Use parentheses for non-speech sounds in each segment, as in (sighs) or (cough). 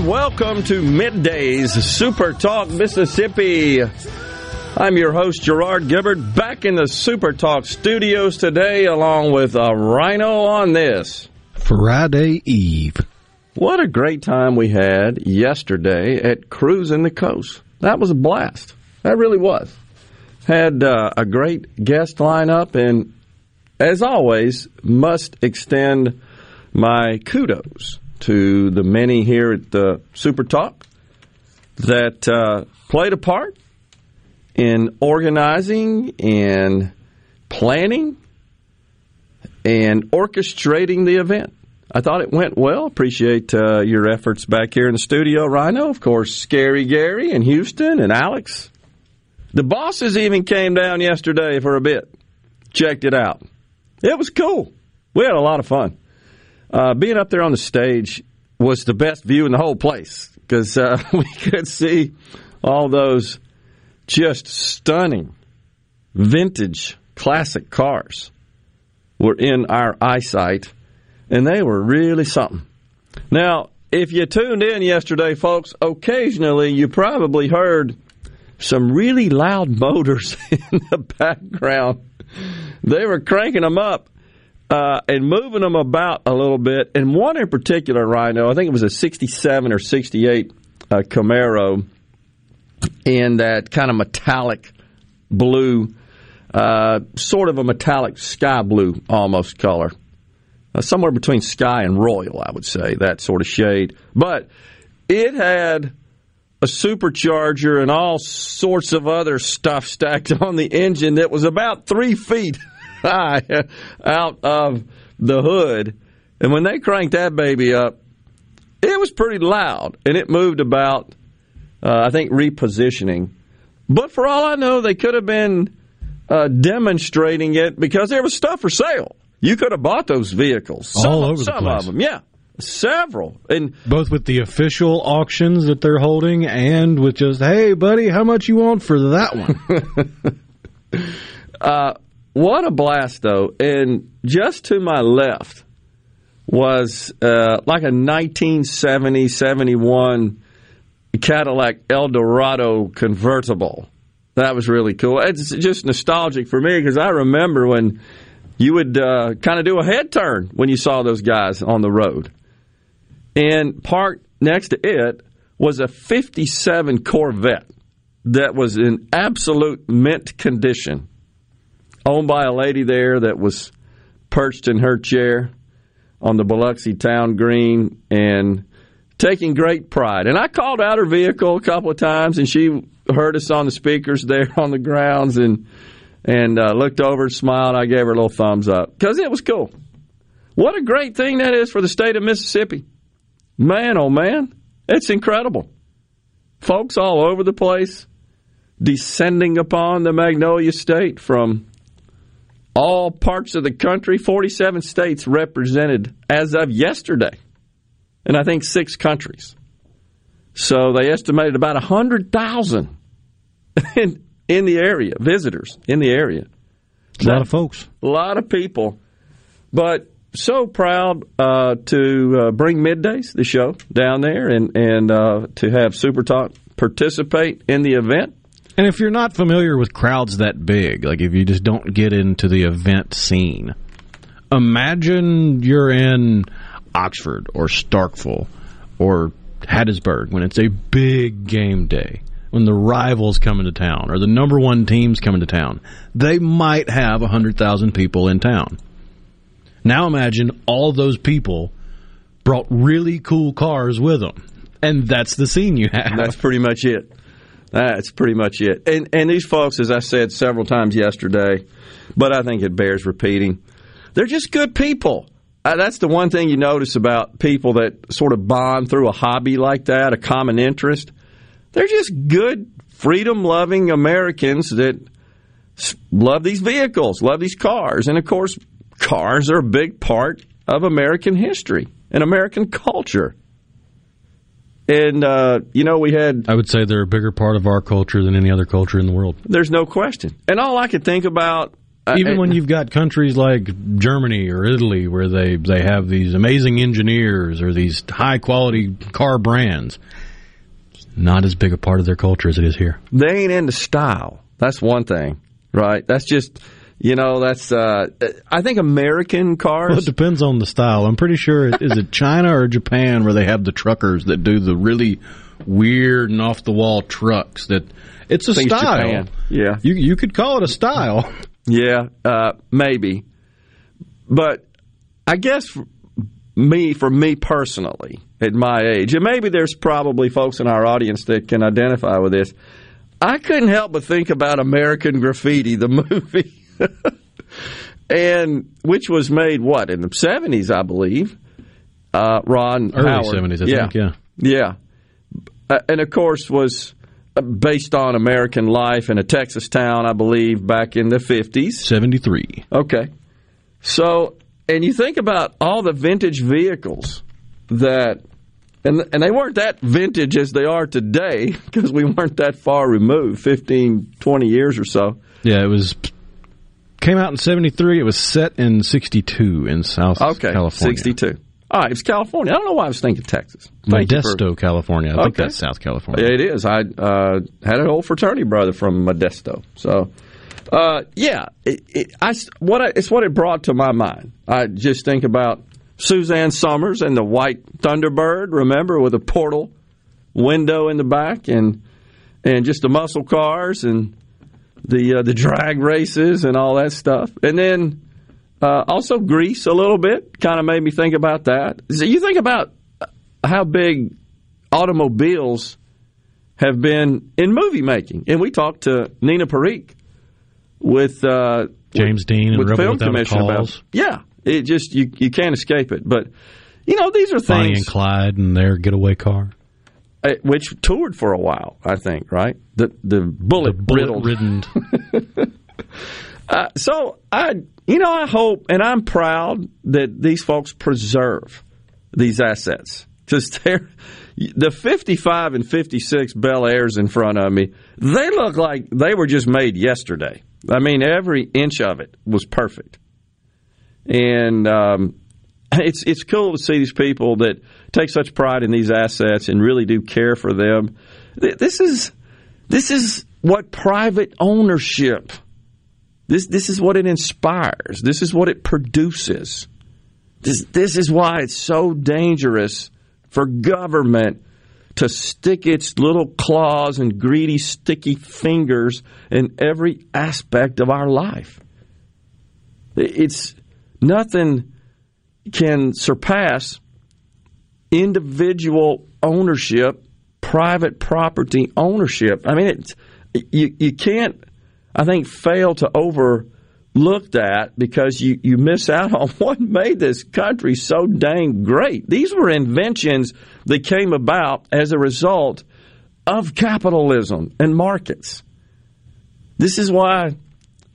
And welcome to Middays Super Talk Mississippi. I'm your host Gerard Gibert, back in the Super Talk studios today, along with a rhino on this Friday Eve. What a great time we had yesterday at Cruising the Coast. That was a blast. That really was. Had uh, a great guest lineup, and as always, must extend my kudos to the many here at the Super Talk that uh, played a part in organizing and planning and orchestrating the event. I thought it went well. Appreciate uh, your efforts back here in the studio, Rhino. Of course, Scary Gary and Houston and Alex. The bosses even came down yesterday for a bit. Checked it out. It was cool. We had a lot of fun. Uh, being up there on the stage was the best view in the whole place because uh, (laughs) we could see all those just stunning vintage classic cars were in our eyesight, and they were really something. Now, if you tuned in yesterday, folks, occasionally you probably heard some really loud motors (laughs) in the background. They were cranking them up uh, and moving them about a little bit. And one in particular, Rhino, I think it was a 67 or 68 uh, Camaro in that kind of metallic blue, uh, sort of a metallic sky blue almost color. Uh, somewhere between sky and royal, I would say, that sort of shade. But it had a supercharger and all sorts of other stuff stacked (laughs) on the engine that was about three feet high (laughs) out of the hood. And when they cranked that baby up, it was pretty loud and it moved about, uh, I think, repositioning. But for all I know, they could have been uh, demonstrating it because there was stuff for sale. You could have bought those vehicles. Some, All over the some place. of them, yeah. Several. And Both with the official auctions that they're holding and with just, hey, buddy, how much you want for that one? (laughs) Uh, what a blast, though. And just to my left was uh, like a 1970 71 Cadillac Eldorado convertible. That was really cool. It's just nostalgic for me because I remember when you would uh, kind of do a head turn when you saw those guys on the road. And parked next to it was a 57 Corvette that was in absolute mint condition owned by a lady there that was perched in her chair on the Biloxi Town Green and taking great pride. And I called out her vehicle a couple of times, and she heard us on the speakers there (laughs) on the grounds and and uh, looked over smiled. I gave her a little thumbs up because it was cool. What a great thing that is for the state of Mississippi. Man, oh man, it's incredible. Folks all over the place descending upon the Magnolia State from all parts of the country, 47 states represented as of yesterday, and I think six countries. So they estimated about 100,000 (laughs) in, in the area, visitors in the area. a lot of folks. A lot of people. But so proud uh, to uh, bring Middays, the show, down there and, and uh, to have Super Talk participate in the event. And if you're not familiar with crowds that big, like if you just don't get into the event scene, imagine you're in Oxford or Starkville or Hattiesburg when it's a big game day. when the rivals come into town or the number one teams come into town, they might have 100,000 people in town. Now imagine all those people brought really cool cars with them. And that's the scene you have. That's pretty much it. That's pretty much it. And and these folks, as I said several times yesterday, but I think it bears repeating, they're just good people. Uh, that's the one thing you notice about people that sort of bond through a hobby like that, a common interest. They're just good, freedom loving Americans that love these vehicles, love these cars. And of course, cars are a big part of American history and American culture. And, uh, you know, we had. I would say they're a bigger part of our culture than any other culture in the world. There's no question. And all I could think about. Uh, Even when you've got countries like Germany or Italy where they, they have these amazing engineers or these high quality car brands, not as big a part of their culture as it is here. They ain't into style. That's one thing, right? That's just you know, that's uh, I think American cars. Well, it depends on the style. I'm pretty sure is it (laughs) China or Japan where they have the truckers that do the really weird and off the wall trucks. That it's a style. Japan. Yeah, you you could call it a style. (laughs) Yeah, uh, maybe, but I guess for me, for me personally, at my age, and maybe there's probably folks in our audience that can identify with this. I couldn't help but think about American Graffiti, the (laughs) movie. (laughs) and which was made what in the seventies, I believe. Uh, Ron early seventies, I yeah. think. Yeah, yeah, uh, and of course was uh, based on American life in a Texas town, I believe, back in the fifties. Seventy three. Okay, so and you think about all the vintage vehicles that. And, and they weren't that vintage as they are today (laughs) because we weren't that far removed 15, 20 years or so. Yeah, it was Came out in 73. It was set in 62 in South okay, California. 62. All right, it's California. I don't know why I was thinking Texas. Thank Modesto, for... California. I okay. think that's South California. Yeah, it is. I uh, had an old fraternity brother from Modesto. So, uh, yeah, it, it, I, what I, it's what it brought to my mind. I just think about Suzanne Somers and the white Thunderbird, remember, with a portal window in the back and and just the muscle cars and the uh, the drag races and all that stuff, and then uh, also Grease a little bit. Kind of made me think about that. So you think about how big automobiles have been in movie making, and we talked to Nina Parikh with uh, James with, Dean with and Film Commission about. Yeah, it just you you can't escape it. But you know these are Bonnie things. and Clyde and their getaway car. Uh, which toured for a while, I think, right? The the bullet, the bullet (laughs) uh, so I, you know, I hope and I'm proud that these folks preserve these assets because (laughs) they're the 55 and 56 Bel Airs in front of me. They look like they were just made yesterday. I mean, every inch of it was perfect, and um, (laughs) it's it's cool to see these people that take such pride in these assets and really do care for them. This is this is what private ownership. This this is what it inspires. This is what it produces. This this is why it's so dangerous for government to stick its little claws and greedy, sticky fingers in every aspect of our life. It's nothing can surpass individual ownership, private property ownership. I mean, it's, you, you can't, I think, fail to overlook that because you, you miss out on (laughs) what made this country so dang great. These were inventions that came about as a result of capitalism and markets. This is why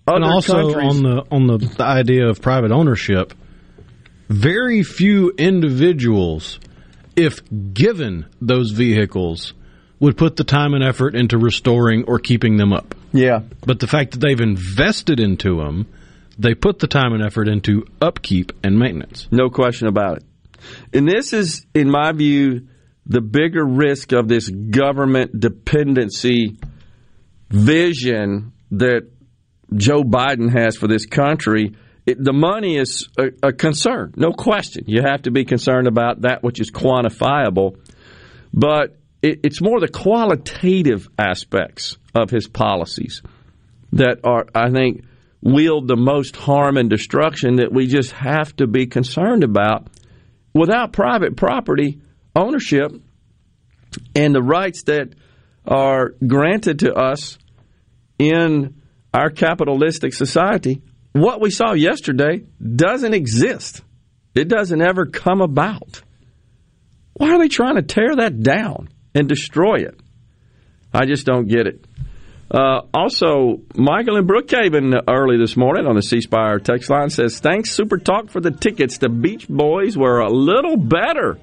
and also on the on the idea of private ownership, very few individuals if given those vehicles, would put the time and effort into restoring or keeping them up. Yeah. But the fact that they've invested into them, they put the time and effort into upkeep and maintenance. No question about it. And this is, in my view, the bigger risk of this government dependency vision that Joe Biden has for this country it, the money is a, a, concern, no question. You have to be concerned about that which is quantifiable. But it, it's more the qualitative aspects of his policies that are, I think, wield the most harm and destruction that we just have to be concerned about. Without private property ownership and the rights that are granted to us in our capitalistic society, what we saw yesterday doesn't exist. It doesn't ever come about. Why are they trying to tear that down and destroy it? I just don't get it. Uh, also, Michael in Brookhaven early this morning on the C Spire text line says, Thanks, Super Talk, for the tickets. The Beach Boys were a little better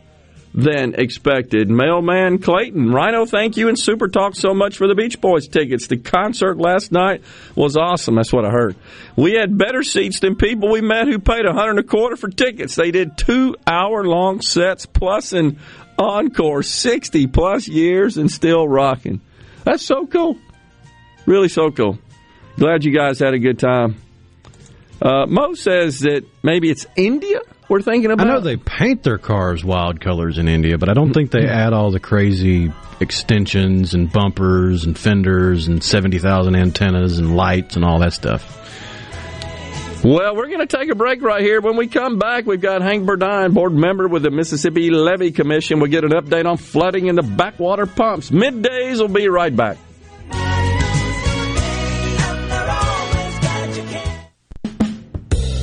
than expected. Mailman Clayton, Rhino, thank you and Super Talk so much for the Beach Boys tickets. The concert last night was awesome. That's what I heard. We had better seats than people we met who paid a hundred and a quarter for tickets. They did two hour long sets plus an encore, 60 plus years and still rocking. That's so cool. Really so cool. Glad you guys had a good time. Uh, Mo says that maybe it's India we're thinking about. I know they paint their cars wild colors in India, but I don't think they add all the crazy extensions and bumpers and fenders and 70,000 antennas and lights and all that stuff. Well, we're going to take a break right here. When we come back, we've got Hank Burdine, board member with the Mississippi Levee Commission. We'll get an update on flooding in the backwater pumps. Middays will be right back.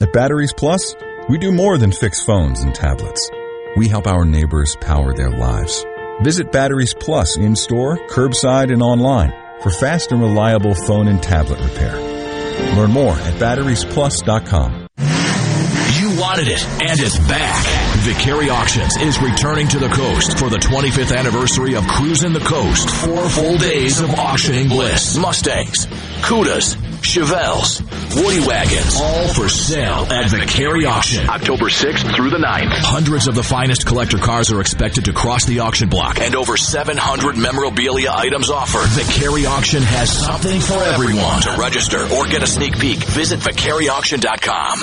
At Batteries Plus, we do more than fix phones and tablets. We help our neighbors power their lives. Visit Batteries Plus in store, curbside, and online for fast and reliable phone and tablet repair. Learn more at batteriesplus.com. You wanted it, and it's back. Vicari Auctions is returning to the coast for the 25th anniversary of Cruising the Coast. Four full days of auctioning bliss. Mustangs, Cudas, Chevelles, Woody Wagons, all for sale at Vicari Auction. October 6th through the 9th. Hundreds of the finest collector cars are expected to cross the auction block and over 700 memorabilia items offered. Vicari Auction has something for everyone. To register or get a sneak peek, visit VicariAuction.com.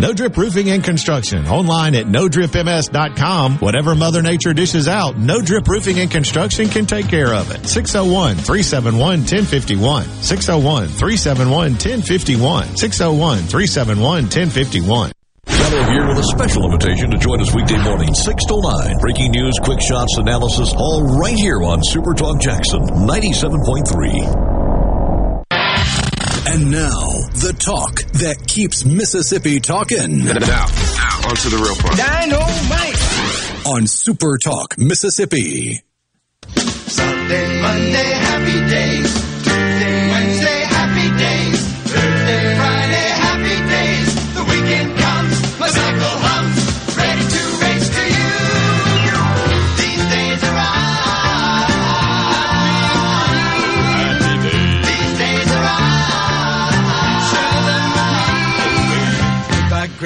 No Drip Roofing and Construction. Online at NoDripMS.com. Whatever Mother Nature dishes out, No Drip Roofing and Construction can take care of it. 601-371-1051. 601-371-1051. 601-371-1051. Fellow here with a special invitation to join us weekday morning, 6 to 9. Breaking news, quick shots, analysis, all right here on Super Talk Jackson 97.3. And now, the talk that keeps Mississippi talking. Now, now, on to the real part. Dynamite! On Super Talk Mississippi. Sunday. Monday, Monday, happy days.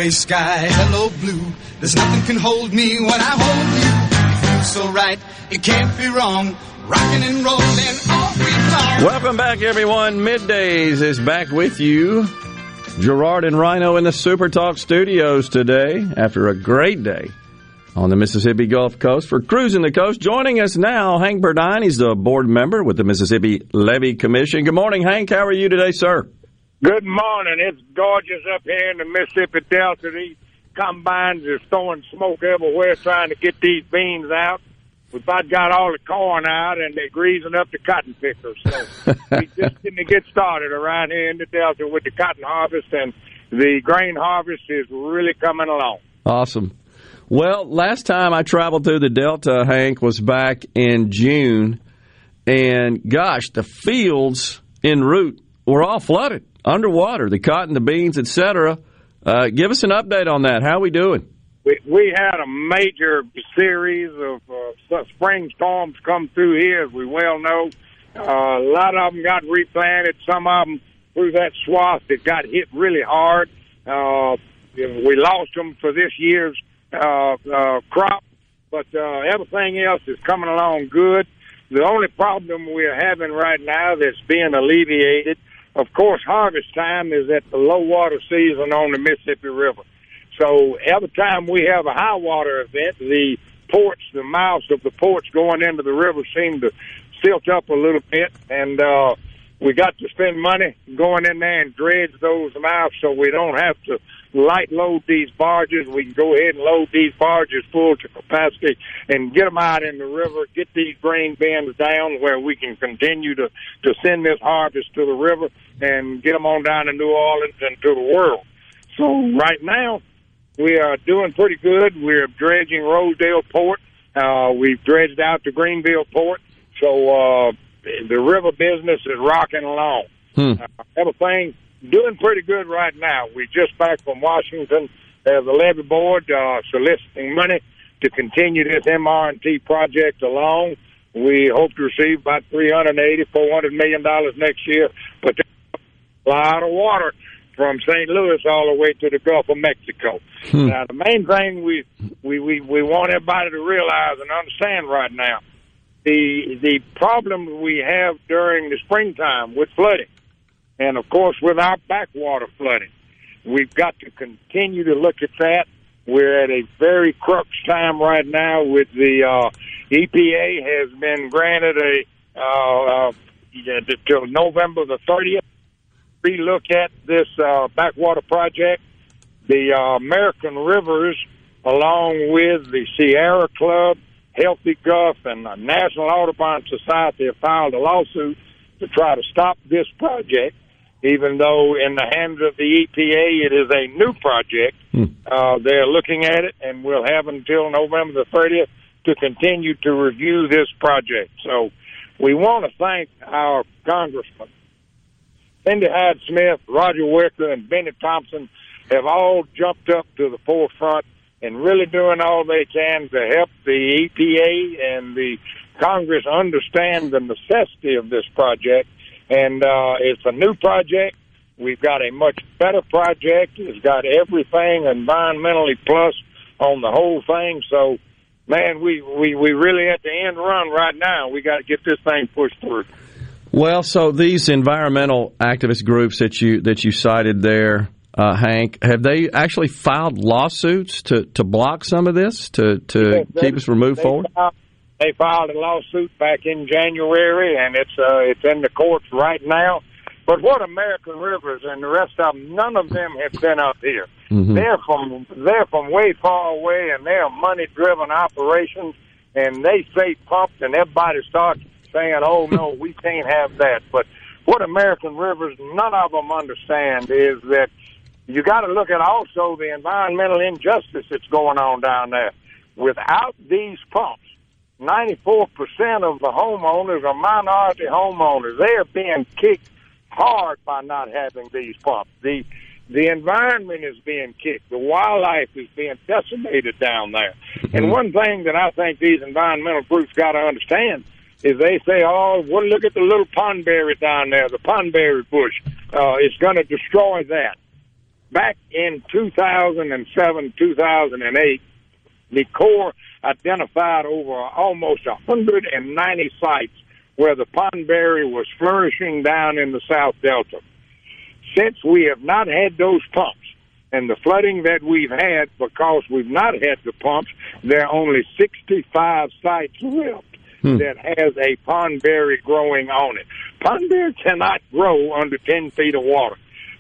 Gray sky, hello, blue. There's nothing can hold me when I hold you. It feels so right, it can't be wrong. Rocking and rolling all week long. Welcome back, everyone. Middays is back with you. Gerard and Rhino in the Super Talk studios today after a great day on the Mississippi Gulf Coast for Cruising the Coast. Joining us now, Hank Burdine. He's the board member with the Mississippi Levee Commission. Good morning, Hank. How are you today, sir? Good morning. It's gorgeous up here in the Mississippi Delta. These combines are throwing smoke everywhere trying to get these beans out. We've about got all the corn out and they're greasing up the cotton pickers. So (laughs) we just didn't get started around here in the Delta with the cotton harvest and the grain harvest is really coming along. Awesome. Well, last time I traveled through the Delta, Hank, was back in June. And gosh, the fields en route were all flooded, underwater, the cotton, the beans, etc. Uh, give us an update on that. How are we doing? We, we had a major series of uh, spring storms come through here, as we well know. Uh, a lot of them got replanted. Some of them through that swath that got hit really hard. Uh, we lost them for this year's uh, uh, crop, but uh, everything else is coming along good. The only problem we're having right now that's being alleviated, of course, harvest time is at the low water season on the Mississippi River. So every time we have a high water event, the ports, the mouths of the ports going into the river seem to silt up a little bit, and uh, we got to spend money going in there and dredge those mouths so we don't have to light load these barges. We can go ahead and load these barges full to capacity and get them out in the river, get these grain bins down where we can continue to, to send this harvest to the river and get them on down to New Orleans and to the world. So right now, we are doing pretty good. We're dredging Rosedale Port. Uh, we've dredged out to Greenville Port. So uh, the river business is rocking along. Hmm. Uh, everything doing pretty good right now. We just back from Washington as the levee board uh, soliciting money to continue this MR&T project along. We hope to receive about 380, 400 million dollars next year, but a lot of water from St. Louis all the way to the Gulf of Mexico. Hmm. Now, the main thing we, we, we, we want everybody to realize and understand right now, the, the problem we have during the springtime with flooding, and of course with our backwater flooding, we've got to continue to look at that. We're at a very crux time right now with the uh, EPA has been granted a uh, uh, till November the 30th relook at this uh, backwater project. The uh, American Rivers, along with the Sierra Club, Healthy Gulf, and the National Audubon Society have filed a lawsuit to try to stop this project, even though in the hands of the EPA it is a new project. Uh, they're looking at it, and we'll have until November the 30th to continue to review this project. So we want to thank our congressmen. Cindy Hyde Smith, Roger Wicker, and Benny Thompson have all jumped up to the forefront and really doing all they can to help the EPA and the Congress understand the necessity of this project. And uh, it's a new project. We've got a much better project. It's got everything environmentally plus on the whole thing. So, man, we, we, we really at the end run right now. We got to get this thing pushed through. Well, so these environmental activist groups that you that you cited there, uh, Hank, have they actually filed lawsuits to, to block some of this to to Yes, keep they- us removed they forward? Filed, they filed a lawsuit back in January, and it's uh, it's in the courts right now. But what American Rivers and the rest of them, none of them have been up here. Mhm. They're from they're from way far away, and they're money driven operations. And they say pumped, and everybody starts saying, "Oh no, (laughs) we can't have that." But what American Rivers, none of them understand is that you got to look at also the environmental injustice that's going on down there. Without these pumps, 94% of the homeowners are minority homeowners. They are being kicked hard by not having these pumps. The the environment is being kicked. The wildlife is being decimated down there. And one thing that I think these environmental groups got to understand is they say, "Oh, well, look at the little pondberry down there, the pondberry bush. Uh, it's going to destroy that." Back in 2007, 2008, the Corps identified over almost 190 sites where the pondberry was flourishing down in the South Delta. Since we have not had those pumps and the flooding that we've had because we've not had the pumps, there are only 65 sites left hmm. that has a pondberry growing on it. Pondberry cannot grow under 10 feet of water.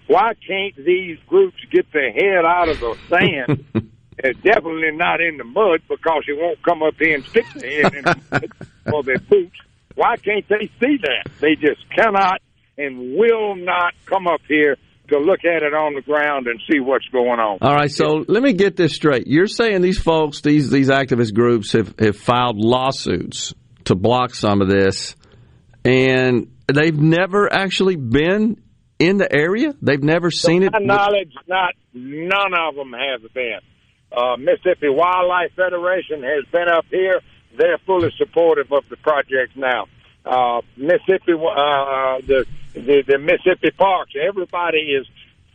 Why can't these groups get their head out of the (laughs) sand? It's definitely not in the mud because it won't come up here and stick their head in the (laughs) mud for their boots. Why can't they see that? They just cannot and will not come up here to look at it on the ground and see what's going on. All right, so let me get this straight. You're saying these folks, these these activist groups, have, have filed lawsuits to block some of this, and they've never actually been in the area. They've never seen to it. my knowledge, not none of them have been. Uh, Mississippi Wildlife Federation has been up here. They're fully supportive of the project now. Uh, Mississippi, uh, the, the the Mississippi parks. Everybody is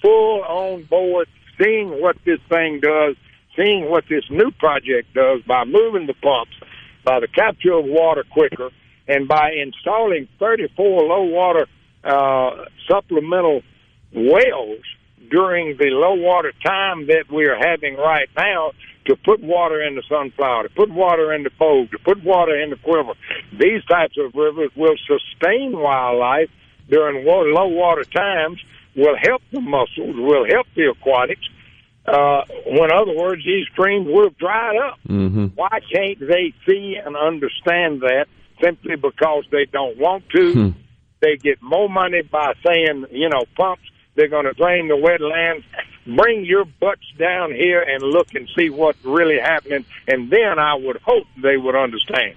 full on board, seeing what this thing does, seeing what this new project does by moving the pumps, by the capture of water quicker, and by installing 34 low water uh, supplemental wells during the low water time that we're having right now to put water in the sunflower, to put water in the Bogue, to put water in the quiver. These types of rivers will sustain wildlife during low water times, will help the mussels, will help the aquatics. Uh, when, in other words, these streams will have dried up. Mm-hmm. Why can't they see and understand that simply because they don't want to? Hmm. They get more money by saying, you know, pumps. They're going to drain the wetlands. Bring your butts down here and look and see what's really happening, and then I would hope they would understand.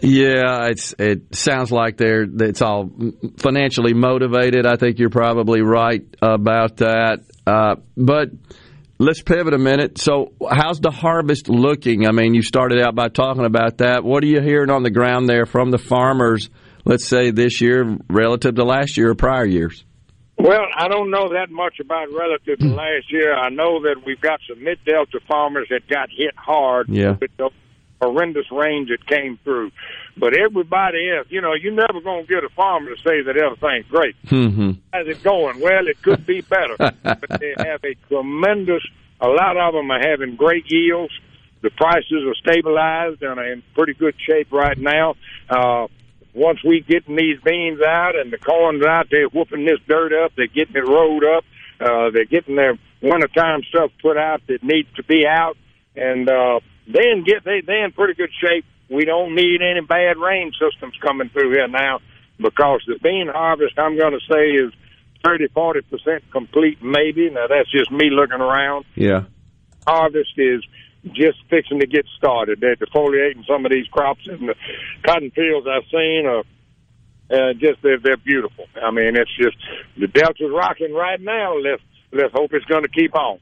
Yeah, it's it sounds like they're it's all financially motivated. I think you're probably right about that. Uh, but let's pivot a minute. So, how's the harvest looking? I mean, you started out by talking about that. What are you hearing on the ground there from the farmers? Let's say this year relative to last year or prior years. Well, I don't know that much about relative to last year. I know that we've got some mid delta farmers that got hit hard Yeah. with the horrendous rain that came through. But everybody else, you know, you're never going to get a farmer to say that everything's great. Mm-hmm. How's it going? Well, it could be better. (laughs) but they have a tremendous, a lot of them are having great yields. The prices are stabilized and are in pretty good shape right now. Uh, once we getting these beans out and the corn's out, they're whooping this dirt up. They're getting it rolled up. Uh, they're getting their wintertime stuff put out that needs to be out. And, uh, then get, they, they in pretty good shape. We don't need any bad rain systems coming through here now because the bean harvest, I'm going to say, is 30, 40% complete maybe. Now that's just me looking around. Yeah. Harvest is just fixing to get started. They're defoliating some of these crops and the cotton fields I've seen are uh, just they're they're beautiful. I mean, it's just the Delta's rocking right now. Let's let's hope it's going to keep on.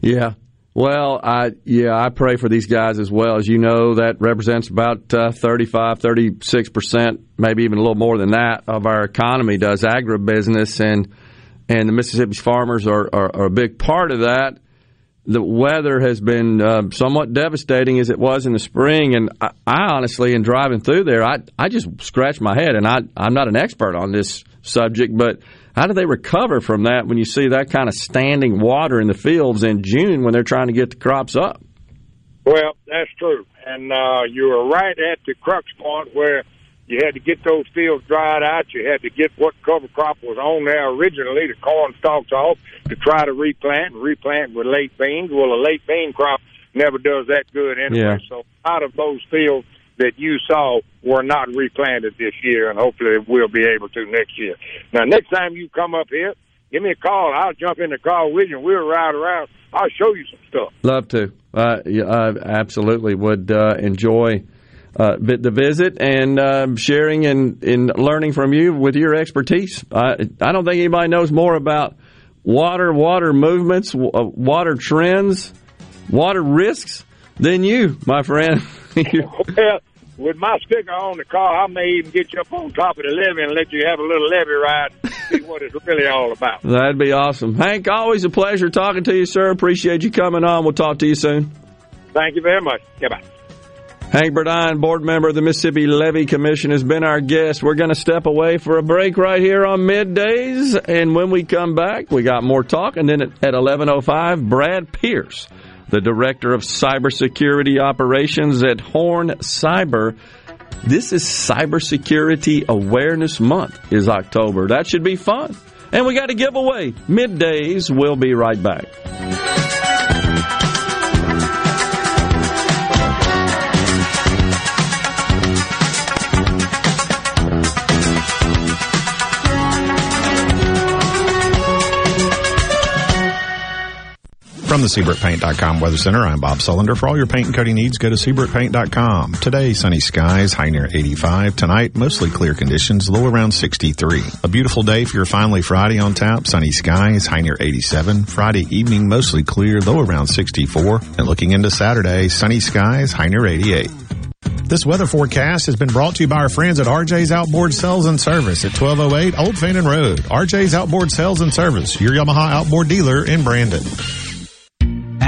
Yeah. Well, I yeah, I pray for these guys as well. As you know, that represents about uh, 35, 36 percent, maybe even a little more than that, of our economy does agribusiness, and and the Mississippi's farmers are, are, are a big part of that. The weather has been uh, somewhat devastating as it was in the spring, and I, I honestly, in driving through there, I I just scratched my head, and I I'm not an expert on this subject, but how do they recover from that when you see that kind of standing water in the fields in June when they're trying to get the crops up? Well, that's true, and uh, you were right at the crux point where you had to get those fields dried out. You had to get what cover crop was on there originally, the corn stalks off, to try to replant and replant with late beans. Well, a late bean crop never does that good anyway. Yeah. So, out of those fields that you saw were not replanted this year, and hopefully we'll be able to next year. Now, next time you come up here, give me a call. I'll jump in the car with you, and we'll ride around. I'll show you some stuff. Love to. Uh, I absolutely would uh, enjoy uh, the visit and uh, sharing and, and learning from you with your expertise. I, I don't think anybody knows more about water, water movements, w- uh, water trends, water risks than you, my friend. (laughs) well, with my sticker on the car, I may even get you up on top of the levee and let you have a little levee ride and see what it's really all about. (laughs) That'd be awesome. Hank, always a pleasure talking to you, sir. Appreciate you coming on. We'll talk to you soon. Thank you very much. Goodbye. Hank Burdine, board member of the Mississippi Levee Commission, has been our guest. We're going to step away for a break right here on middays, and when we come back, we got more talk. And then at, at 11:05, Brad Pierce, the director of cybersecurity operations at Horne Cyber. This is Cybersecurity Awareness Month. Is October. That should be fun. And we got a giveaway. Middays. We'll be right back. From the SeabrookPaint.com Weather Center, I'm Bob Sullender. For all your paint and coating needs, go to SeabrookPaint.com. Today, sunny skies, high near 85. Tonight, mostly clear conditions, low around 63. A beautiful day for your finally Friday on tap. Sunny skies, high near 87. Friday evening, mostly clear, low around 64. And looking into Saturday, sunny skies, high near 88. This weather forecast has been brought to you by our friends at RJ's Outboard Sales and Service at 1208 Old Fannin Road. RJ's Outboard Sales and Service, your Yamaha outboard dealer in Brandon.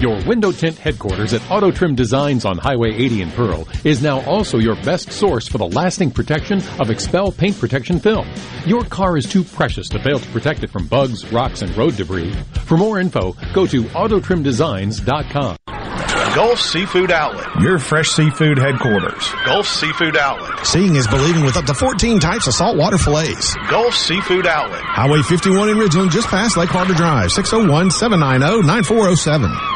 Your window tint headquarters at Auto Trim Designs on Highway 80 in Pearl is now also your best source for the lasting protection of XPEL paint protection film. Your car is too precious to fail to protect it from bugs, rocks, and road debris. For more info, go to autotrimdesigns.com. Gulf Seafood Outlet. Your fresh seafood headquarters. Gulf Seafood Outlet. Seeing is believing with up to 14 types of saltwater fillets. Gulf Seafood Outlet. Highway 51 in Ridgeland, just past Lake Harbor Drive, 601 790 9407.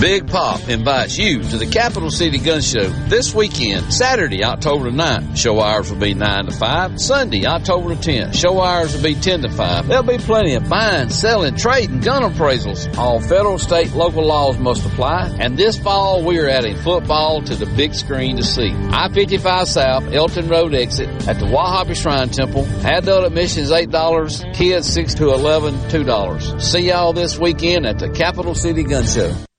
Big Pop invites you to the Capital City Gun Show this weekend, Saturday, October the 9th. Show hours will be 9 to 5. Sunday, October 10th. Show hours will be 10 to 5. There'll be plenty of buying, selling, trading, gun appraisals. All federal, state, local laws must apply. And this fall, we are adding football to the big screen to see. I-55 South, Elton Road exit at the Wahabi Shrine Temple. Adult admission is $8. Kids 6 to 11, $2. See y'all this weekend at the Capital City Gun Show.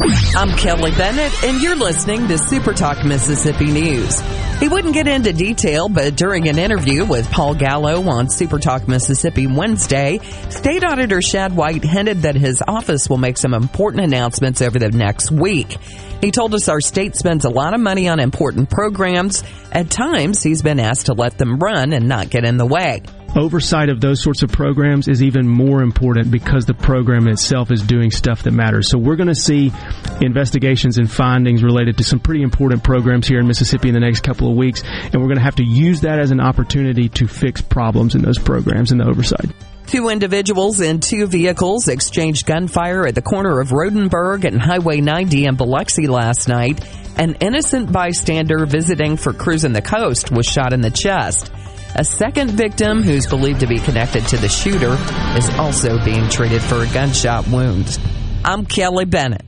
I'm Kelly Bennett, and you're listening to Super Talk Mississippi News. He wouldn't get into detail, but during an interview with Paul Gallo on Super Talk Mississippi Wednesday, State Auditor Shad White hinted that his office will make some important announcements over the next week. He told us our state spends a lot of money on important programs. At times, he's been asked to let them run and not get in the way. Oversight of those sorts of programs is even more important because the program itself is doing stuff that matters. So we're going to see investigations and findings related to some pretty important programs here in Mississippi in the next couple of weeks, and we're going to have to use that as an opportunity to fix problems in those programs and the oversight. Two individuals in two vehicles exchanged gunfire at the corner of Rodenberg and Highway 90 in Biloxi last night. An innocent bystander visiting for cruising the coast was shot in the chest. A second victim, who's believed to be connected to the shooter, is also being treated for a gunshot wound. I'm Kelly Bennett.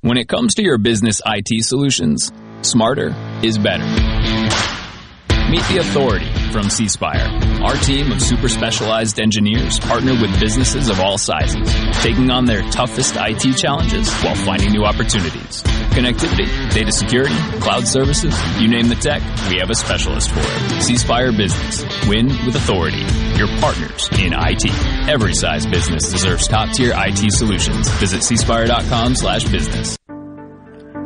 When it comes to your business IT solutions, smarter is better. Meet the authority from C Spire. Our team of super specialized engineers partner with businesses of all sizes, taking on their toughest IT challenges while finding new opportunities. Connectivity, data security, cloud services, you name the tech, we have a specialist for it. C Spire Business. Win with authority. Your partners in IT. Every size business deserves top tier IT solutions. Visit cspire.com slash business.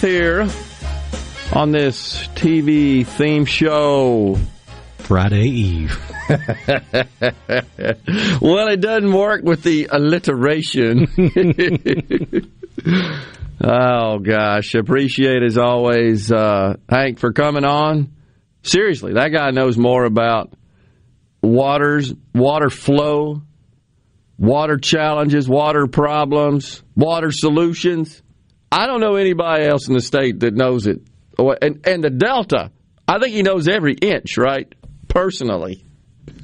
Griffith here on this TV theme show. Friday Eve. (laughs) well, it doesn't work with the alliteration. (laughs) oh, gosh. Appreciate as always, uh, Hank, for coming on. Seriously, that guy knows more about waters, water flow, water challenges, water problems, water solutions. I don't know anybody else in the state that knows it. And, and the Delta, I think he knows every inch, right? Personally.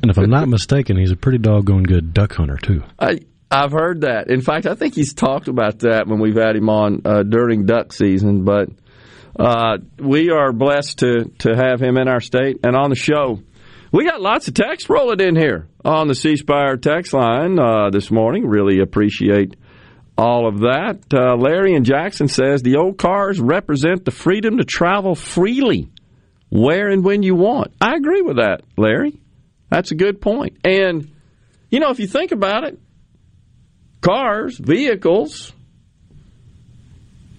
And if I'm not mistaken, he's a pretty doggone good duck hunter, too. I, I've heard that. In fact, I think he's talked about that when we've had him on uh, during duck season. But uh, we are blessed to, to have him in our state and on the show. We got lots of text rolling in here on the C Spire text line uh, this morning. Really appreciate all of that. Uh, Larry and Jackson says the old cars represent the freedom to travel freely where and when you want. I agree with that, Larry. That's a good point. And, you know, if you think about it, cars, vehicles,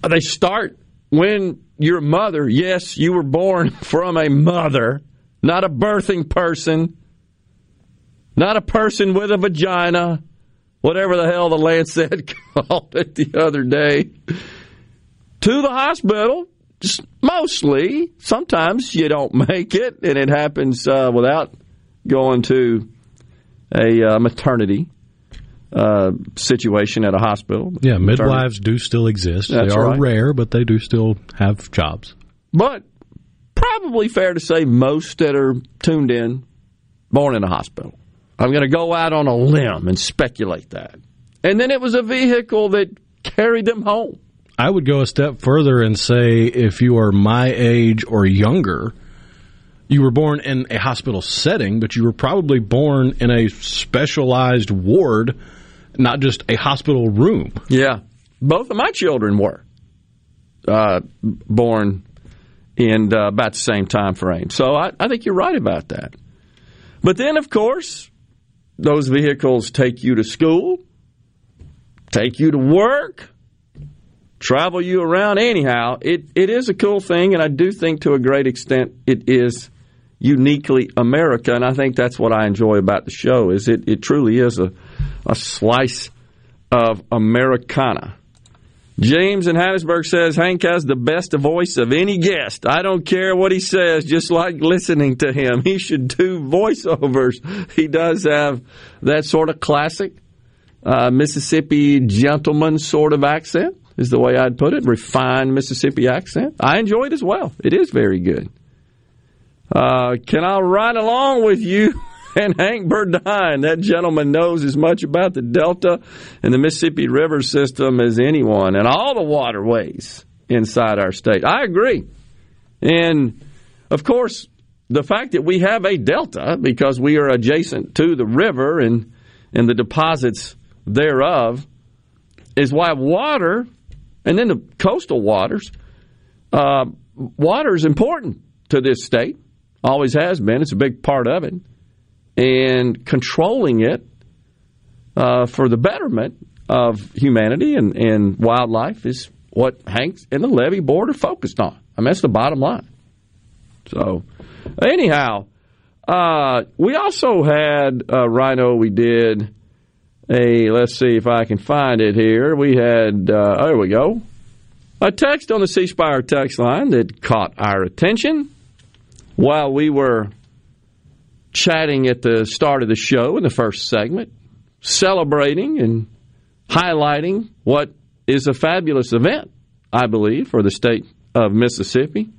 they start when your mother, yes, you were born (laughs) from a mother, not a birthing person, not a person with a vagina, whatever the hell the Lancet (laughs) called it the other day, to the hospital. Just mostly, sometimes you don't make it, and it happens uh, without going to a uh, maternity uh, situation at a hospital. Yeah, Maternity. midwives do still exist. That's they are right. rare, but they do still have jobs. But probably fair to say most that are tuned in born in a hospital. I'm going to go out on a limb and speculate that. And then it was a vehicle that carried them home. I would go a step further and say if you are my age or younger, you were born in a hospital setting, but you were probably born in a specialized ward, not just a hospital room. Yeah. Both of my children were uh, born in uh, about the same time frame. So I, I think you're right about that. But then, of course, those vehicles take you to school, take you to work, travel you around. Anyhow, it, it is a cool thing, and I do think to a great extent it is uniquely America, and I think that's what I enjoy about the show is it, it truly is a, a slice of Americana. James in Hattiesburg says Hank has the best voice of any guest. I don't care what he says, just like listening to him. He should do voiceovers. He does have that sort of classic uh, Mississippi gentleman sort of accent, is the way I'd put it. Refined Mississippi accent. I enjoy it as well. It is very good. Uh, can I ride along with you (laughs) and Hank Burdine? That gentleman knows as much about the Delta and the Mississippi River system as anyone and all the waterways inside our state. I agree. And of course, the fact that we have a delta because we are adjacent to the river and and the deposits thereof is why water and then the coastal waters uh, water is important to this state always has been it's a big part of it and controlling it uh, for the betterment of humanity and, and wildlife is what Hanks and the levee board are focused on. I mean, that's the bottom line. So, anyhow, uh, we also had uh, Rhino. We did a. Let's see if I can find it here. We had. Uh, there we go. A text on the C Spire text line that caught our attention while we were chatting at the start of the show in the first segment, celebrating and highlighting what is a fabulous event, I believe, for the state of Mississippi.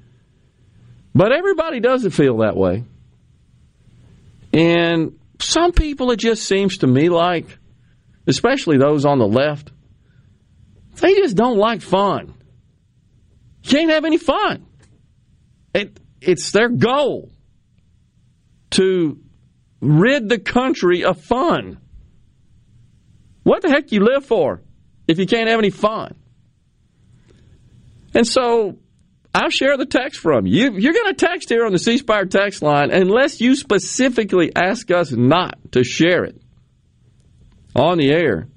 But everybody doesn't feel that way. And some people, it just seems to me like, especially those on the left, they just don't like fun. You can't have any fun. It, it's their goal to rid the country of fun. What the heck you live for if you can't have any fun? And so I'll share the text from you. You're going to text here on the C Spire text line unless you specifically ask us not to share it on the air.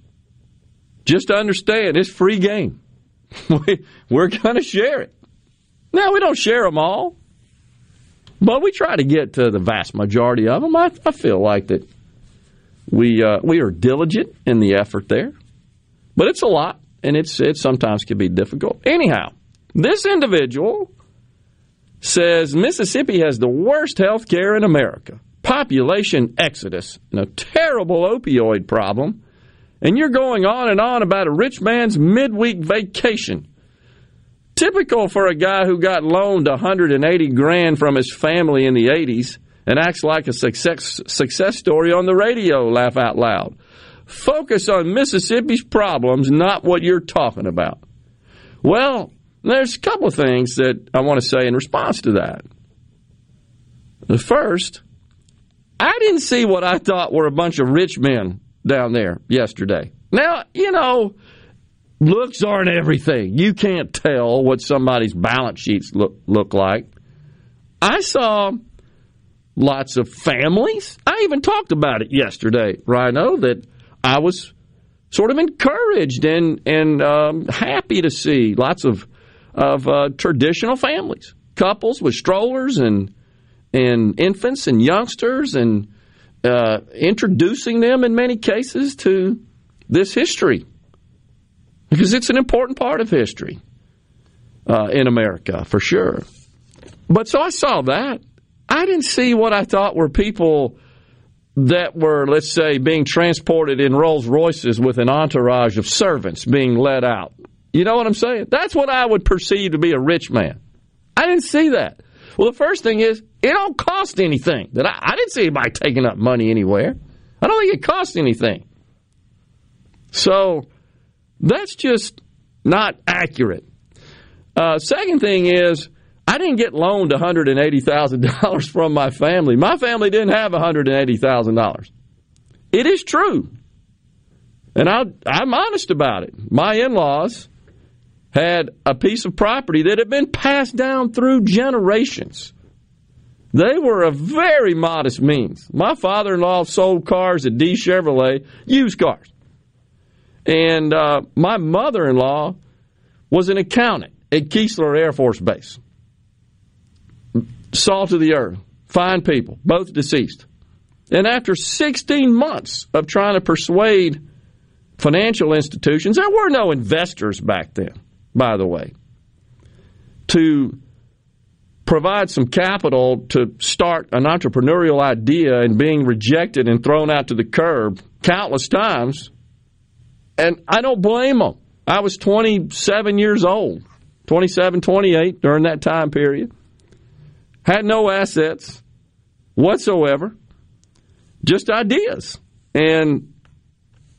Just understand, it's free game. (laughs) We're going to share it. Now, we don't share them all, but we try to get to the vast majority of them. I, I feel like that we uh, we are diligent in the effort there, but it's a lot, and it's it sometimes can be difficult. Anyhow, this individual says Mississippi has the worst health care in America, population exodus, and a terrible opioid problem. And you're going on and on about a rich man's midweek vacation. Typical for a guy who got loaned 180 grand from his family in the 80s and acts like a success, success story on the radio, laugh out loud. Focus on Mississippi's problems, not what you're talking about. Well, there's a couple of things that I want to say in response to that. The first, I didn't see what I thought were a bunch of rich men down there yesterday. Now, you know, looks aren't everything. You can't tell what somebody's balance sheets look look like. I saw lots of families. I even talked about it yesterday, Rhino, that I was sort of encouraged and and um, happy to see lots of of uh, traditional families, couples with strollers and and infants and youngsters, and uh, introducing them in many cases to this history because it's an important part of history uh, in America for sure. But so I saw that. I didn't see what I thought were people that were, let's say, being transported in Rolls Royces with an entourage of servants being led out. You know what I'm saying? That's what I would perceive to be a rich man. I didn't see that. Well, the first thing is, it don't cost anything. That I, I didn't see anybody taking up money anywhere. I don't think it costs anything. So that's just not accurate. Uh, second thing is, I didn't get loaned $180,000 (laughs) from my family. My family didn't have $180,000. It is true. And I, I'm honest about it. My in laws had a piece of property that had been passed down through generations. They were a very modest means. My father in law sold cars at D Chevrolet, used cars. And uh, my mother in law was an accountant at Keesler Air Force Base. Salt of the earth, fine people, both deceased. And after 16 months of trying to persuade financial institutions, there were no investors back then, by the way, to provide some capital to start an entrepreneurial idea and being rejected and thrown out to the curb countless times. And I don't blame them. I was 27 years old, 27, 28 during that time period. Had no assets whatsoever, just ideas and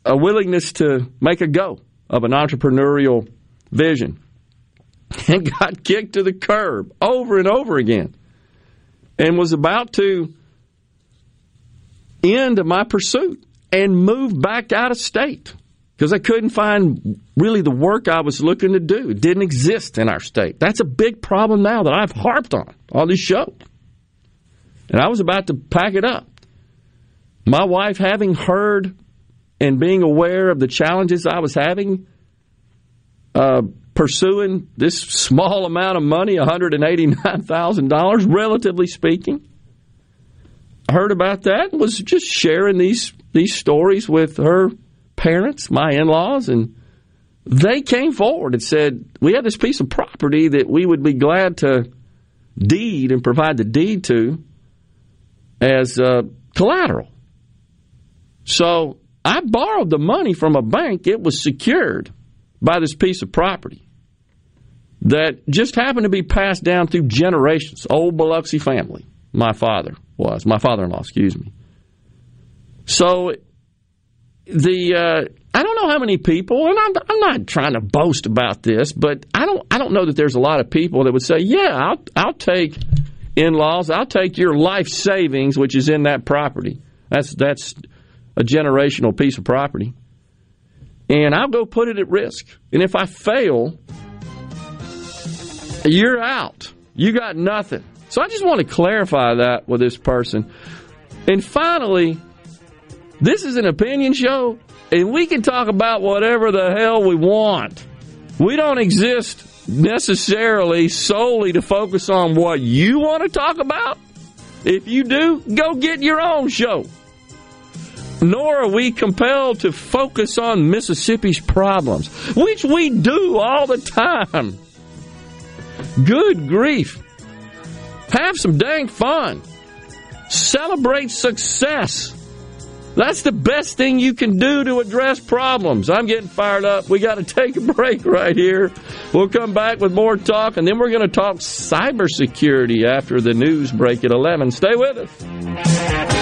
a willingness to make a go of an entrepreneurial vision (laughs) and got kicked to the curb over and over again and was about to end my pursuit and move back out of state because I couldn't find really the work I was looking to do. It didn't exist in our state. That's a big problem now that I've harped on on this show. And I was about to pack it up. My wife, having heard and being aware of the challenges I was having, uh, pursuing this small amount of money, $189,000, relatively speaking. Heard about that and was just sharing these, these stories with her parents, my in laws, and they came forward and said, We have this piece of property that we would be glad to deed and provide the deed to as uh, collateral. So I borrowed the money from a bank, it was secured by this piece of property that just happened to be passed down through generations. Old Biloxi family, my father was, my father in law, excuse me. So the uh, I don't know how many people, and I'm, I'm not trying to boast about this, but I don't I don't know that there's a lot of people that would say, yeah, I'll I'll take in laws, I'll take your life savings, which is in that property. That's that's a generational piece of property and I'll go put it at risk. And if I fail, you're out. You got nothing. So I just want to clarify that with this person. And finally, this is an opinion show, and we can talk about whatever the hell we want. We don't exist necessarily solely to focus on what you want to talk about. If you do, go get your own show nor are we compelled to focus on Mississippi's problems, which we do all the time. Good grief. Have some dang fun. Celebrate success. That's the best thing you can do to address problems. I'm getting fired up. We got to take a break right here. We'll come back with more talk, and then we're going to talk cybersecurity after the news break at 11. Stay with us.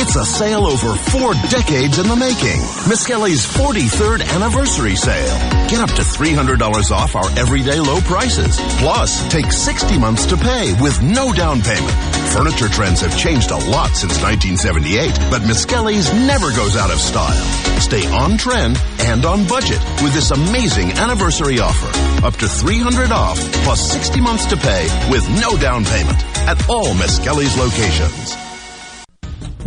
It's a sale over four decades in the making. Miss Kelly's 43rd anniversary sale. Get up to $300 off our everyday low prices. Plus, take 60 months to pay with no down payment. Furniture trends have changed a lot since 1978, but Miss Kelly's never goes out of style. Stay on trend and on budget with this amazing anniversary offer. Up to 300 off plus 60 months to pay with no down payment at all Miss Kelly's locations.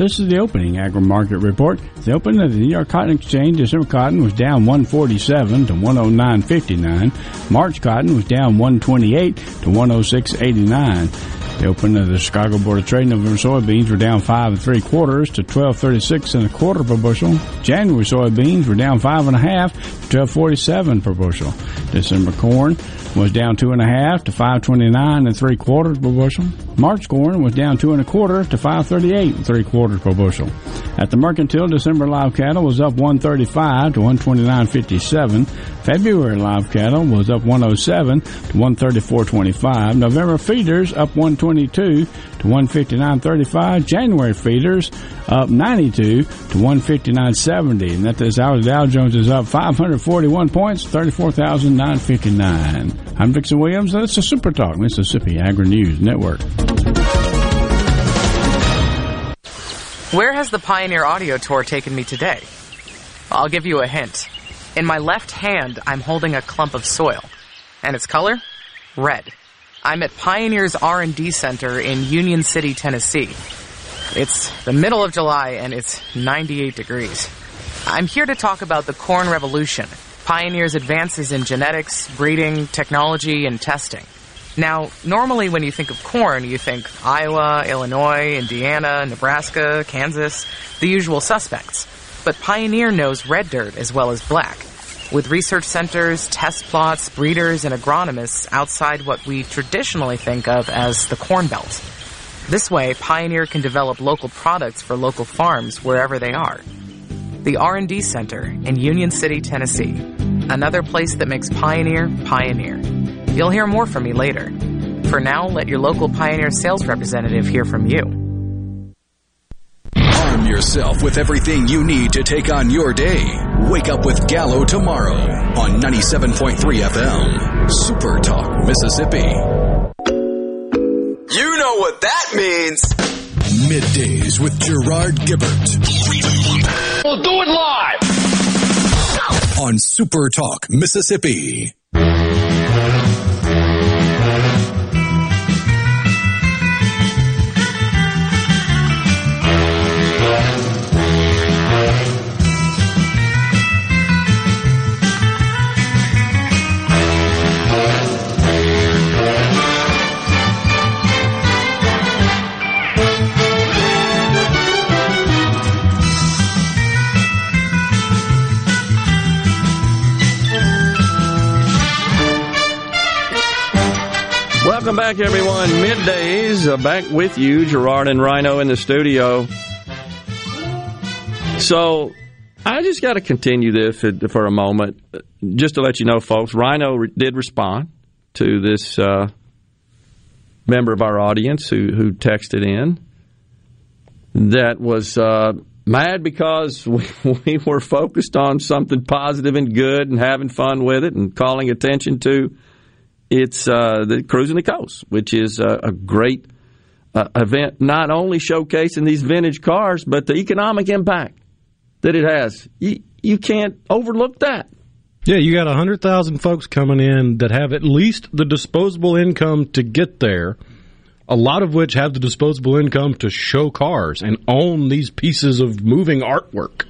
This is the opening agri market report. The opening of the New York Cotton Exchange, December cotton was down 147 to 109.59. March cotton was down 128 to 106.89. The opening of the Chicago Board of Trade, November soybeans were down five and three quarters to 12.36 and a quarter per bushel. January soybeans were down five and a half to 12.47 per bushel. December corn was down two and a half to 5.29 and three quarters per bushel. March corn was down two and a quarter to 5.38 and three quarters per bushel. At the mercantile, December live cattle was up 135 to 129.57. February live cattle was up 107 to 134.25. November feeders up 122 to 159.35. January feeders up 92 to 159.70. And that is the Dow Jones is up 541 points, 34,959. I'm Dixon Williams, and it's the Super Talk Mississippi Agri News Network. Where has the Pioneer Audio Tour taken me today? I'll give you a hint. In my left hand, I'm holding a clump of soil. And its color? Red. I'm at Pioneer's R&D Center in Union City, Tennessee. It's the middle of July and it's 98 degrees. I'm here to talk about the corn revolution, Pioneer's advances in genetics, breeding, technology, and testing. Now, normally when you think of corn, you think Iowa, Illinois, Indiana, Nebraska, Kansas, the usual suspects. But Pioneer knows red dirt as well as black, with research centers, test plots, breeders, and agronomists outside what we traditionally think of as the Corn Belt. This way, Pioneer can develop local products for local farms wherever they are. The R&D Center in Union City, Tennessee. Another place that makes Pioneer Pioneer. You'll hear more from me later. For now, let your local Pioneer sales representative hear from you. Arm yourself with everything you need to take on your day. Wake up with Gallo tomorrow on 97.3 FM. Super Talk, Mississippi. You know what that means. Middays with Gerard Gibert We'll do it live. on Super Talk, Mississippi. Welcome back, everyone. Middays, uh, back with you, Gerard and Rhino in the studio. So, I just got to continue this for, a moment, just to let you know, folks. Rhino re- did respond to this uh, member of our audience who, who texted in that was uh, mad because (laughs) we, we were focused on something positive and good and having fun with it and calling attention to it's uh, the cruising the coast, which is a, a great uh, event, not only showcasing these vintage cars, but the economic impact that it has. You, you can't overlook that. Yeah, you got 100,000 folks coming in that have at least the disposable income to get there, a lot of which have the disposable income to show cars and own these pieces of moving artwork.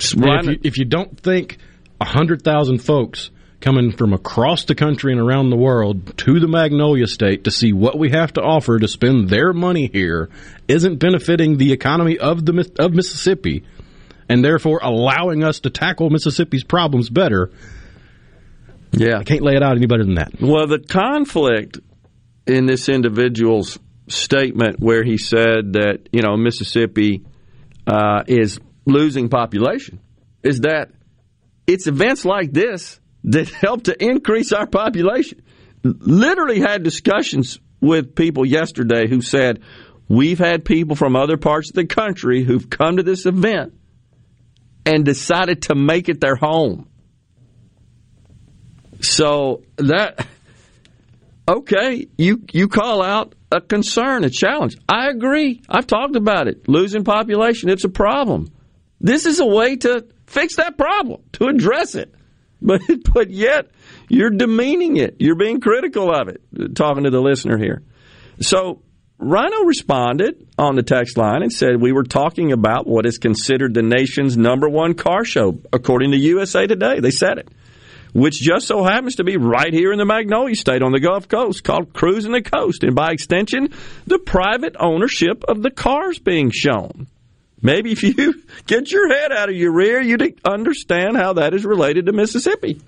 If you, if you don't think 100,000 folks coming from across the country and around the world to the Magnolia State to see what we have to offer to spend their money here isn't benefiting the economy of the of Mississippi and therefore allowing us to tackle Mississippi's problems better. Yeah. I can't lay it out any better than that. Well, the conflict in this individual's statement where he said that, you know, Mississippi uh, is losing population is that it's events like this that help to increase our population. Literally had discussions with people yesterday who said, We've had people from other parts of the country who've come to this event and decided to make it their home. So that okay, you you call out a concern, a challenge. I agree. I've talked about it. Losing population, it's a problem. This is a way to fix that problem, to address it. But (laughs) but yet you're demeaning it. You're being critical of it. Talking to the listener here. So Rhino responded on the text line and said we were talking about what is considered the nation's number one car show, according to USA Today. They said it, which just so happens to be right here in the Magnolia State on the Gulf Coast, called Cruising the Coast, and by extension, the private ownership of the cars being shown. Maybe if you (laughs) get your head out of your rear, you'd understand how that is related to Mississippi.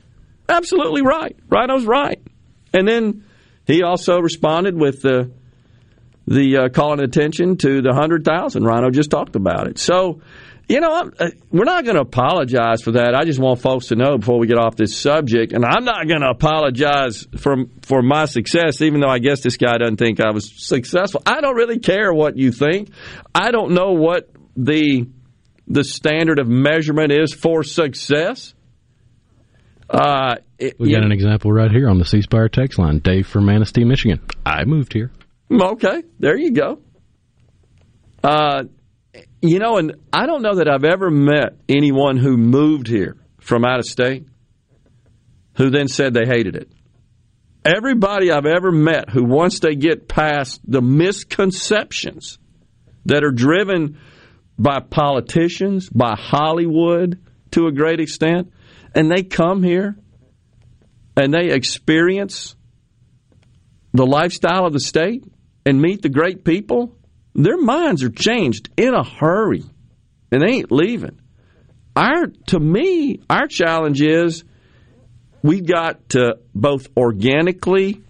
Absolutely right. Rhino's right. And then he also responded with the the uh, calling attention to the hundred thousand. Rhino just talked about it. So, you know, uh, we're not going to apologize for that. I just want folks to know before we get off this subject, and I'm not going to apologize for for my success, even though I guess this guy doesn't think I was successful. I don't really care what you think. I don't know what the the standard of measurement is for success. Uh, it, We you got an example right here on the C Spire text line. Dave from Manistee, Michigan. I moved here. Okay, there you go. Uh, you know, and I don't know that I've ever met anyone who moved here from out of state who then said they hated it. Everybody I've ever met who, once they get past the misconceptions that are driven by politicians, by Hollywood to a great extent, and they come here and they experience the lifestyle of the state and meet the great people, their minds are changed in a hurry and they ain't leaving. Our to me, our challenge is we've got to both organically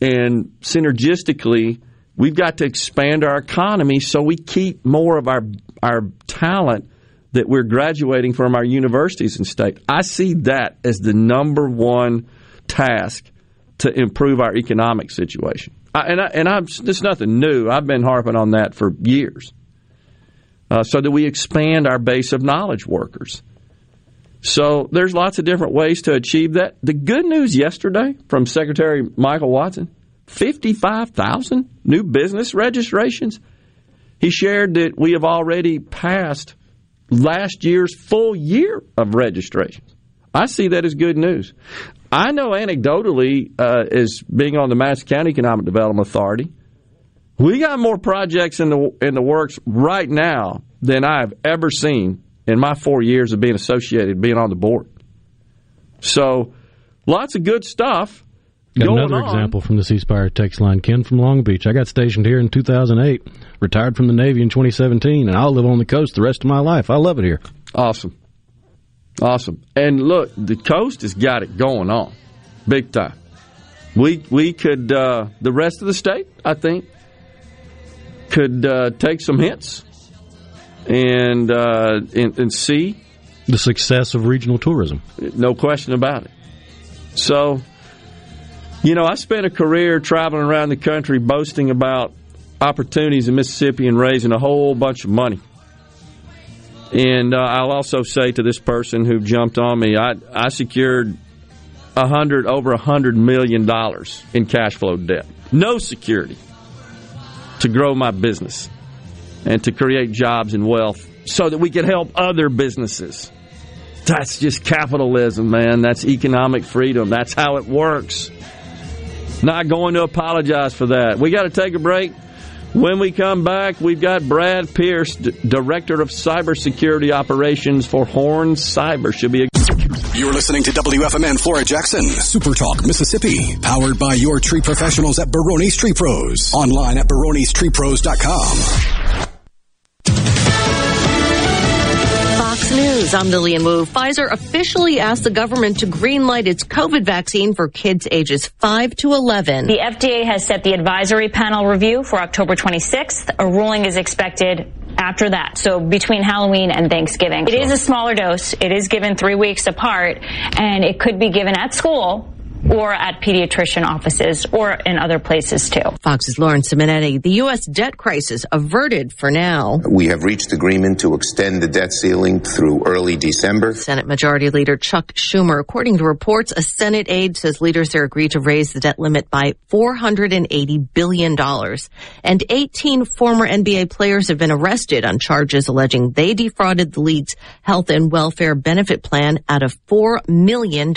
and synergistically we've got to expand our economy so we keep more of our our talent that we're graduating from our universities and state. I see that as the number one task to improve our economic situation. I, and I, and I'm it's nothing new. I've been harping on that for years. Uh, so that we expand our base of knowledge workers. So there's lots of different ways to achieve that. The good news yesterday from Secretary Michael Watson, 55,000 new business registrations. He shared that we have already passed last year's full year of registrations. I see that as good news. I know anecdotally, uh, as being on the Madison County Economic Development Authority, we got more projects in the in the works right now than I've ever seen in my four years of being associated, being on the board. So, lots of good stuff. Got another on. example from the C Spire text line. Ken from Long Beach. I got stationed here in 2008, retired from the Navy in 2017, and I'll live on the coast the rest of my life. I love it here. Awesome. Awesome. And look, the coast has got it going on big time. We we could uh, the rest of the state, I think, could uh, take some hints and, uh, and and see the success of regional tourism. No question about it. So, you know, I spent a career traveling around the country boasting about opportunities in Mississippi and raising a whole bunch of money. And uh, I'll also say to this person who jumped on me, I, I secured a hundred over a hundred million dollars in cash flow debt, no security, to grow my business and to create jobs and wealth, so that we could help other businesses. That's just capitalism, man. That's economic freedom. That's how it works. Not going to apologize for that. We got to take a break. When we come back, we've got Brad Pierce, D- Director of Cybersecurity Operations for Horne Cyber. Should be a You're listening to WFMN Flora Jackson, Super Talk, Mississippi, powered by your tree professionals at Baroni's Tree Pros. Online at baronistreepros.com. Lillian Wu. Pfizer officially asked the government to greenlight its COVID vaccine for kids ages 5 to 11. The FDA has set the advisory panel review for October 26th. A ruling is expected after that, so between Halloween and Thanksgiving. It is a smaller dose. It is given three weeks apart, and it could be given at school or at pediatrician offices or in other places too. Fox's Lauren Simonetti. The U.S. debt crisis averted for now. We have reached agreement to extend the debt ceiling through early December. Senate Majority Leader Chuck Schumer, according to reports, a Senate aide says leaders there agreed to raise the debt limit by $480 billion. And 18 former NBA players have been arrested on charges alleging they defrauded the league's health and welfare benefit plan out of $4 million.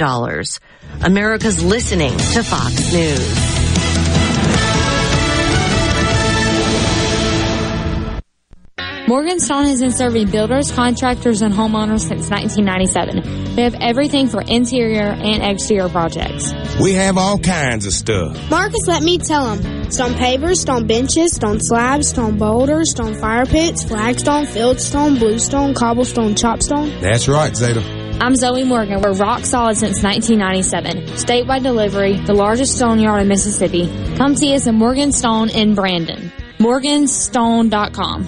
America's listening to Fox News. Morgan Morganstone has been serving builders, contractors, and homeowners since 1997. They have everything for interior and exterior projects. We have all kinds of stuff. Marcus, let me tell him. Stone pavers, stone benches, stone slabs, stone boulders, stone fire pits, flagstone, fieldstone, bluestone, cobblestone, chopstone. That's right, Zeta. I'm Zoe Morgan. We're rock solid since 1997. Statewide delivery, the largest stone yard in Mississippi. Come see us at Morgan Stone in Brandon. Morganstone.com.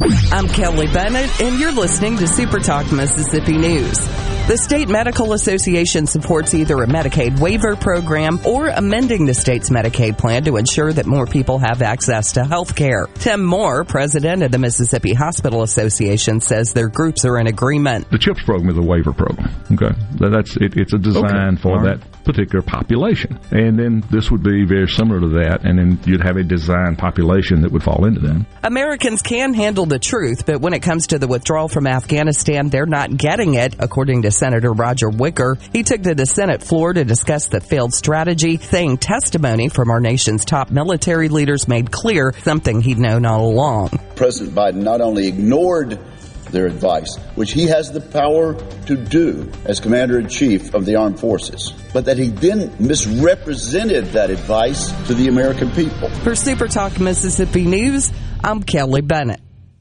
I'm Kelly Bennett, and you're listening to Super Talk Mississippi News. The State Medical Association supports either a Medicaid waiver program or amending the state's Medicaid plan to ensure that more people have access to health care. Tim Moore, president of the Mississippi Hospital Association, says their groups are in agreement. The CHIPS program is a waiver program. Okay, that's it, it's a design Okay. for All right. that particular population, and then this would be very similar to that, and then you'd have a design population that would fall into that. Americans can handle the truth, but when it comes to the withdrawal from Afghanistan, they're not getting it, according to Senator Roger Wicker. He took to the Senate floor to discuss the failed strategy, saying testimony from our nation's top military leaders made clear something he'd known all along. President Biden not only ignored their advice, which he has the power to do as Commander in Chief of the Armed Forces, but that he then misrepresented that advice to the American people. For Super Talk Mississippi News, I'm Kelly Bennett.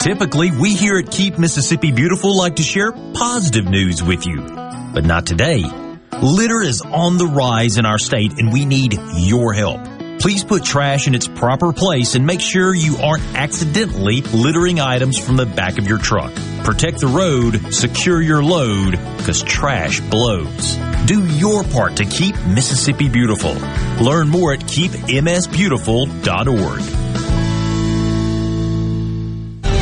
Typically, we here at Keep Mississippi Beautiful like to share positive news with you, but not today. Litter is on the rise in our state and we need your help. Please put trash in its proper place and make sure you aren't accidentally littering items from the back of your truck. Protect the road, secure your load, because trash blows. Do your part to keep Mississippi beautiful. Learn more at keepmsbeautiful.org.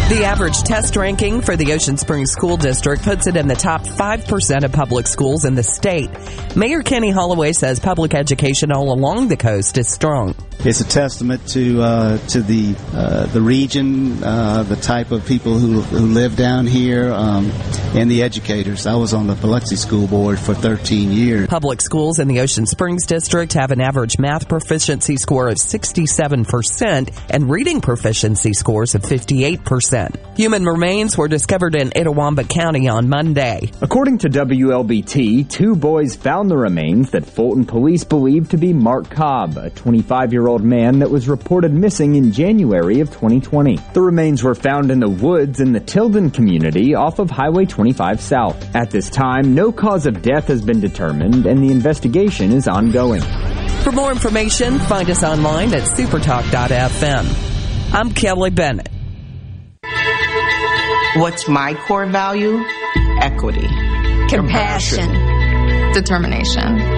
The average test ranking for the Ocean Springs School District puts it in the top 5% of public schools in the state. Mayor Kenny Holloway says public education all along the coast is strong. It's a testament to uh, to the uh, the region, uh, the type of people who who live down here, um, and the educators. I was on the Biloxi School Board for 13 years. Public schools in the Ocean Springs District have an average math proficiency score of 67% and reading proficiency scores of 58%. Human remains were discovered in Itawamba County on Monday. According to WLBT, two boys found the remains that Fulton police believe to be Mark Cobb, a 25 year old man that was reported missing in January of 2020. The remains were found in the woods in the Tilden community off of Highway 25 South. At this time, no cause of death has been determined and the investigation is ongoing. For more information, find us online at supertalk.fm. I'm Kelly Bennett. What's my core value? Equity. Compassion. Determination.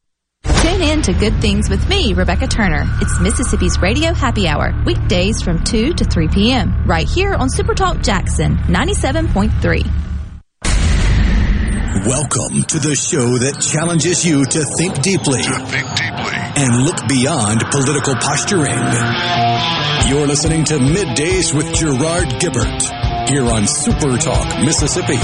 Tune in to Good Things with me, Rebecca Turner. It's Mississippi's Radio Happy Hour, weekdays from 2 to 3 p.m., right here on Supertalk Jackson 97.3. Welcome to the show that challenges you to think deeply, to think deeply, and look beyond political posturing. You're listening to Middays with Gerard Gibert here on Super Talk, Mississippi.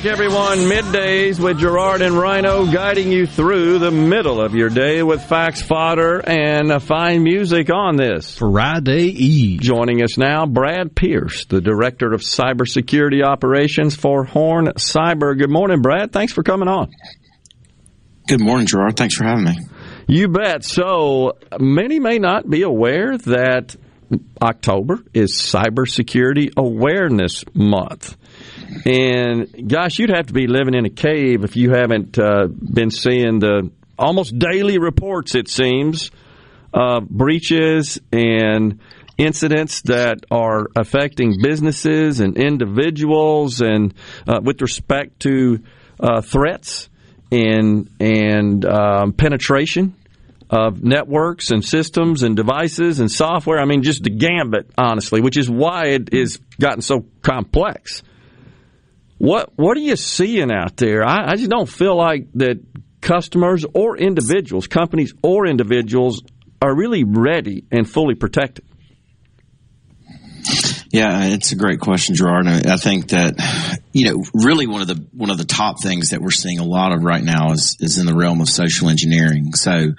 Back, everyone. Middays with Gerard and Rhino guiding you through the middle of your day with facts, fodder, and fine music on this Friday Eve. Joining us now, Brad Pierce, the Director of Cybersecurity Operations for Horne Cyber. Good morning, Brad. Thanks for coming on. Good morning, Gerard. Thanks for having me. You bet. So, many may not be aware that October is Cybersecurity Awareness Month. And gosh, you'd have to be living in a cave if you haven't uh, been seeing the almost daily reports, it seems, of breaches and incidents that are affecting businesses and individuals, and uh, with respect to uh, threats and and um, penetration of networks and systems and devices and software. I mean, just the gambit, honestly, which is why it has gotten so complex. What what are you seeing out there? I, I just don't feel like that customers or individuals, companies or individuals, are really ready and fully protected. Yeah, it's a great question, Gerard. I think that you know, really one of the one of the top things that we're seeing a lot of right now is is in the realm of social engineering. So,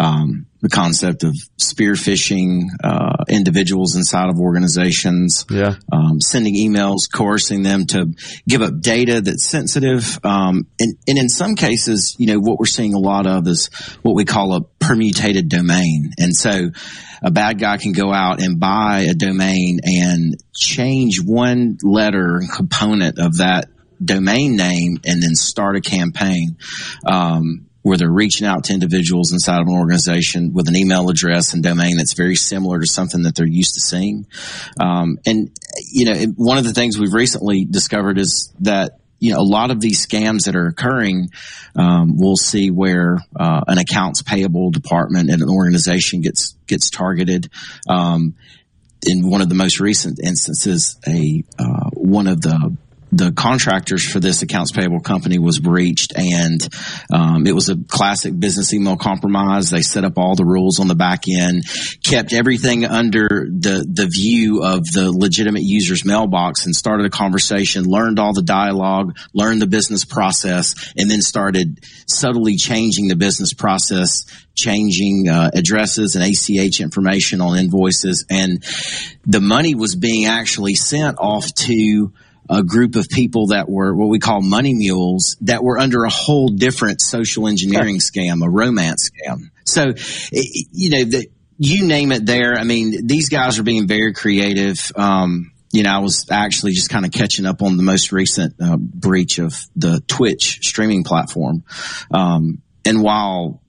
um, the concept of spear phishing uh, individuals inside of organizations, yeah, um, sending emails, coercing them to give up data that's sensitive, um, and and in some cases, you know, what we're seeing a lot of is what we call a permutated domain, and so a bad guy can go out and buy a domain and change one letter component of that domain name and then start a campaign. Um, where they're reaching out to individuals inside of an organization with an email address and domain that's very similar to something that they're used to seeing. Um, and, you know, one of the things we've recently discovered is that you know, a lot of these scams that are occurring, um, we'll see where uh, an accounts payable department at an organization gets gets targeted. Um, in one of the most recent instances, a uh, one of the the contractors for this accounts payable company was breached and um, it was a classic business email compromise. They set up all the rules on the back end kept everything under the the view of the legitimate user's mailbox and started a conversation learned all the dialogue learned the business process and then started subtly changing the business process changing uh, addresses and ACH information on invoices. And the money was being actually sent off to a group of people that were what we call money mules that were under a whole different social engineering scam, a romance scam. So, you know, the, you name it there. I mean, these guys are being very creative. Um, you know, I was actually just kind of catching up on the most recent uh, breach of the Twitch streaming platform. Um, and while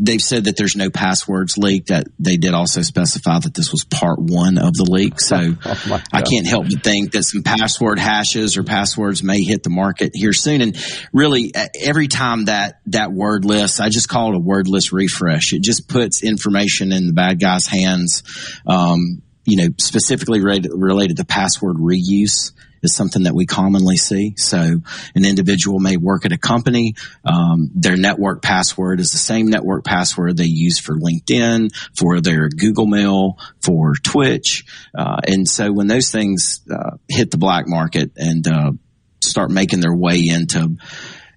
they've said that there's no passwords leaked. That they did also specify that this was part one of the leak. So (laughs) oh I can't help but think that some password hashes or passwords may hit the market here soon. And really, every time that that word list, I just call it a word list refresh. It just puts information in the bad guy's hands. Um, you know, specifically related, related to password reuse is something that we commonly see. So an individual may work at a company. Um, their network password is the same network password they use for LinkedIn, for their Google Mail, for Twitch. Uh, and so when those things uh, hit the black market and uh, start making their way into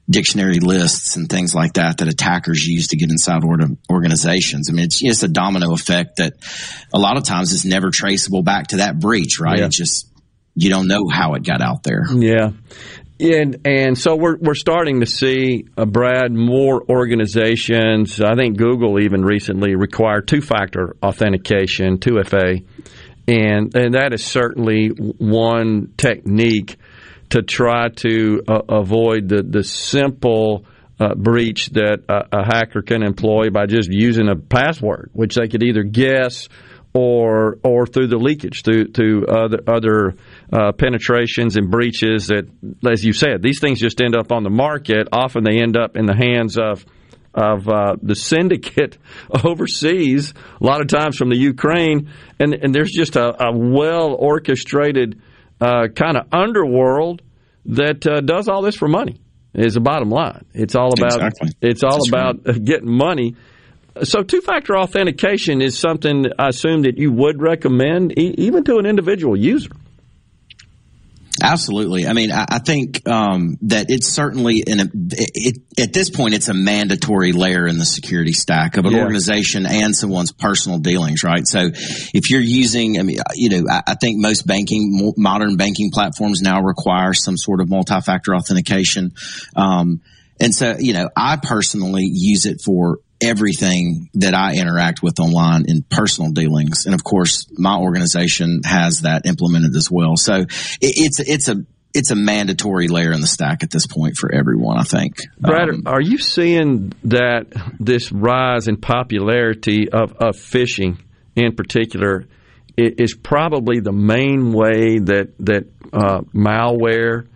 dictionary lists and things like that that attackers use to get inside organizations. I mean, it's just a domino effect that a lot of times is never traceable back to that breach, right? Yeah. It's just you don't know how it got out there. Yeah. And and so we're we're starting to see, uh, Brad, more organizations. I think Google even recently required two factor authentication, two FA, and and that is certainly one technique to try to uh, avoid the the simple. Uh, breach that a, a hacker can employ by just using a password, which they could either guess or or through the leakage through to other other uh, penetrations and breaches that, as you said, these things just end up on the market. Often they end up in the hands of of uh, the syndicate (laughs) overseas. A lot of times from the Ukraine, and and there's just a, a well orchestrated uh, kind of underworld that uh, does all this for money. Is the bottom line. It's all about exactly. it's all That's about right. (laughs) getting money so, two factor authentication is something I assume that you would recommend e- even to an individual user. Absolutely. I mean, I, I think um, that it's certainly in a, it, at this point it's a mandatory layer in the security stack of an yeah. organization and someone's personal dealings, right? So, if you're using, I mean, you know, I, I think most banking, modern banking platforms now require some sort of multi-factor authentication. Um, and so, you know, I personally use it for everything that I interact with online in personal dealings. And of course, my organization has that implemented as well. So it, it's, it's a, it's a mandatory layer in the stack at this point for everyone, I think. Brad, um, are you seeing that this rise in popularity of, of phishing in particular is probably the main way that, that uh, malware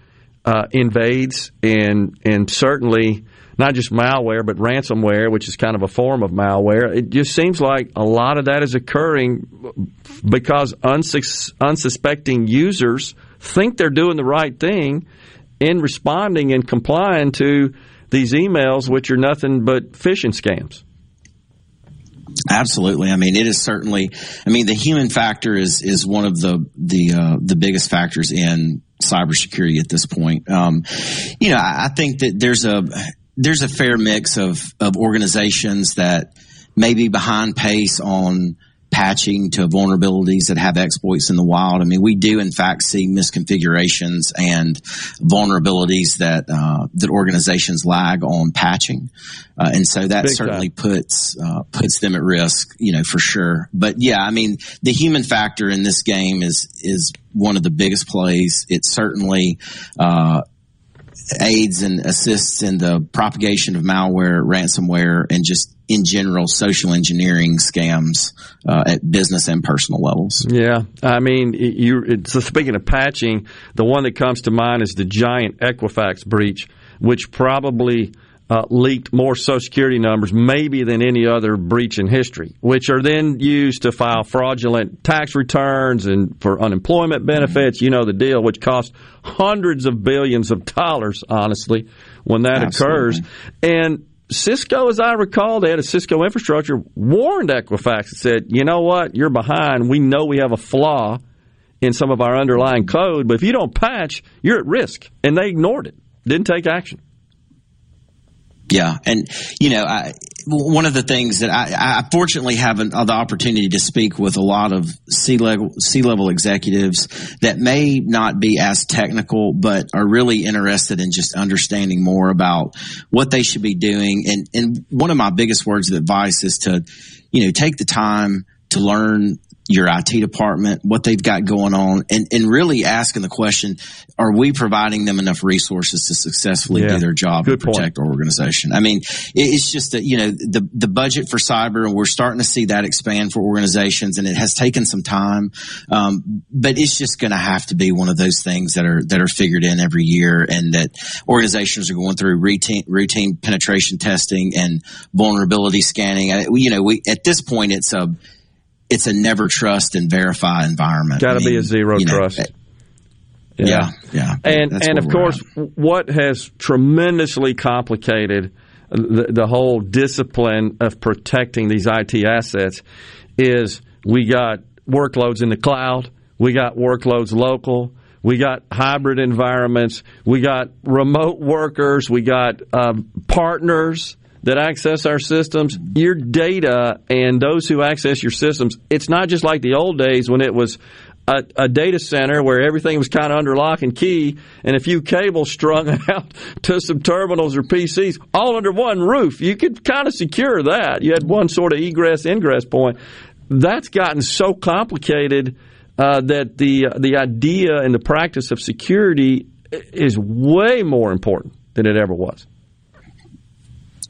uh, invades and, and certainly not just malware, but ransomware, which is kind of a form of malware. It just seems like a lot of that is occurring because unsus- unsuspecting users think they're doing the right thing in responding and complying to these emails, which are nothing but phishing scams. Absolutely. I mean, it is certainly. I mean, the human factor is is one of the the uh, the biggest factors in cybersecurity at this point. Um, you know, I, I think that there's a there's a fair mix of, of organizations that may be behind pace on patching to vulnerabilities that have exploits in the wild. I mean, we do in fact see misconfigurations and vulnerabilities that uh, that organizations lag on patching, uh, and so that Big certainly time. puts uh, puts them at risk, you know, for sure. But yeah, I mean, the human factor in this game is is one of the biggest plays. It certainly uh, aids and assists in the propagation of malware, ransomware, and just in general social engineering scams uh, at business and personal levels. Yeah, I mean, you. So speaking of patching, the one that comes to mind is the giant Equifax breach, which probably uh, leaked more Social Security numbers, maybe than any other breach in history, which are then used to file fraudulent tax returns and for unemployment benefits. You know the deal, which cost hundreds of billions of dollars, honestly, when that Absolutely. occurs. And Cisco, as I recall, they had a Cisco infrastructure warned Equifax and said, you know what, you're behind. We know we have a flaw in some of our underlying code, but if you don't patch, you're at risk. And they ignored it, didn't take action. Yeah, and you know, I, one of the things that I, I fortunately have an, uh, the opportunity to speak with a lot of C level C level executives that may not be as technical, but are really interested in just understanding more about what they should be doing. And and one of my biggest words of advice is to, you know, take the time to learn your IT department, what they've got going on, and, and really asking the question, are we providing them enough resources to successfully yeah. do their job Good and protect point. our organization? I mean, it's just that, you know, the, the budget for cyber, and we're starting to see that expand for organizations, and it has taken some time. Um, but it's just going to have to be one of those things that are, that are figured in every year and that organizations are going through routine, routine penetration testing and vulnerability scanning. You know, we, at this point, it's a, it's a never trust and verify environment. Got to I mean, be a zero trust. Know, Yeah, yeah. And and of course, what has tremendously complicated the, the whole discipline of protecting these IT assets is we got workloads in the cloud, we got workloads local. We got hybrid environments. We got remote workers. We got um, partners that access our systems. Your data and those who access your systems, it's not just like the old days when it was a, a data center where everything was kind of under lock and key and a few cables (laughs) strung out to some terminals or PCs all under one roof. You could kind of secure that. You had one sort of egress ingress point. That's gotten so complicated uh, that the the idea and the practice of security is way more important than it ever was.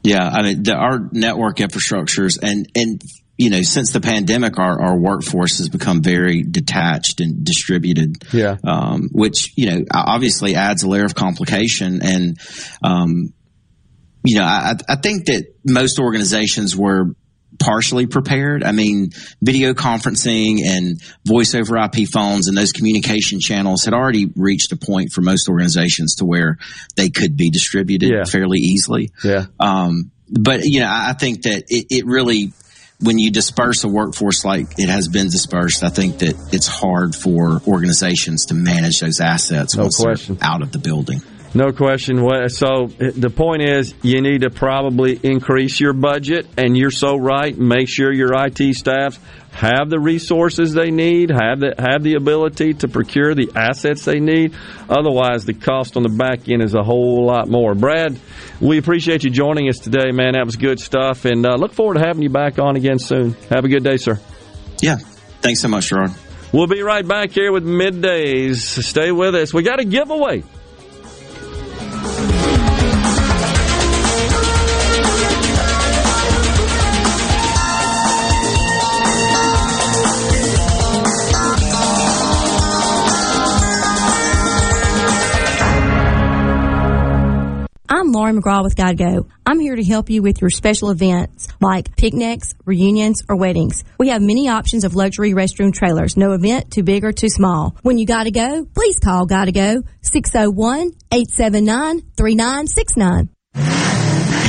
Yeah, I mean, the, our network infrastructures and and you know, since the pandemic, our, our workforce has become very detached and distributed. Yeah. Um, which, you know, obviously adds a layer of complication. And, um, you know, I, I think that most organizations were partially prepared. I mean, video conferencing and voice over IP phones and those communication channels had already reached a point for most organizations to where they could be distributed Yeah. fairly easily. Yeah. Um, but you know, I think that it, it really, when you disperse a workforce like it has been dispersed, I think that it's hard for organizations to manage those assets No once they're out of the building. No question. What- So the point is, you need to probably increase your budget, and you're so right. Make sure your IT staffs have the resources they need, have the have the ability to procure the assets they need. Otherwise, the cost on the back end is a whole lot more. Brad, we appreciate you joining us today, man. That was good stuff, and uh, look forward to having you back on again soon. Have a good day, sir. Yeah. Thanks so much, Gerard. We'll be right back here with middays. Stay with us. We got a giveaway. I'm Lauren McGraw with GuideGo. I'm here to help you with your special events like picnics, reunions, or weddings. We have many options of luxury restroom trailers. No event too big or too small. When you gotta go, please call Gotta Go 601-879-3969.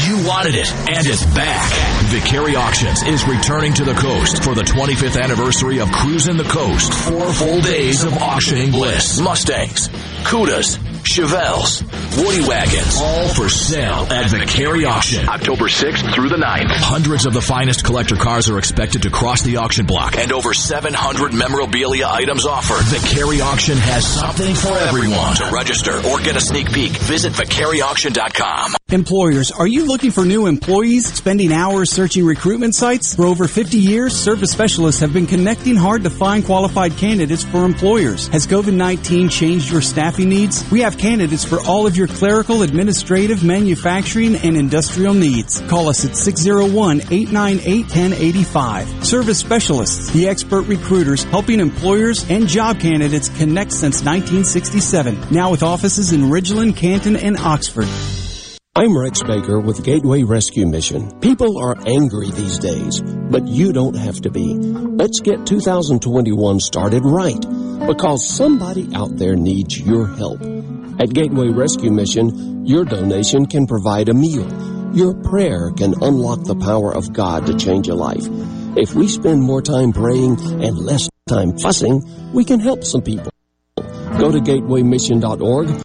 You wanted it, and it's back. Vicari Auctions is returning to the coast for the 25th anniversary of Cruising the Coast. Four full days of auctioning bliss. Mustangs, Cudas, Chevelles, Woody Wagons, all for sale at the Vicari Auction. October 6th through the 9th. Hundreds of the finest collector cars are expected to cross the auction block, and over 700 memorabilia items offered. The Vicari Auction has something for everyone. To register or get a sneak peek, visit VicariAuction.com. Employers, are you looking for new employees, spending hours searching recruitment sites? For over 50 years, service specialists have been connecting hard to find qualified candidates for employers. Has COVID-19 changed your staffing needs? We have candidates for all of your clerical, administrative, manufacturing, and industrial needs. Call us at 601-898-1085. Service specialists, the expert recruiters helping employers and job candidates connect since 1967. Now with offices in Ridgeland, Canton, and Oxford. I'm Rex Baker with Gateway Rescue Mission. People are angry these days, but you don't have to be. Let's get 2021 started right because somebody out there needs your help. At Gateway Rescue Mission, your donation can provide a meal. Your prayer can unlock the power of God to change a life. If we spend more time praying and less time fussing, we can help some people. Go to gatewaymission.org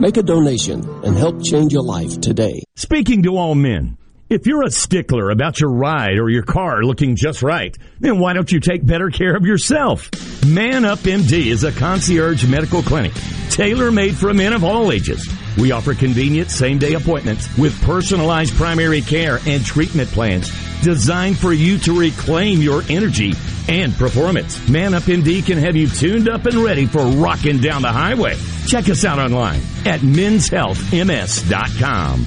Make a donation and help change your life today. Speaking to all men, if you're a stickler about your ride or your car looking just right, then why don't you take better care of yourself? Man Up MD is a concierge medical clinic tailor made for men of all ages. We offer convenient same day appointments with personalized primary care and treatment plans designed for you to reclaim your energy and performance. Man Up MD can have you tuned up and ready for rocking down the highway. Check us out online at menshealthms.com.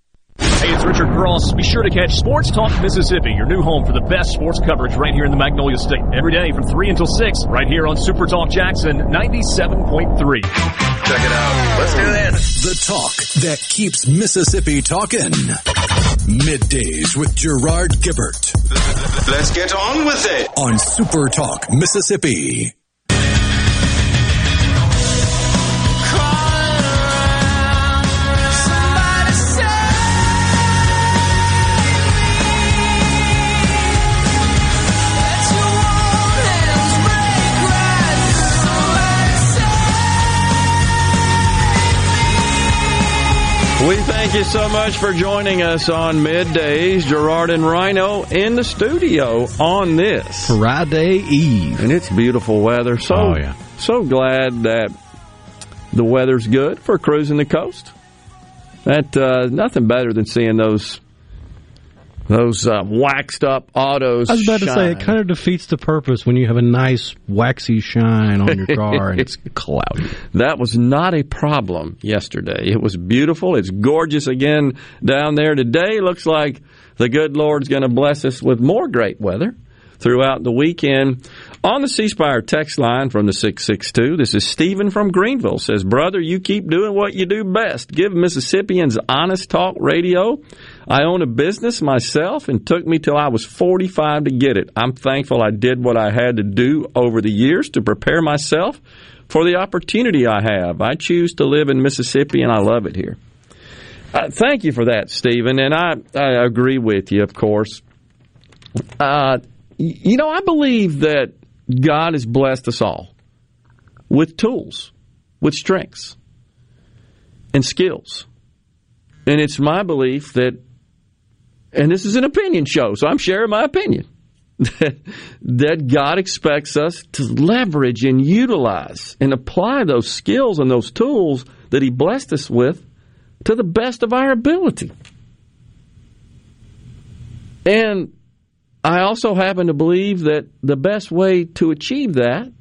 Hey, it's Richard Cross. Be sure to catch Sports Talk Mississippi, your new home for the best sports coverage right here in the Magnolia State. Every day from 3 until 6, right here on Super Talk Jackson 97.3. Check it out. Let's do this. The talk that keeps Mississippi talking. Middays with Gerard Gibert. Let's get on with it. On Super Talk Mississippi. We thank you so much for joining us on middays. Gerard and Rhino in the studio on this Friday Eve, and it's beautiful weather. So, Oh, yeah. so glad that the weather's good for cruising the coast. That uh, nothing better than seeing those those uh, waxed up autos. I was about to say it kind of defeats the purpose when you have a nice waxy shine on your (laughs) car and it's (laughs) cloudy. That was not a problem yesterday. It was beautiful. It's gorgeous again down there today. Looks like the good Lord's going to bless us with more great weather throughout the weekend. On the C Spire text line from the 662, this is Stephen from Greenville says, Brother, you keep doing what you do best. Give Mississippians honest talk radio. I own a business myself and took me till I was 45 to get it. I'm thankful I did what I had to do over the years to prepare myself for the opportunity I have. I choose to live in Mississippi and I love it here. Uh, thank you for that, Stephen. And I, I agree with you, of course. Uh, you know, I believe that God has blessed us all with tools, with strengths, and skills. And it's my belief that, and this is an opinion show, so I'm sharing my opinion, (laughs) that, God expects us to leverage and utilize and apply those skills and those tools that He blessed us with to the best of our ability. And I also happen to believe that the best way to achieve that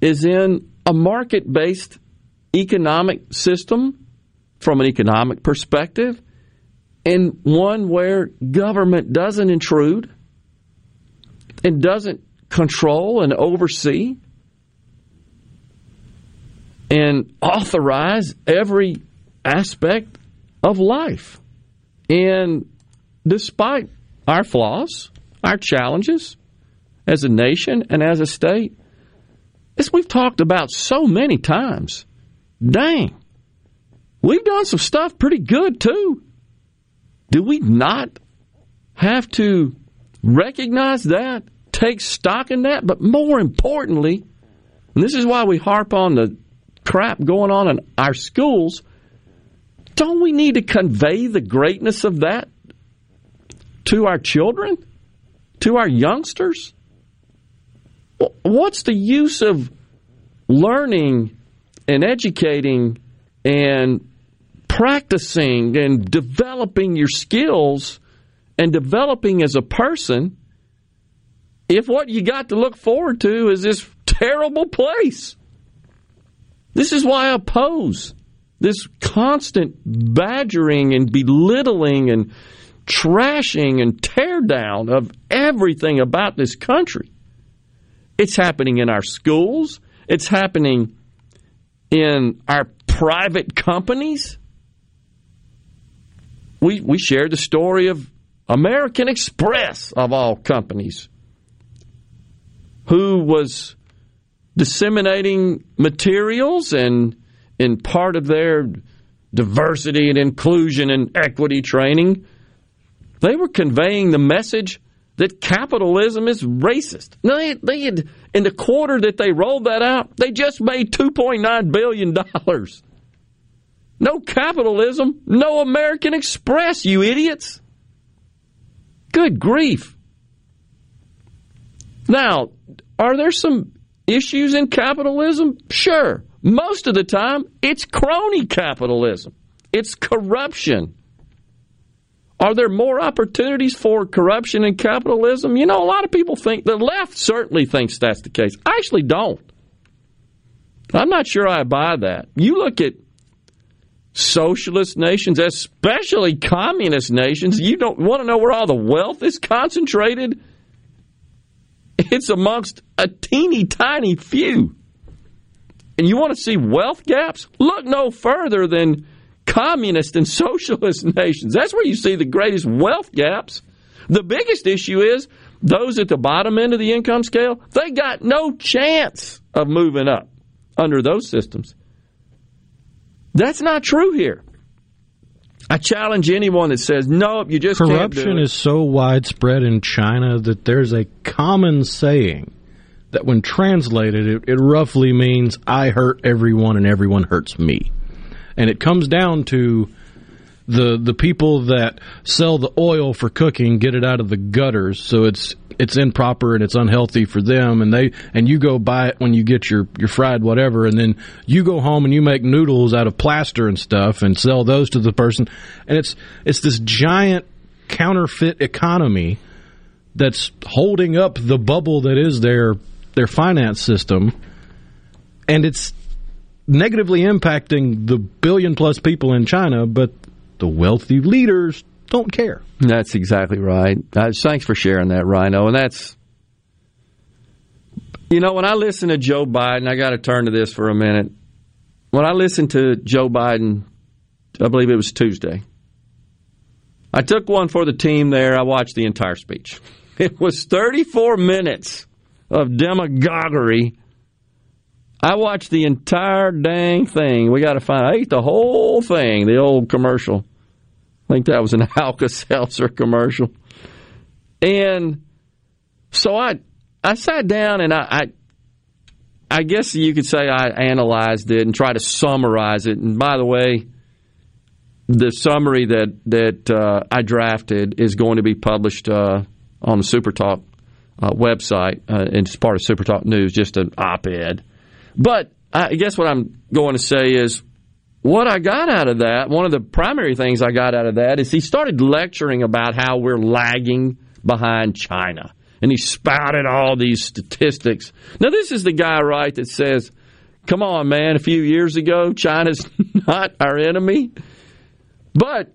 is in a market based economic system from an economic perspective and one where government doesn't intrude and doesn't control and oversee and authorize every aspect of life. And despite our flaws, our challenges as a nation and as a state, as we've talked about so many times, dang, we've done some stuff pretty good too. Do we not have to recognize that, take stock in that, but more importantly, and this is why we harp on the crap going on in our schools, don't we need to convey the greatness of that to our children, to our youngsters? What's the use of learning and educating and practicing and developing your skills and developing as a person if what you got to look forward to is this terrible place? This is why I oppose this constant badgering and belittling and trashing and tear down of everything about this country. It's happening in our schools, it's happening in our private companies. We, we shared the story of American Express, of all companies, who was disseminating materials and in part of their diversity and inclusion and equity training, they were conveying the message that capitalism is racist. Now, they, they had, in the quarter that they rolled that out, they just made $2.9 billion. No capitalism, no American Express, you idiots. Good grief. Now, are there some issues in capitalism? Sure. Most of the time, it's crony capitalism, it's corruption. Are there more opportunities for corruption in capitalism? You know, a lot of people think the left certainly thinks that's the case. I actually don't. I'm not sure I buy that. You look at socialist nations, especially communist nations, you don't want to know where all the wealth is concentrated? It's amongst a teeny tiny few. And you want to see wealth gaps? Look no further than communist and socialist (laughs) nations. That's where you see the greatest wealth gaps. The biggest issue is those at the bottom end of the income scale, they got no chance of moving up under those systems. That's not true here. I challenge anyone that says, nope, you just Corruption is so widespread in China that there's a common saying that when translated, it, it roughly means I hurt everyone and everyone hurts me and it comes down to the the people that sell the oil for cooking get it out of the gutters, so it's it's improper and it's unhealthy for them, and they and you go buy it when you get your your fried whatever, and then you go home and you make noodles out of plaster and stuff and sell those to the person, and it's it's this giant counterfeit economy that's holding up the bubble that is their their finance system, and it's negatively impacting the billion plus people in China, but the wealthy leaders don't care. That's exactly right. Uh, thanks for sharing that, Rhino. And that's, you know, when I listen to Joe Biden, I got to turn to this for a minute. When I listened to Joe Biden, I believe it was Tuesday, I took one for the team there. I watched the entire speech. (laughs) It was 34 minutes of demagoguery I watched the entire dang thing. We got to find. I ate the whole thing. The old commercial. I think that was an (laughs) Alka Seltzer commercial. And so I I sat down and I, I I guess you could say I analyzed it and tried to summarize it. And by the way, the summary that that uh, I drafted is going to be published uh, on the SuperTalk uh, website, uh, and it's part of SuperTalk News, just an op-ed. But I guess what I'm going to say is what I got out of that, one of the primary things I got out of that is he started lecturing about how we're lagging behind China. And he spouted all these statistics. Now, this is the guy, right, that says, come on, man, a few years ago, China's (laughs) not our enemy. But,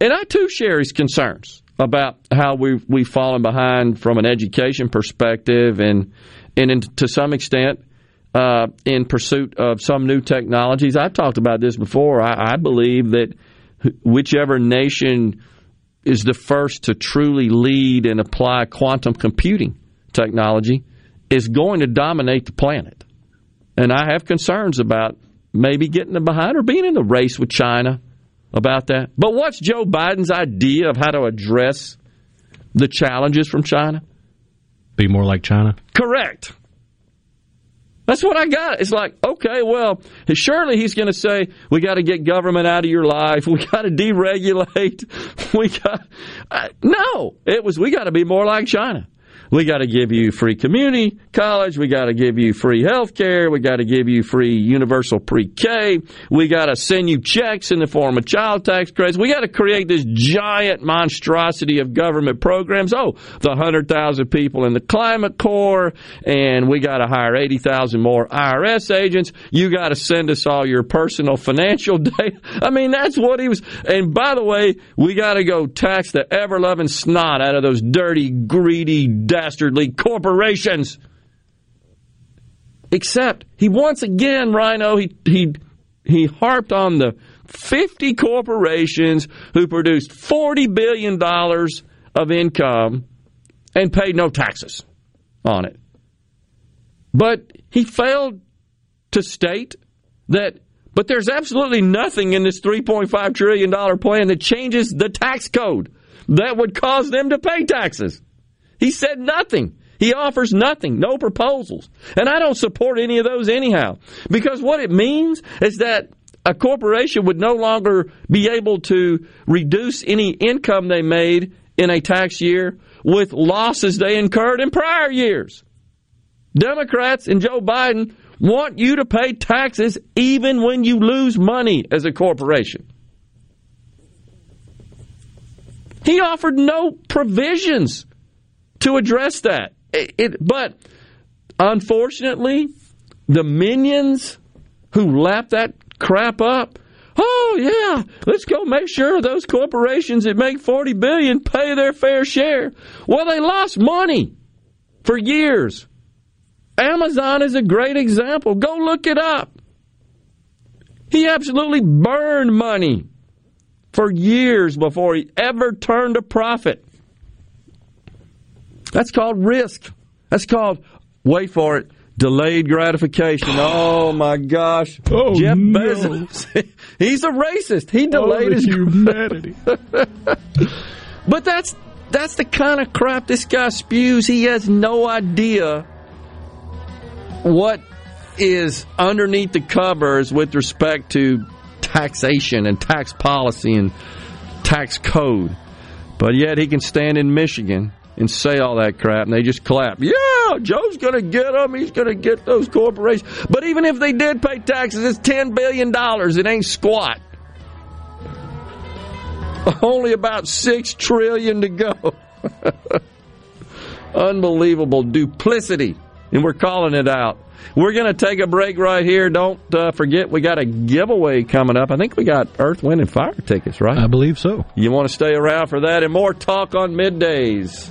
and I too share his concerns about how we've, we've fallen behind from an education perspective and, and in, to some extent, uh, in pursuit of some new technologies. I've talked about this before. I, I believe that whichever nation is the first to truly lead and apply quantum computing technology is going to dominate the planet. And I have concerns about maybe getting behind or being in the race with China about that. But what's Joe Biden's idea of how to address the challenges from China? Be more like China? Correct. That's what I got. It's like, okay, well, surely he's going to say, we got to get government out of your life. (laughs) We got to deregulate. (laughs) We got, uh, no, it was, we got to be more like China. We got to give you free community college. We got to give you free health care. We got to give you free universal pre K. We got to send you checks in the form of child tax credits. We got to create this giant monstrosity of government programs. Oh, the 100,000 people in the climate corps, and we got to hire 80,000 more IRS agents. You got to send us all your personal financial (laughs) data. I mean, that's what he was. And by the way, we got to go tax the ever loving snot out of those dirty, greedy, dastardly corporations. Except he once again, Rhino, he he he harped on the 50 corporations who produced 40 billion dollars of income and paid no taxes on it. But he failed to state that but there's absolutely nothing in this 3.5 trillion dollar plan that changes the tax code that would cause them to pay taxes. He said nothing. He offers nothing, no proposals. And I don't support any of those anyhow. Because what it means is that a corporation would no longer be able to reduce any income they made in a tax year with losses they incurred in prior years. Democrats and Joe Biden want you to pay taxes even when you lose money as a corporation. He offered no provisions to address that. It, it, but unfortunately, the minions who lap that crap up, oh yeah, let's go make sure those corporations that make 40 billion pay their fair share. Well, they lost money for years. Amazon is a great example. Go look it up. He absolutely burned money for years before he ever turned a profit. That's called risk. That's called, wait for it, delayed gratification. (sighs) Oh my gosh. Oh, Jeff no. Bezos. (laughs) He's a racist. He delayed Oh, his humanity. (laughs) but that's that's the kind of crap this guy spews. He has no idea what is underneath the covers with respect to taxation and tax policy and tax code. But yet he can stand in Michigan and say all that crap and they just clap. Yeah, Joe's going to get them. He's going to get those corporations. But even if they did pay taxes, it's $10 billion. It ain't squat. (laughs) Only about 6 trillion to go. (laughs) Unbelievable duplicity. And we're calling it out. We're going to take a break right here. Don't uh, forget, we got a giveaway coming up. I think we got Earth, Wind, and Fire tickets, right? I believe so. You want to stay around for that and more talk on middays.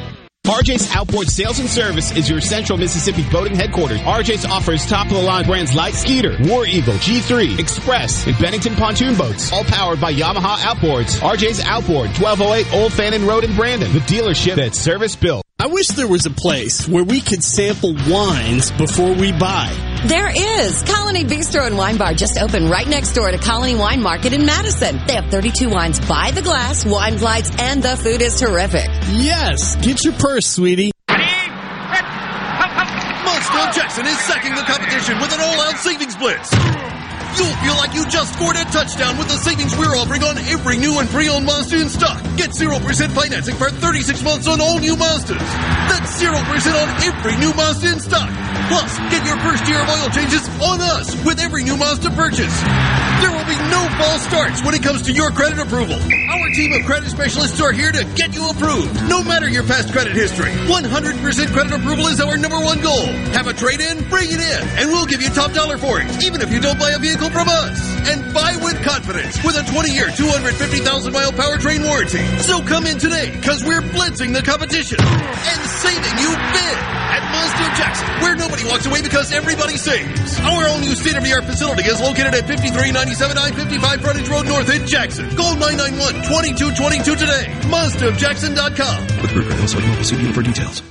RJ's Outboard Sales and Service is your central Mississippi boating headquarters. RJ's offers top of the line brands like Skeeter, War Eagle, G3, Express, and Bennington pontoon boats, all powered by Yamaha Outboards. RJ's Outboard, 1208 Old Fannin Road in Brandon, the dealership that's service built. I wish there was a place where we could sample wines before we buy. There is. Colony Bistro and Wine Bar just opened right next door to Colony Wine Market in Madison. They have 32 wines by the glass, wine flights, and the food is terrific. Yes, get your purse, sweetie. Mazda Jackson is sacking the competition with an all-out savings blitz. You'll feel like you just scored a touchdown with the savings we're offering on every new and pre-owned Mazda in stock. Get 0% financing for 36 months on all new Mazdas. That's 0% on every new Mazda in stock. Plus, get your first year of oil changes on us with every new Mazda purchase. There will be no false starts when it comes to your credit approval. Our team of credit specialists are here to get you approved, no matter your past credit history. 100% credit approval is our number one goal. Have a trade-in? Bring it in, and we'll give you top dollar for it, even if you don't buy a vehicle from us. And buy with confidence with a 20-year, 250,000-mile powertrain warranty. So come in today, because we're blitzing the competition and saving you big at Mazda Jackson, where nobody walks away because everybody saves. Our own new state-of-the-art facility is located at 5397 I-55 Frontage Road North in Jackson. Call 991-2222 today. MazdaofJackson.com. With Ruger Hills, mobile CDN for details.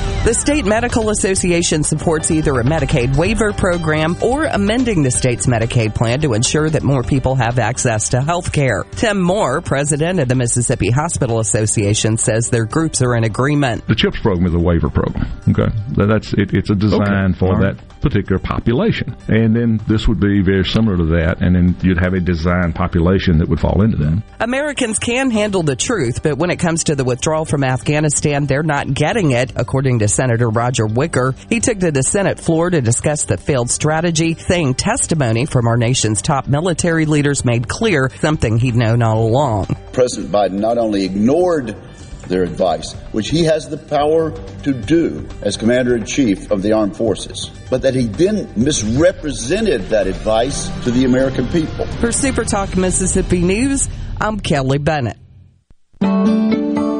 The State Medical Association supports either a Medicaid waiver program or amending the state's Medicaid plan to ensure that more people have access to health care. Tim Moore, president of the Mississippi Hospital Association, says their groups are in agreement. The CHIPS program is a waiver program. Okay, that's it, it's a design Okay. for All right. that particular population, and then this would be very similar to that, and then you'd have a design population that would fall into that. Americans can handle the truth, but when it comes to the withdrawal from Afghanistan, they're not getting it, according to Senator Roger Wicker. He took to the Senate floor to discuss the failed strategy, saying testimony from our nation's top military leaders made clear something he'd known all along. President Biden not only ignored their advice, which he has the power to do as Commander in Chief of the Armed Forces, but that he then misrepresented that advice to the American people. For Super Talk Mississippi News, I'm Kelly Bennett.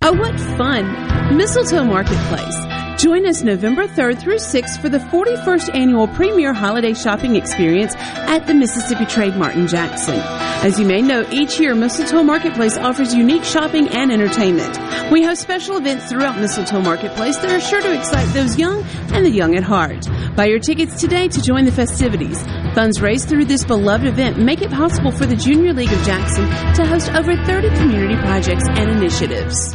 Oh, what fun! Mistletoe Marketplace. Join us November 3rd through 6th for the 41st annual Premier Holiday Shopping Experience at the Mississippi Trade Mart in Jackson. As you may know, each year Mistletoe Marketplace offers unique shopping and entertainment. We host special events throughout Mistletoe Marketplace that are sure to excite those young and the young at heart. Buy your tickets today to join the festivities. Funds raised through this beloved event make it possible for the Junior League of Jackson to host over 30 community projects and initiatives.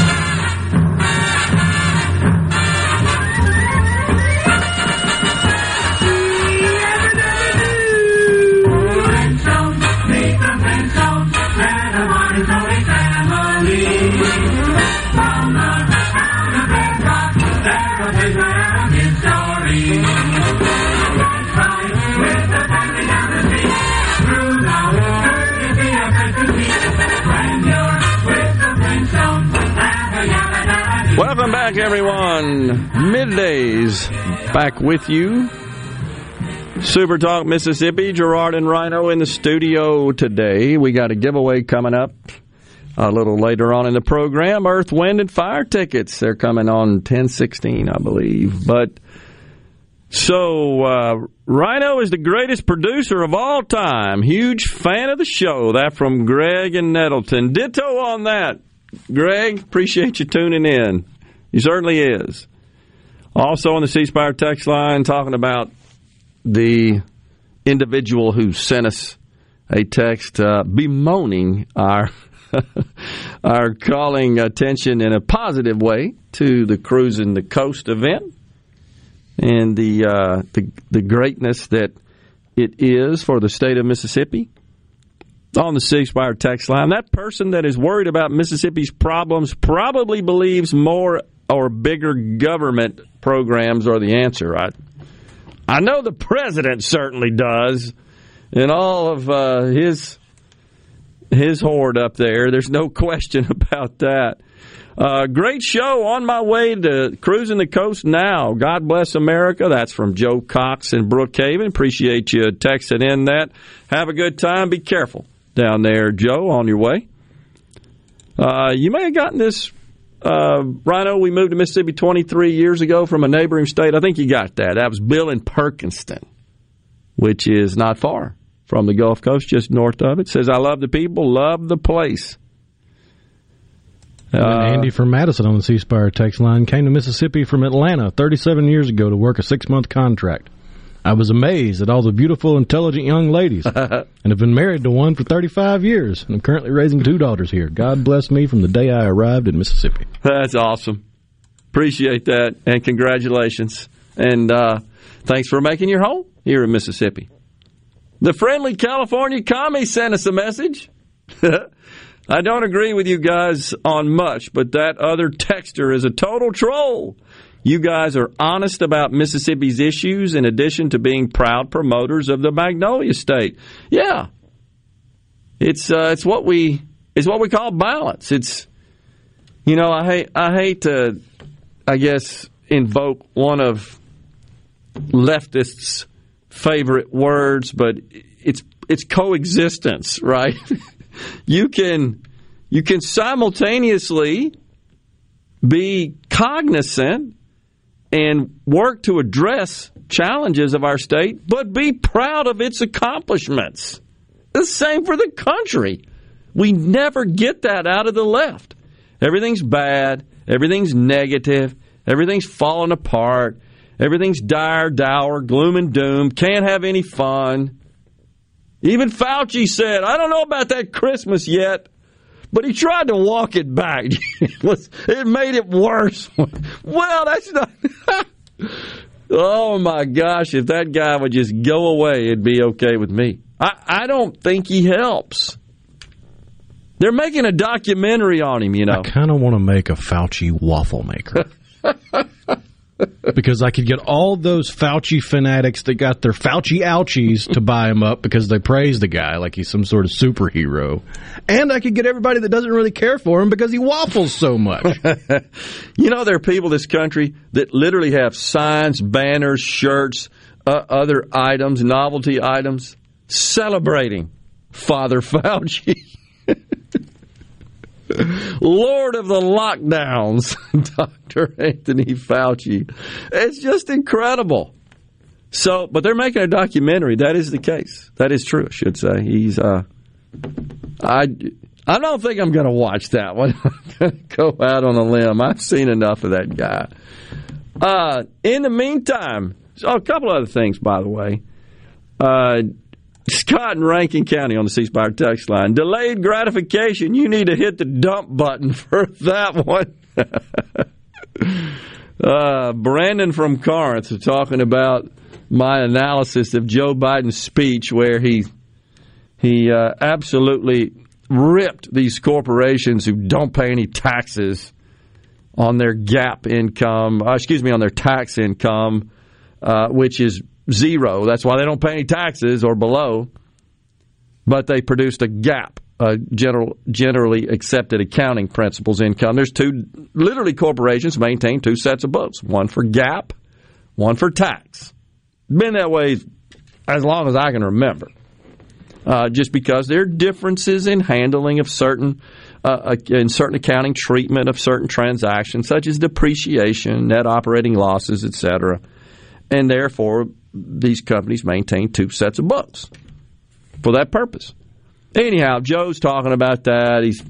Welcome back, everyone. Middays back with you. Super Talk Mississippi, Gerard and Rhino in the studio today. We got a giveaway coming up a little later on in the program. Earth, Wind, and Fire tickets. They're coming on 1016, I believe. But so, uh, Rhino is the greatest producer of all time. Huge fan of the show. That from Greg and Nettleton. Ditto on that. Greg, appreciate you tuning in. He certainly is. Also on the C Spire text line, talking about the individual who sent us a text uh, bemoaning our (laughs) our calling attention in a positive way to the cruising the coast event and the uh, the, the greatness that it is for the state of Mississippi. On the C Spire text line, that person that is worried about Mississippi's problems probably believes more or bigger government programs are the answer. I, I know the president certainly does, and all of uh, his his horde up there. There's no (laughs) question about that. Uh, great show on my way to cruising the coast now. God bless America. That's from Joe Cox in Brookhaven. Appreciate you texting in that. Have a good time. Be careful down there, Joe, on your way. Uh, you may have gotten this, uh, Rhino. We moved to Mississippi 23 years ago from a neighboring state. I think you got that. That was Bill in Perkinston, which is not far from the Gulf Coast, just north of it. Says, I love the people, love the place. And Uh, Andy from Madison on the C Spire text line came to Mississippi from Atlanta 37 years ago to work a six month contract. I was amazed at all the beautiful, intelligent young ladies (laughs) and have been married to one for 35 years. And I'm currently raising two daughters here. God bless me from the day I arrived in Mississippi. That's awesome. Appreciate that, and congratulations. And uh, thanks for making your home here in Mississippi. The friendly California commie sent us a message. (laughs) I don't agree with you guys on much, but that other texter is a total troll. You guys are honest about Mississippi's issues in addition to being proud promoters of the Magnolia State. Yeah. It's uh, it's what we it's what we call balance. It's you know, I hate I hate to I guess invoke one of leftists' favorite words, but it's it's coexistence, right? (laughs) you can you can simultaneously be cognizant and work to address challenges of our state, but be proud of its accomplishments. The same for the country. We never get that out of the left. Everything's bad, everything's negative, everything's falling apart, everything's dire, dour, gloom and doom, can't have any fun. Even Fauci said, I don't know about that Christmas yet, but he tried to walk it back. (laughs) it made it worse. (laughs) well, that's not. (laughs) oh my gosh, if that guy would just go away, it'd be okay with me. I, I don't think he helps. They're making a documentary on him, you know. I kind of want to make a Fauci waffle maker. Because I could get all those Fauci fanatics that got their Fauci ouchies to buy him up because they praise the guy like he's some sort of superhero. And I could get everybody that doesn't really care for him because he waffles so much. (laughs) you know, there are people in this country that literally have signs, banners, shirts, uh, other items, novelty items, celebrating Father (laughs) Fauci. Lord of the lockdowns, (laughs) Dr. Anthony Fauci. It's just incredible. So, but they're making a documentary. That is the case. That is true, I should say. He's, uh, I, I don't think I'm going to watch that one. (laughs) Go out on a limb. I've seen enough of that guy. Uh, in the meantime, so a couple other things, by the way. Uh, Scott in Rankin County on the C Spire text line. Delayed gratification. You need to hit the dump button (laughs) for that one. (laughs) uh, Brandon from Corinth is talking about my analysis of Joe Biden's speech, where he he uh, absolutely ripped these corporations who don't pay any taxes on their GAAP income. Uh, excuse me, on their tax income, uh, which is zero. That's why they don't pay any taxes or below. But they produced a GAAP, uh, general, generally accepted accounting principles income. There's two, literally, corporations maintain two sets of books one for GAAP, one for tax. Been that way as long as I can remember. Uh, just because there are differences in handling of certain uh, in certain accounting treatment of certain transactions, such as depreciation, net operating losses, etc., and therefore these companies maintain two sets of books for that purpose. Anyhow, Joe's talking about that. He's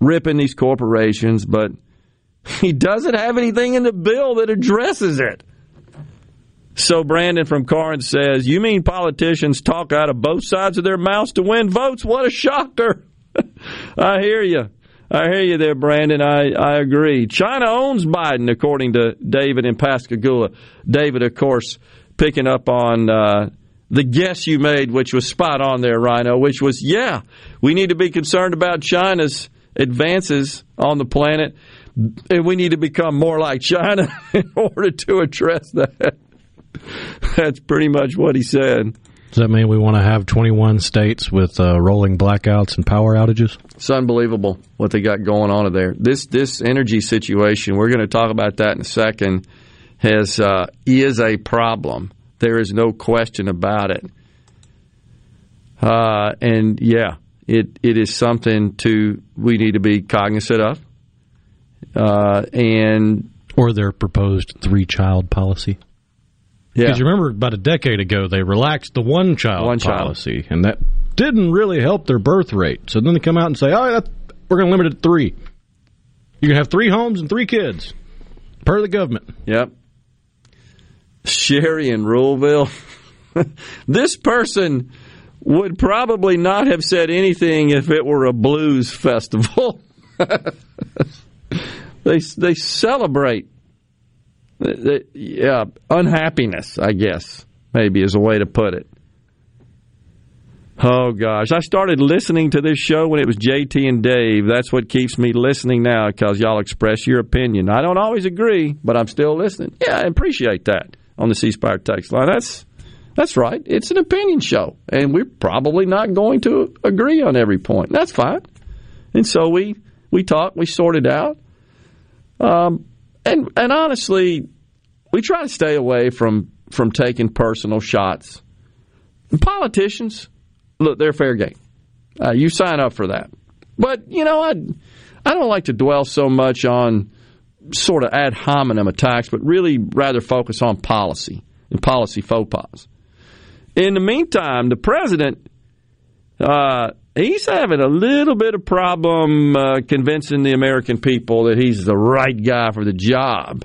ripping these corporations, but (laughs) he doesn't have anything in the bill that addresses it. So Brandon from Corinth says, "You mean politicians talk out of both sides of their mouths to win votes? What a shocker!" (laughs) I hear you. I hear you there, Brandon. I, I agree. China owns Biden, according to David in Pascagoula. David, of course, picking up on uh, the guess you made, which was spot on there, Rhino, which was, yeah, we need to be concerned about China's advances on the planet, and we need to become more like China (laughs) in order to address that. That's pretty much what he said. Does that mean we want to have 21 states with uh, rolling blackouts and power outages? It's unbelievable what they got going on there. This this energy situation, we're going to talk about that in a second, has uh, is a problem. There is no question about it. Uh, and yeah, it it is something to we need to be cognizant of. Uh, and or their proposed three child policy. Yeah, because you remember about a decade ago they relaxed the one child one policy, child. and that didn't really help their birth rate. So then they come out and say, "Oh, we're going to limit it to three. You can have three homes and three kids per the government." Yep. Sherry in Ruleville. (laughs) this person would probably not have said anything if it were a blues festival. (laughs) they they celebrate yeah unhappiness, I guess maybe is a way to put it. Oh gosh, I started listening to this show when it was JT and Dave. That's what keeps me listening now because y'all express your opinion. I don't always agree, but I'm still listening. Yeah, I appreciate that on the C Spire text line. That's that's right. It's an opinion show, and we're probably not going to agree on every point. That's fine. And so we we talk, we sort it out. Um, and and honestly, we try to stay away from from taking personal shots. Politicians, look, they're fair game. Uh, you sign up for that. But you know, I I don't like to dwell so much on sort of ad hominem attacks, but really rather focus on policy and policy faux pas. In the meantime, the president, uh, he's having a little bit of problem uh, convincing the American people that he's the right guy for the job.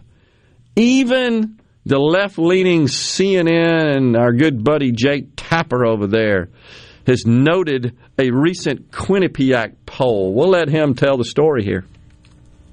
Even the left leaning CNN and our good buddy Jake Tapper over there has noted a recent Quinnipiac poll. We'll let him tell the story here.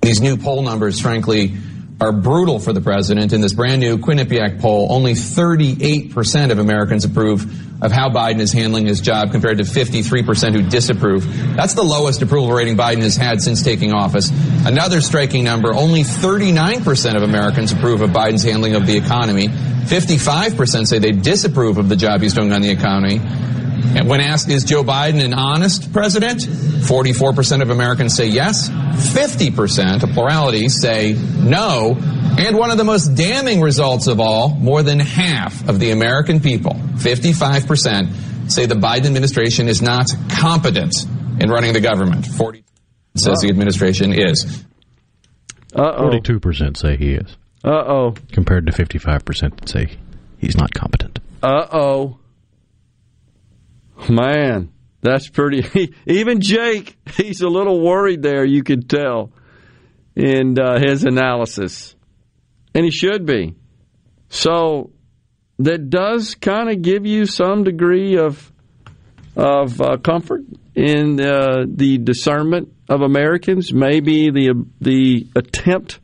These new poll numbers, frankly, are brutal for the president. In this brand new Quinnipiac poll, only 38% of Americans approve of how Biden is handling his job compared to 53% who disapprove. That's the lowest approval rating Biden has had since taking office. Another striking number, only 39% of Americans approve of Biden's handling of the economy. 55% say they disapprove of the job he's doing on the economy. And when asked, is Joe Biden an honest president? 44% of Americans say yes. 50%, a plurality, say no. And one of the most damning results of all, more than half of the American people, 55%, say the Biden administration is not competent in running the government. 40 says the administration is. Uh-oh. 42% say he is. Uh-oh. Compared to 55% that say he's not competent. Uh-oh. Man, that's pretty. (laughs) Even Jake, he's a little worried there. You could tell in uh, his analysis, and he should be. So that does kind of give you some degree of of uh, comfort in uh, the discernment of Americans. Maybe the the attempt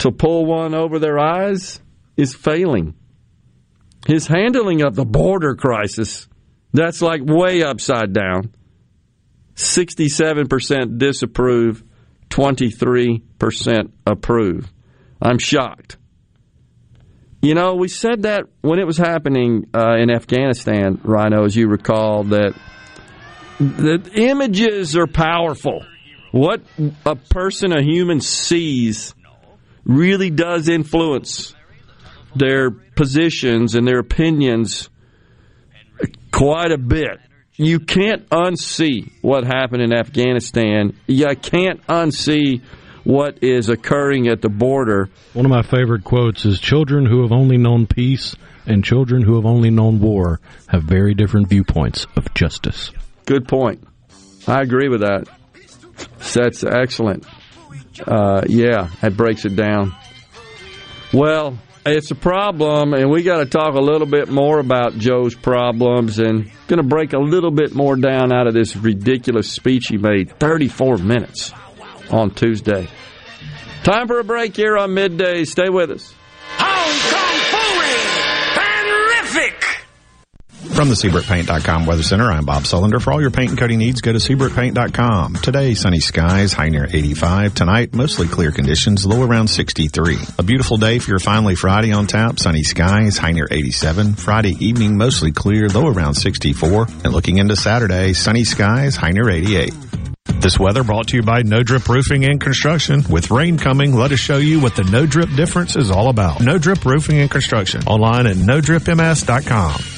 to pull one over their eyes is failing. His handling of the border crisis that's like way upside down. 67% disapprove, 23% approve. I'm shocked. You know, we said that when it was happening uh, in Afghanistan, Rhino, as you recall, that the images are powerful. What a person, a human sees, really does influence their positions and their opinions quite a bit. You can't unsee what happened in Afghanistan. You can't unsee what is occurring at the border. One of my favorite quotes is Children who have only known peace and children who have only known war have very different viewpoints of justice. Good point. I agree with that. That's excellent. Uh, yeah, that breaks it down. Well, it's a problem, and we got to talk a little bit more about Joe's problems and going to break a little bit more down out of this ridiculous speech he made 34 minutes on Tuesday. Time for a break here on midday. Stay with us. From the SeabrookPaint.com Weather Center, I'm Bob Sullender. For all your paint and coating needs, go to SeabrookPaint.com. Today, sunny skies, high near 85. Tonight, mostly clear conditions, low around 63. A beautiful day for your finally Friday on tap. Sunny skies, high near 87. Friday evening, mostly clear, low around 64. And looking into Saturday, sunny skies, high near 88. This weather brought to you by No Drip Roofing and Construction. With rain coming, let us show you what the No Drip difference is all about. No Drip Roofing and Construction. Online at NoDripMS.com.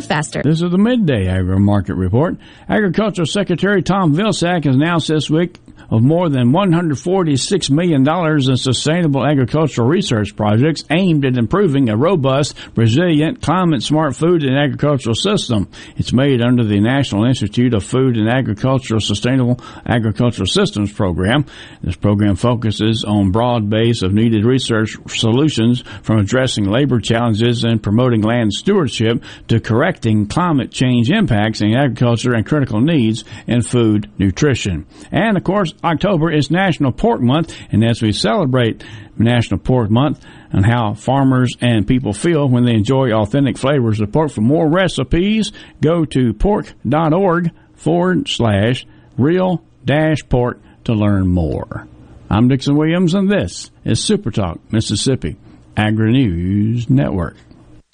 faster. This is the midday agri market report. Agricultural Secretary Tom Vilsack has announced this week of more than $146 million in sustainable agricultural research projects aimed at improving a robust, resilient, climate smart food and agricultural system. It's made under the National Institute of Food and Agricultural Sustainable Agricultural Systems program. This program focuses on broad base of needed research solutions from addressing labor challenges and promoting land stewardship to correcting climate change impacts in agriculture and critical needs in food nutrition. And of course, October is National Pork Month, and as we celebrate National Pork Month and how farmers and people feel when they enjoy authentic flavors of pork, for more recipes, go to pork.org forward slash real dash pork to learn more. I'm Dixon Williams, and this is Super Talk Mississippi Agri News Network.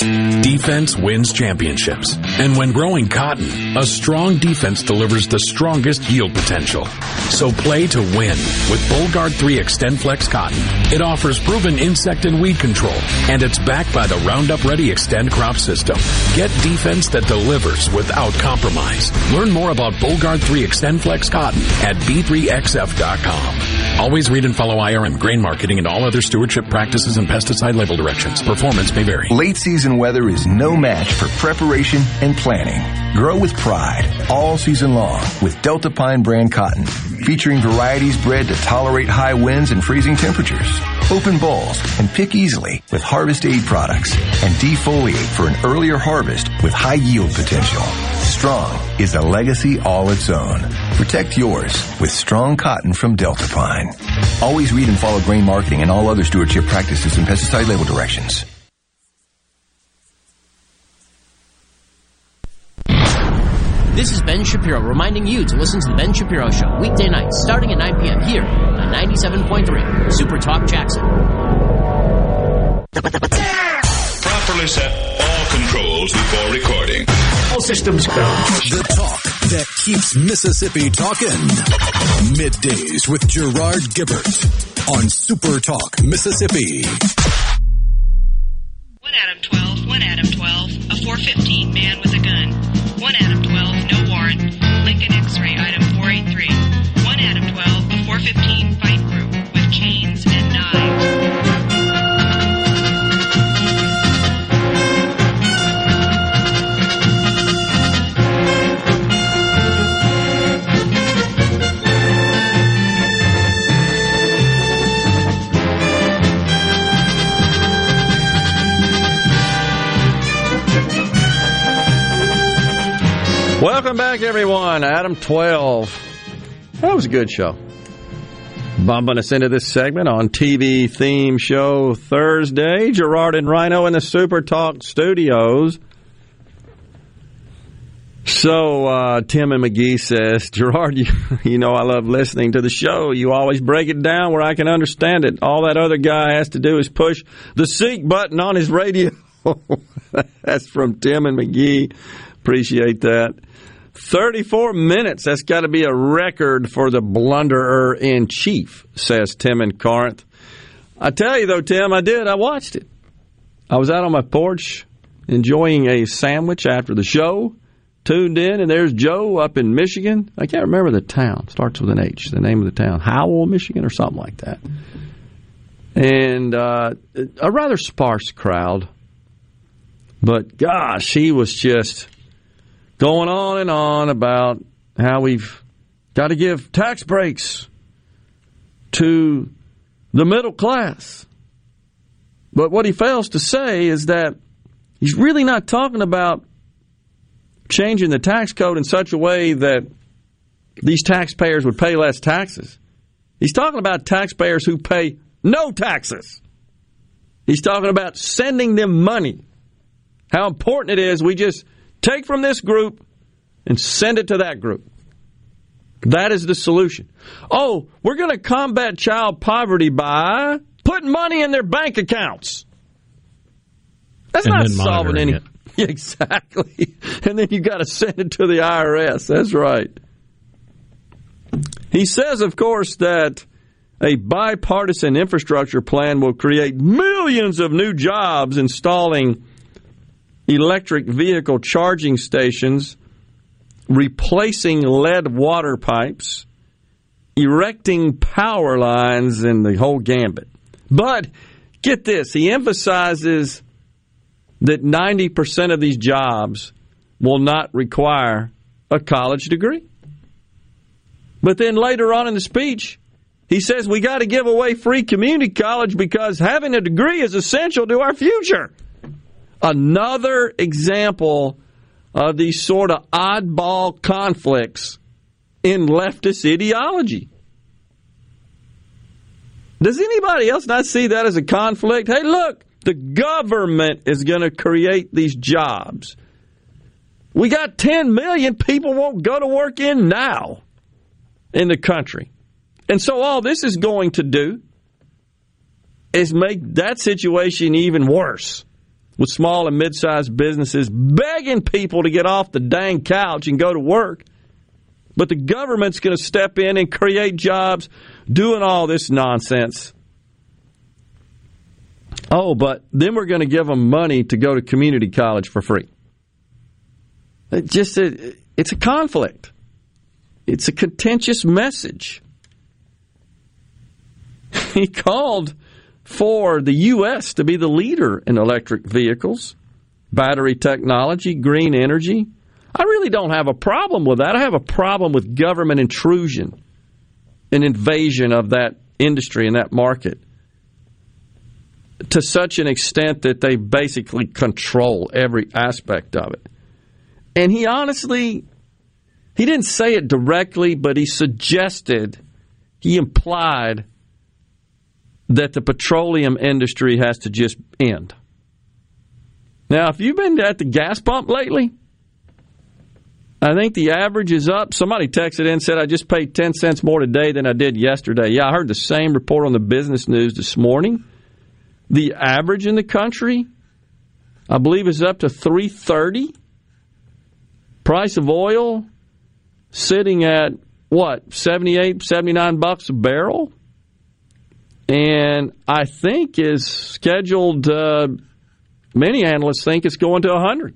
Defense wins championships. And when growing cotton, a strong defense delivers the strongest yield potential. So play to win with Bollgard 3 XtendFlex cotton. It offers proven insect and weed control, and it's backed by the Roundup Ready Xtend crop system. Get defense that delivers without compromise. Learn more about Bollgard 3 XtendFlex cotton at b3xf.com. Always read and follow IRM grain marketing and all other stewardship practices and pesticide label directions. Performance may vary. Late season weather is no match for preparation and planning. Grow with pride all season long with Deltapine brand cotton, featuring varieties bred to tolerate high winds and freezing temperatures. Open balls and pick easily with Harvest Aid products and defoliate for an earlier harvest with high yield potential. Strong is a legacy all its own. Protect yours with strong cotton from Deltapine. Always read and follow grain marketing and all other stewardship practices and pesticide label directions. This is Ben Shapiro reminding you to listen to The Ben Shapiro Show weekday nights starting at 9 p.m. here on 97.3 Super Talk Jackson. Properly set all controls before recording. All systems go. The talk that keeps Mississippi talking. Middays with Gerard Gibert on Super Talk Mississippi. One Adam 12, one Adam 12, a 415 man with a gun. One Adam 12, no warrant. Lincoln X-ray item Welcome back, everyone. Adam 12. That was a good show. Bumping us into this segment on TV theme show Thursday. Gerard and Rhino in the Super Talk studios. So, uh, Tim and Magee says, Gerard, (laughs) you, you know I love listening to the show. You always break it down where I can understand it. All that other guy has to do is push the seek button on his radio. (laughs) That's from Tim and Magee. Appreciate that. 34 minutes. That's got to be a record for the blunderer in chief, says Tim in Corinth. I tell you, though, Tim, I did. I watched it. I was out on my porch enjoying a sandwich after the show, tuned in, and there's Joe up in Michigan. I can't remember the town. Starts with an H, the name of the town. Howell, Michigan, or something like that. And uh, a rather sparse crowd. But gosh, he was just going on and on about how we've got to give tax breaks to the middle class. But what he fails to say is that he's really not talking about changing the tax code in such a way that these taxpayers would pay less taxes. He's talking about taxpayers who pay no taxes. He's talking about sending them money. How important it is we just Take from this group and send it to that group. That is the solution. Oh, we're going to combat child poverty by putting money in their bank accounts. That's and not solving any. It. (laughs) exactly. And then you got to send it to the IRS. That's right. He says, of course, that a bipartisan infrastructure plan will create millions of new jobs installing electric vehicle charging stations, replacing lead water pipes, erecting power lines, and the whole gambit. But get this, he emphasizes that 90% of these jobs will not require a college degree. But then later on in the speech, he says we got to give away free community college because having a degree is essential to our future. Another example of these sort of oddball conflicts in leftist ideology. Does anybody else not see that as a conflict? Hey, look, the government is going to create these jobs. We got 10 million people won't go to work in now in the country. And so all this is going to do is make that situation even worse with small and mid-sized businesses begging people to get off the dang couch and go to work. But the government's going to step in and create jobs doing all this nonsense. Oh, but then we're going to give them money to go to community college for free. It just it's a conflict. It's a contentious message. (laughs) He called for the U.S. to be the leader in electric vehicles, battery technology, green energy. I really don't have a problem with that. I have a problem with government intrusion and invasion of that industry and that market to such an extent that they basically control every aspect of it. And he honestly, he didn't say it directly, but he suggested, he implied that the petroleum industry has to just end. Now, if you've been at the gas pump lately, I think the average is up. Somebody texted in and said, I just paid 10 cents more today than I did yesterday. Yeah, I heard the same report on the business news this morning. The average in the country, I believe, is up to 330. Price of oil sitting at what, 78, 79 bucks a barrel? And I think is scheduled. Uh, many analysts think it's going to a hundred,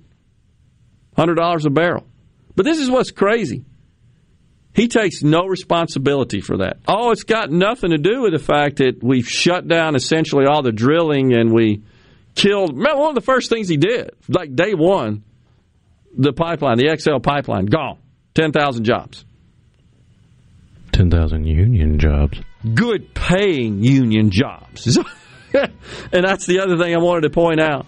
hundred dollars a barrel. But this is what's crazy. He takes no responsibility for that. Oh, it's got nothing to do with the fact that we've shut down essentially all the drilling and we killed. One of the first things he did, like day one, the pipeline, the XL pipeline, gone. 10,000 jobs. 10,000 union jobs good paying union jobs. (laughs) and that's the other thing I wanted to point out.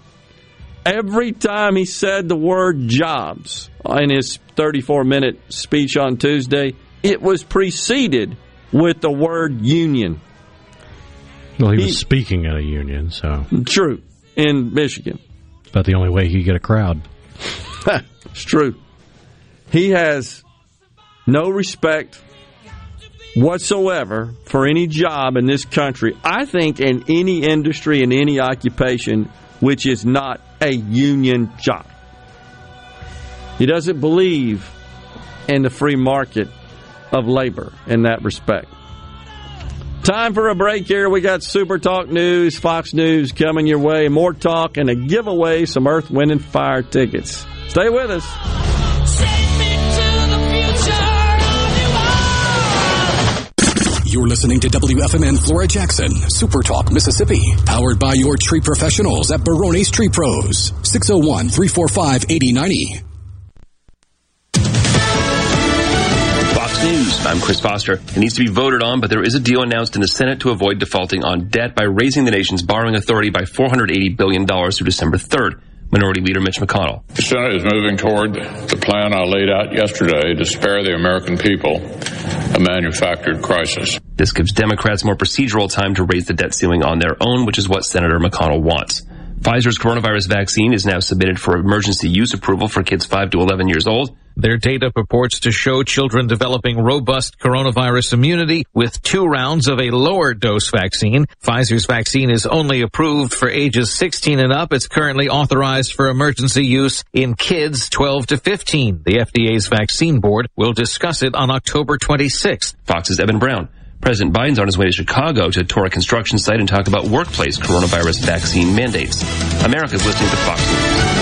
every time he said the word jobs in his 34 minute speech on Tuesday, it was preceded with the word union. Well, he, he was speaking at a union, so. True, in Michigan. It's about the only way he could get a crowd. (laughs) it's true. He has no respect whatsoever for any job in this country. I think in any industry, in any occupation, which is not a union job. He doesn't believe in the free market of labor in that respect. Time for a break here. We got Super Talk News, Fox News coming your way. More talk and a giveaway, some Earth, Wind, and Fire tickets. Stay with us. You're listening to WFMN Flora Jackson, Super Talk, Mississippi, powered by your tree professionals at Barone's Tree Pros, 601 345 8090. News. I'm Chris Foster. It needs to be voted on, but there is a deal announced in the Senate to avoid defaulting on debt by raising the nation's borrowing authority by $480 billion through December 3rd. Minority Leader Mitch McConnell. The Senate is moving toward the plan I laid out yesterday to spare the American people a manufactured crisis. This gives Democrats more procedural time to raise the debt ceiling on their own, which is what Senator McConnell wants. Pfizer's coronavirus vaccine is now submitted for emergency use approval for kids 5 to 11 years old. Their data purports to show children developing robust coronavirus immunity with two rounds of a lower dose vaccine. Pfizer's vaccine is only approved for ages 16 and up. It's currently authorized for emergency use in kids 12 to 15. The FDA's vaccine board will discuss it on October 26th. Fox's Evan Brown. President Biden's on his way to Chicago to tour a construction site and talk about workplace coronavirus vaccine mandates. America's listening to Fox News.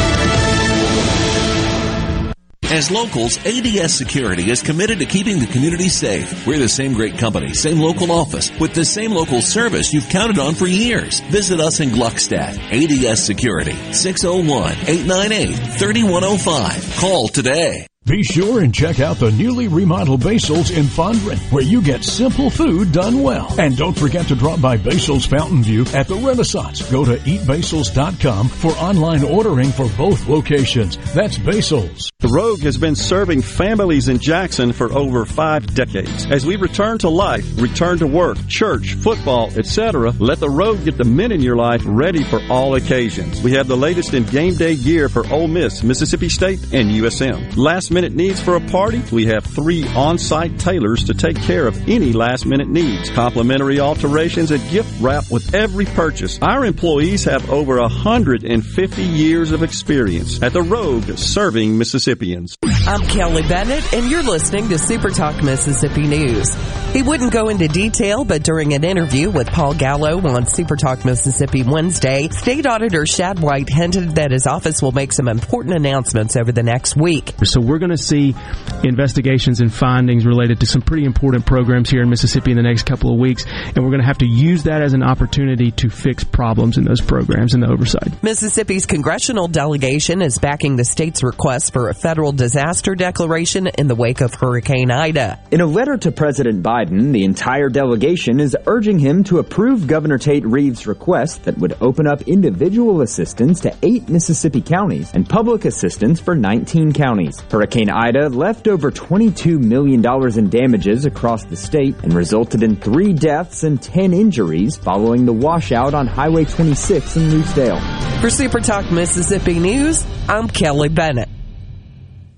As locals, ADS Security is committed to keeping the community safe. We're the same great company, same local office, with the same local service you've counted on for years. Visit us in Gluckstadt. ADS Security, 601-898-3105. Call today. Be sure and check out the newly remodeled Basil's in Fondren, where you get simple food done well. And don't forget to drop by Basil's Fountain View at the Renaissance. Go to eatbasils.com for online ordering for both locations. That's Basil's. The Rogue has been serving families in Jackson for over five decades. As we return to life, return to work, church, football, etc., let the Rogue get the men in your life ready for all occasions. We have the latest in game day gear for Ole Miss, Mississippi State, and USM. Last minute needs for a party, we have three on-site tailors to take care of any last minute needs. Complimentary alterations and gift wrap with every purchase. Our employees have over 150 years of experience at the Rogue serving Mississippians. I'm Kelly Bennett and you're listening to Super Talk Mississippi News. He wouldn't go into detail, but during an interview with Paul Gallo on Super Talk Mississippi Wednesday, State Auditor Shad White hinted that his office will make some important announcements over the next week. So we're going to see investigations and findings related to some pretty important programs here in Mississippi in the next couple of weeks, and we're going to have to use that as an opportunity to fix problems in those programs and the oversight. Mississippi's congressional delegation is backing the state's request for a federal disaster declaration in the wake of Hurricane Ida. In a letter to President Biden, the entire delegation is urging him to approve Governor Tate Reeves' request that would open up individual assistance to eight Mississippi counties and public assistance for 19 counties. Hurricane Ida left over $22 million in damages across the state and resulted in three deaths and 10 injuries following the washout on Highway 26 in Lucedale. For Super Talk Mississippi News, I'm Kelly Bennett.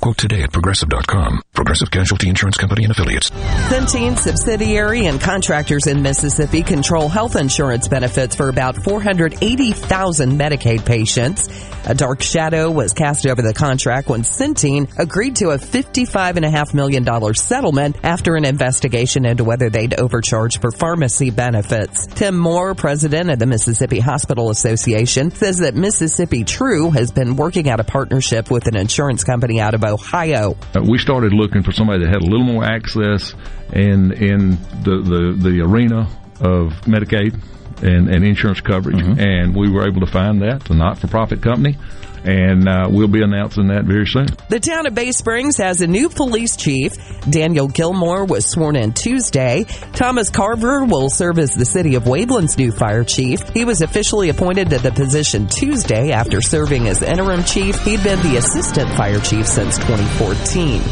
Quote today at progressive.com. Progressive Casualty Insurance Company and affiliates. Centene subsidiary and contractors in Mississippi control health insurance benefits for about 480,000 Medicaid patients. A dark shadow was cast over the contract when Centene agreed to a $55.5 million settlement after an investigation into whether they'd overcharged for pharmacy benefits. Tim Moore, president of the Mississippi Hospital Association, says that Mississippi True has been working out a partnership with an insurance company out of Ohio. Uh, we started looking for somebody that had a little more access in in the the, the arena of Medicaid and, and insurance coverage, mm-hmm. and we were able to find that a not-for-profit company and uh, we'll be announcing that very soon. The town of Bay Springs has a new police chief. Daniel Gilmore was sworn in Tuesday. Thomas Carver will serve as the city of Waveland's new fire chief. He was officially appointed to the position Tuesday after serving as interim chief. He'd been the assistant fire chief since 2014.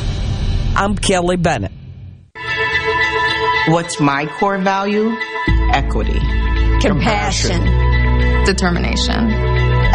I'm Kelly Bennett. What's my core value? Equity. Compassion. Determination.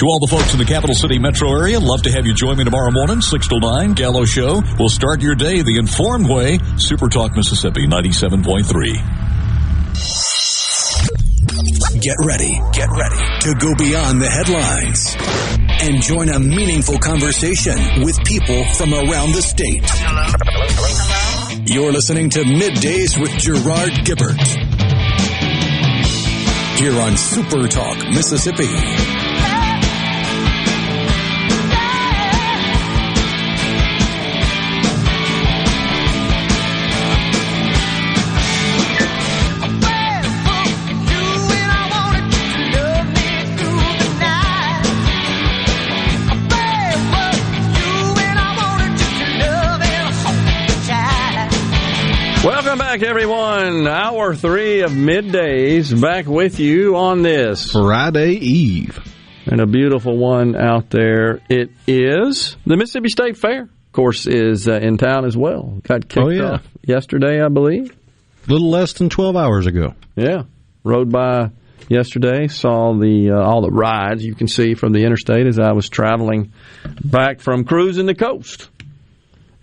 To all the folks in the capital city metro area, love to have you join me tomorrow morning, 6 to 9, Gallo Show. We'll start your day the informed way. Super Talk Mississippi 97.3. Get ready, get ready to go beyond the headlines and join a meaningful conversation with people from around the state. You're listening to Middays with Gerard Gibert Here on Super Talk, Mississippi. Back, everyone. Hour three of middays back with you on this Friday Eve. And a beautiful one out there. It is the Mississippi State Fair, of course, is uh, in town as well. Got kicked oh, yeah. off yesterday, I believe. A little less than 12 hours ago. Yeah. Rode by yesterday, saw the uh, all the rides you can see from the interstate as I was traveling back from cruising the coast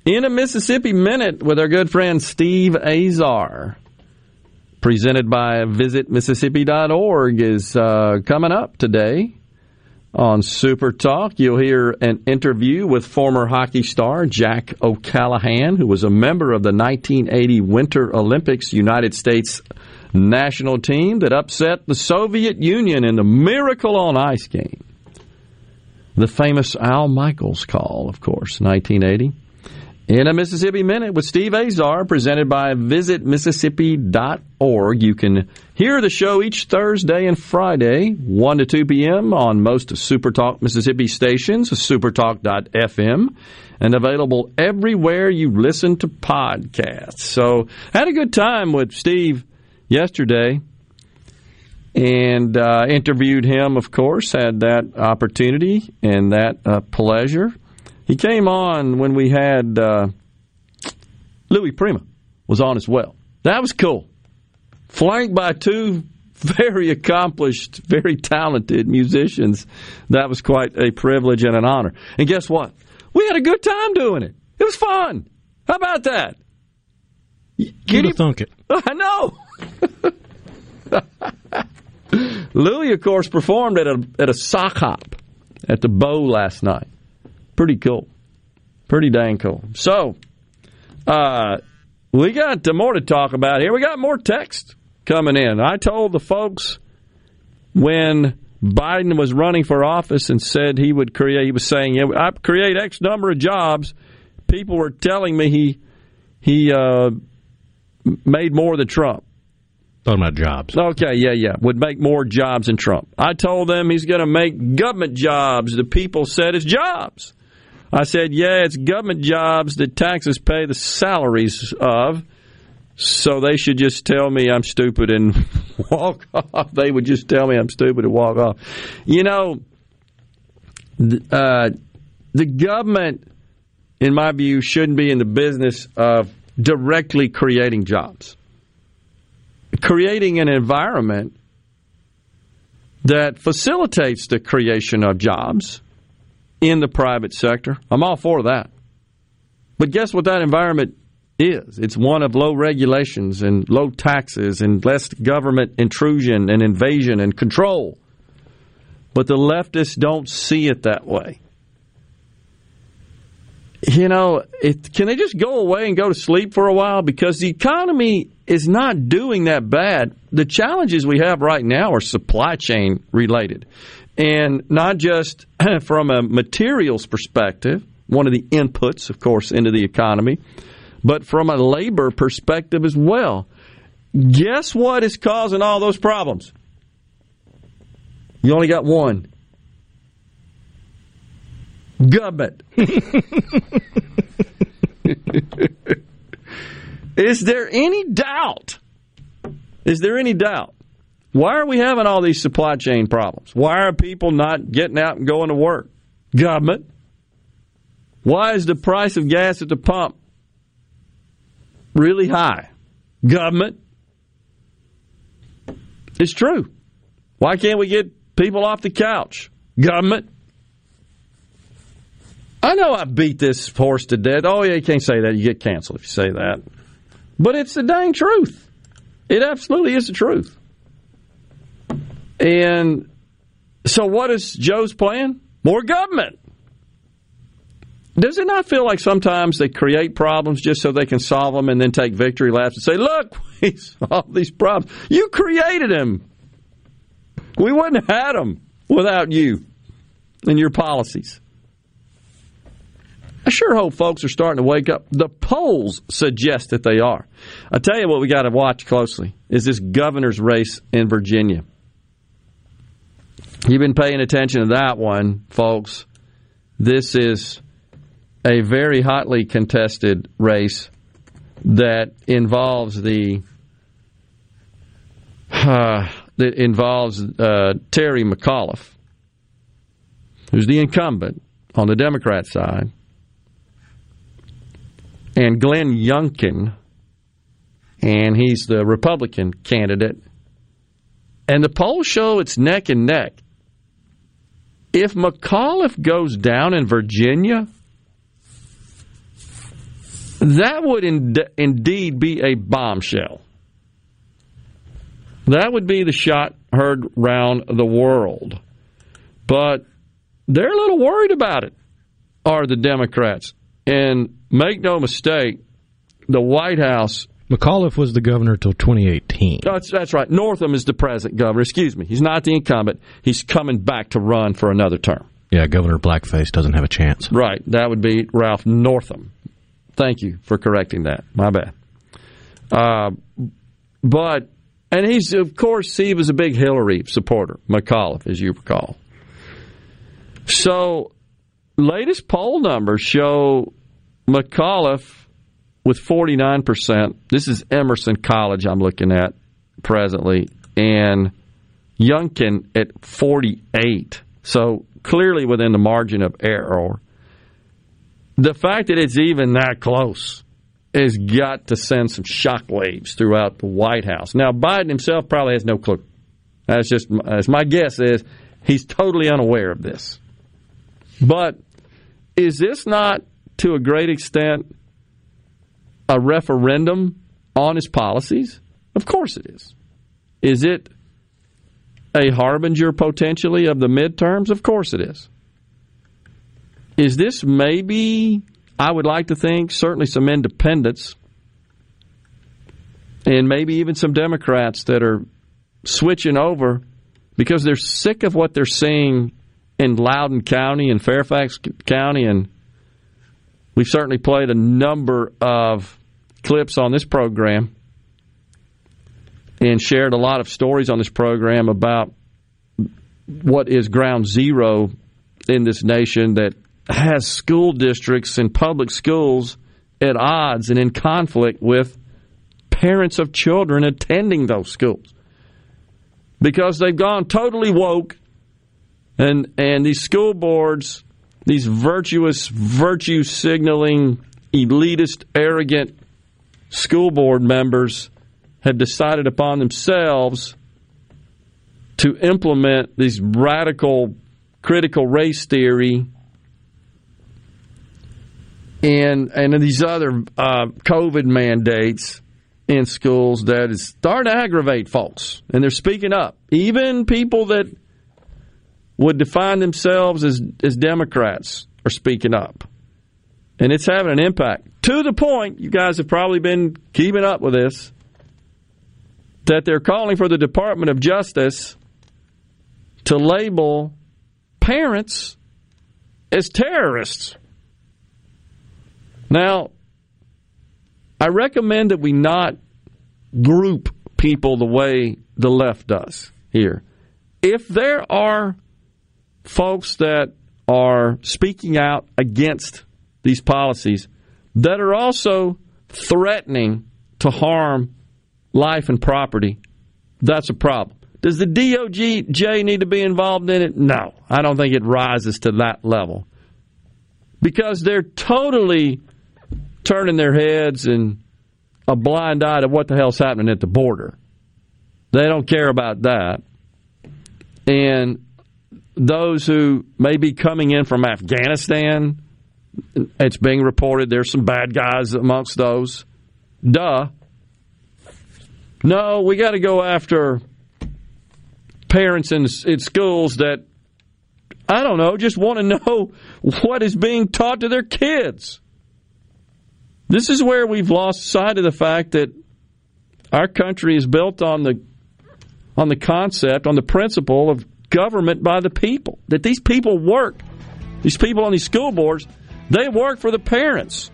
in a Mississippi Minute with our good friend Steve Azar. Presented by visitmississippi.org is uh, coming up today on Super Talk. You'll hear an interview with former hockey star Jack O'Callahan, who was a member of the 1980 Winter Olympics United States national team that upset the Soviet Union in the Miracle on Ice game. The famous Al Michaels call, of course, 1980. In a Mississippi Minute with Steve Azar, presented by visitmississippi.org. You can hear the show each Thursday and Friday, 1 to 2 p.m. on most Supertalk Mississippi stations, supertalk.fm, and available everywhere you listen to podcasts. So, had a good time with Steve yesterday and uh, interviewed him, of course, had that opportunity and that uh, pleasure. He came on when we had uh, Louis Prima was on as well. That was cool. Flanked by two (laughs) very accomplished, very talented musicians. That was quite a privilege and an honor. And guess what? We had a good time doing it. It was fun. How about that? Get him thunk it. (laughs) I know. (laughs) Louis, of course, performed at a at a sock hop at the Bow last night. Pretty cool. Pretty dang cool. So, uh, we got more to talk about here. We got more text coming in. I told the folks when Biden was running for office and said he would create, he was saying, yeah, I create X number of jobs. People were telling me he he uh, made more than Trump. Talking about jobs. Okay, yeah, yeah. Would make more jobs than Trump. I told them he's going to make government jobs. The people said it's jobs. I said, yeah, it's government jobs that taxes pay the salaries of. So they should just tell me I'm stupid and (laughs) walk off. They would just tell me I'm stupid and walk off. You know, uh, the government, in my view, shouldn't be in the business of directly creating jobs. Creating an environment that facilitates the creation of jobs in the private sector. I'm all for that. But guess what that environment is? It's one of low regulations and low taxes and less government intrusion and invasion and control. But the leftists don't see it that way. You know, it, can they just go away and go to sleep for a while? Because the economy is not doing that bad. The challenges we have right now are supply chain related. And not just (clears throat) from a materials perspective, one of the inputs, of course, into the economy, but from a labor perspective as well. Guess what is causing all those problems? You only got one government. (laughs) is there any doubt? Is there any doubt why are we having all these supply chain problems? Why are people not getting out and going to work? Government. Why is the price of gas at the pump really high? Government. It's true. Why can't we get people off the couch? Government. I know I beat this horse to death. Oh, yeah, you can't say that. You get canceled if you say that. But it's the dang truth. It absolutely is the truth. And so, what is Joe's plan? More government. Does it not feel like sometimes they create problems just so they can solve them and then take victory laps and say, look, (laughs) we solved these problems. You created them. We wouldn't have had them without you and your policies. I sure hope folks are starting to wake up. The polls suggest that they are. I tell you what, we got to watch closely is this governor's race in Virginia. You've been paying attention to that one, folks. This is a very hotly contested race that involves the uh, (sighs) that involves uh, Terry McAuliffe, who's the incumbent on the Democrat side, and Glenn Youngkin, and he's the Republican candidate. And the polls show it's neck and neck if McAuliffe goes down in Virginia, that would in- indeed be a bombshell. That would be the shot heard round the world. But they're a little worried about it, are the Democrats. And make no mistake, the White House McAuliffe was the governor till 2018. That's, that's right. Northam is the present governor. Excuse me. He's not the incumbent. He's coming back to run for another term. Yeah, Governor Blackface doesn't have a chance. Right. That would be Ralph Northam. Thank you for correcting that. My bad. Uh, but, and he's, of course, he was a big Hillary supporter, McAuliffe, as you recall. So, latest poll numbers show McAuliffe with 49%. This is Emerson College I'm looking at presently, and Youngkin at 48. So clearly within the margin of error. The fact that it's even that close has got to send some shockwaves throughout the White House. Now, Biden himself probably has no clue. That's just as my guess is he's totally unaware of this. But is this not to a great extent a referendum on his policies? Of course it is. Is it a harbinger potentially of the midterms? Of course it is. Is this maybe, I would like to think, certainly some independents and maybe even some Democrats that are switching over because they're sick of what they're seeing in Loudoun County and Fairfax County. And we've certainly played a number of clips on this program and shared a lot of stories on this program about what is ground zero in this nation that has school districts and public schools at odds and in conflict with parents of children attending those schools. Because they've gone totally woke and and these school boards these virtuous virtue signaling elitist arrogant school board members have decided upon themselves to implement these radical critical race theory and and these other uh, COVID mandates in schools that is starting to aggravate folks, and they're speaking up. Even people that would define themselves as as Democrats are speaking up, and it's having an impact to the point. You guys have probably been keeping up with this that they're calling for the Department of Justice to label parents as terrorists. Now, I recommend that we not group people the way the left does here. If there are folks that are speaking out against these policies that are also threatening to harm life and property, that's a problem. Does the DOJ need to be involved in it? No, I don't think it rises to that level because they're totally turning their heads and a blind eye to what the hell's happening at the border. They don't care about that. And those who may be coming in from Afghanistan, it's being reported there's some bad guys amongst those. Duh. No, we got to go after parents in, in schools that, I don't know, just want to know (laughs) what is being taught to their kids. This is where we've lost sight of the fact that our country is built on the on the concept, on the principle of government by the people. That these people work, these people on these school boards, they work for the parents.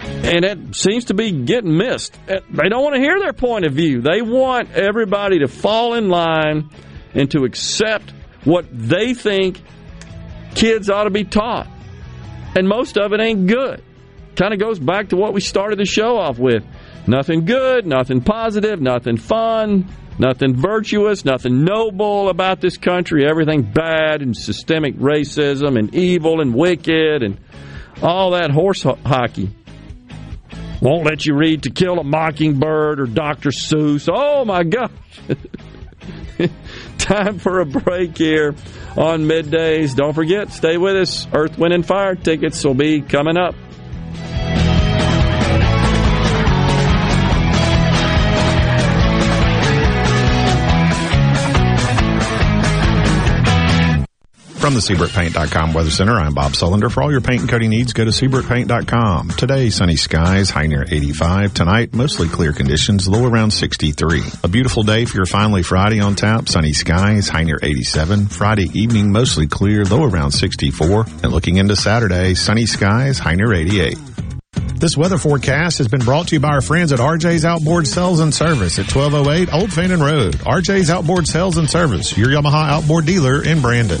And it seems to be getting missed. Uh, they don't want to hear their point of view. They want everybody to fall in line and to accept what they think kids ought to be taught. And most of it ain't good kind of goes back to what we started the show off with. Nothing good, nothing positive, nothing fun, nothing virtuous, nothing noble about this country. Everything bad and systemic racism and evil and wicked and all that horse ho- hockey. Won't let you read To Kill a Mockingbird or Dr. Seuss. Oh my gosh. (laughs) Time for a break here on middays. Don't forget, stay with us. Earth, Wind, and Fire tickets will be coming up. From the SeabrookPaint.com Weather Center, I'm Bob Sullender. For all your paint and coating needs, go to SeabrookPaint.com. Today, sunny skies, high near 85. Tonight, mostly clear conditions, low around 63. A beautiful day for your finally Friday on tap. Sunny skies, high near 87. Friday evening, mostly clear, low around 64. And looking into Saturday, sunny skies, high near 88. This weather forecast has been brought to you by our friends at RJ's Outboard Sales and Service at 1208 Old Fannin Road. RJ's Outboard Sales and Service, your Yamaha outboard dealer in Brandon.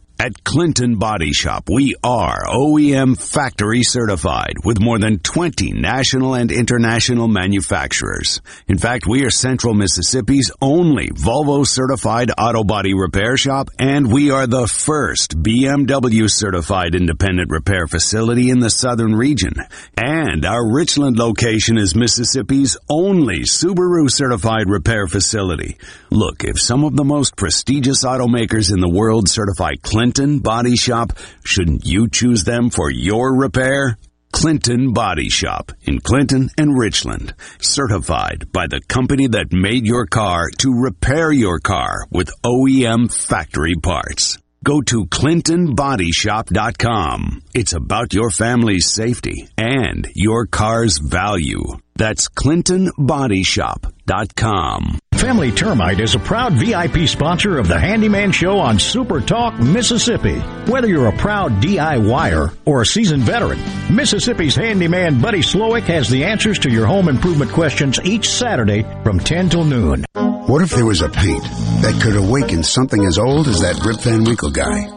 At Clinton Body Shop, we are OEM factory certified with more than 20 national and international manufacturers. In fact, we are Central Mississippi's only Volvo certified auto body repair shop, and we are the first BMW certified independent repair facility in the southern region. And our Richland location is Mississippi's only Subaru certified repair facility. Look, if some of the most prestigious automakers in the world certify Clinton Body Shop, shouldn't you choose them for your repair? Clinton Body Shop in Clinton and Richland. Certified by the company that made your car to repair your car with OEM factory parts. Go to ClintonBodyShop.com. It's about your family's safety and your car's value. That's ClintonBodyShop.com. Family Termite is a proud VIP sponsor of the Handyman Show on Super Talk, Mississippi. Whether you're a proud DIYer or a seasoned veteran, Mississippi's handyman Buddy Slowick has the answers to your home improvement questions each Saturday from 10 till noon. What if there was a paint that could awaken something as old as that Rip Van Winkle guy?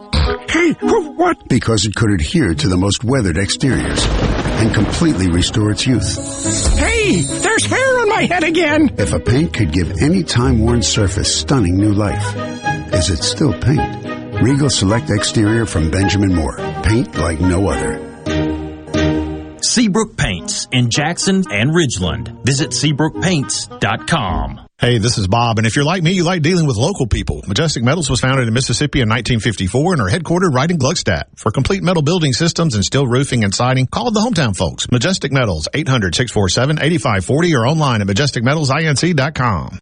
Hey, what? Because it could adhere to the most weathered exteriors and completely restore its youth. Hey, there's hair on my head again. If a paint could give any time-worn surface stunning new life, is it still paint? Regal Select Exterior from Benjamin Moore. Paint like no other. Seabrook Paints in Jackson and Ridgeland. Visit SeabrookPaints.com. Hey, this is Bob, and if you're like me, you like dealing with local people. Majestic Metals was founded in Mississippi in 1954 and are headquartered right in Gluckstadt. For complete metal building systems and steel roofing and siding, call the hometown folks. Majestic Metals, 800-647-8540 or online at majesticmetalsinc.com.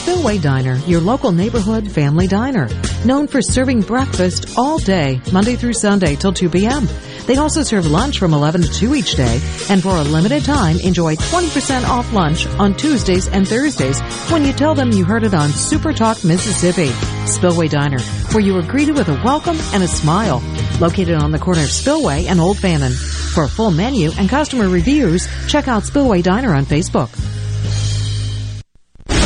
Spillway Diner, your local neighborhood family diner. Known for serving breakfast all day, Monday through Sunday till 2 p.m. They also serve lunch from 11 to 2 each day, and for a limited time, enjoy 20% off lunch on Tuesdays and Thursdays when you tell them you heard it on Super Talk Mississippi. Spillway Diner, where you are greeted with a welcome and a smile. Located on the corner of Spillway and Old Fannin. For a full menu and customer reviews, check out Spillway Diner on Facebook.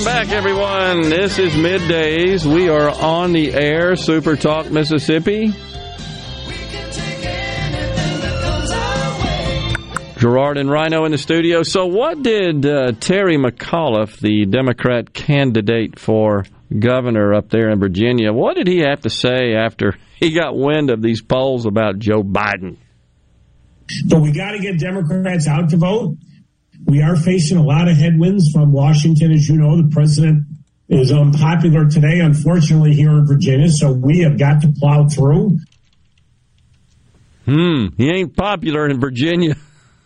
Welcome back, everyone. This is Middays. We are on the air, Super Talk Mississippi. Gerard and Rhino in the studio. So, what did uh, Terry McAuliffe, the Democrat candidate for governor up there in Virginia, what did he have to say after he got wind of these polls about Joe Biden? But we got to get Democrats out to vote. We are facing a lot of headwinds from Washington. As you know, the president is unpopular today, unfortunately, here in Virginia. So we have got to plow through. Hmm, he ain't popular in Virginia.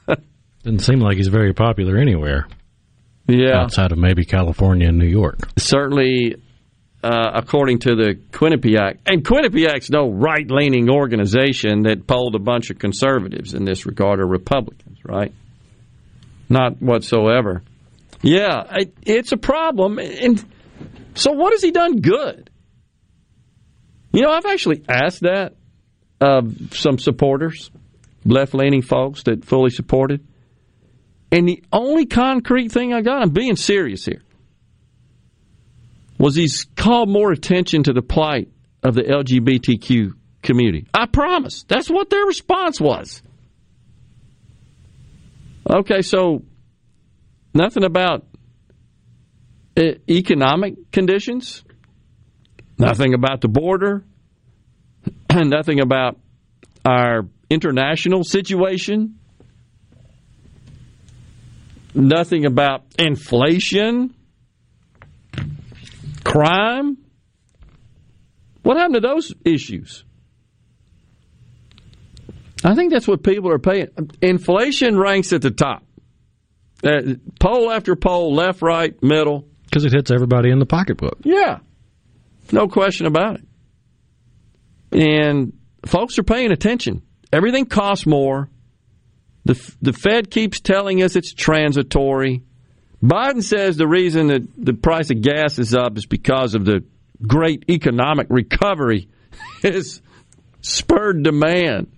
(laughs) Doesn't seem like he's very popular anywhere. Yeah. Outside of maybe California and New York. certainly uh, according to the Quinnipiac, and Quinnipiac's no right leaning organization that polled a bunch of conservatives in this regard or Republicans, right? Not whatsoever. Yeah, it's a problem. And so, what has he done good? You know, I've actually asked that of some supporters, left leaning folks that fully supported. And the only concrete thing I got, I'm being serious here, was he's called more attention to the plight of the LGBTQ community. I promise. That's what their response was. Okay, so nothing about economic conditions, nothing about the border, (clears throat) nothing about our international situation, nothing about inflation, crime. What happened to those issues? I think that's what people are paying. Inflation ranks at the top. Uh, poll after poll, left, right, middle. Because it hits everybody in the pocketbook. Yeah, no question about it. And folks are paying attention. Everything costs more. The, the Fed keeps telling us it's transitory. Biden says the reason that the price of gas is up is because of the great economic recovery (laughs) has spurred demand.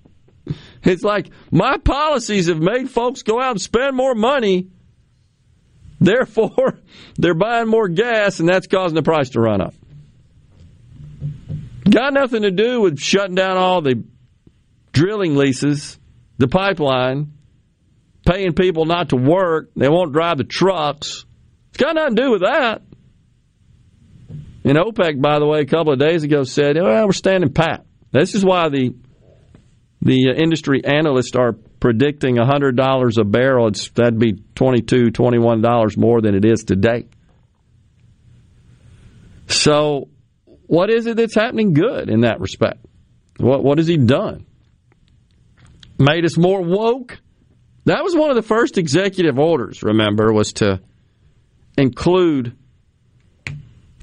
It's like my policies have made folks go out and spend more money. Therefore, (laughs) they're buying more gas, and that's causing the price to run up. Got nothing to do with shutting down all the drilling leases, the pipeline, paying people not to work. They won't drive the trucks. It's got nothing to do with that. And OPEC, by the way, a couple of days ago said, well, we're standing pat. This is why the the uh, industry analysts are predicting $100 a barrel. It's, that'd be $22, $21 more than it is today. So, what is it that's happening good in that respect? What, what has he done? Made us more woke? That was one of the first executive orders, remember, was to include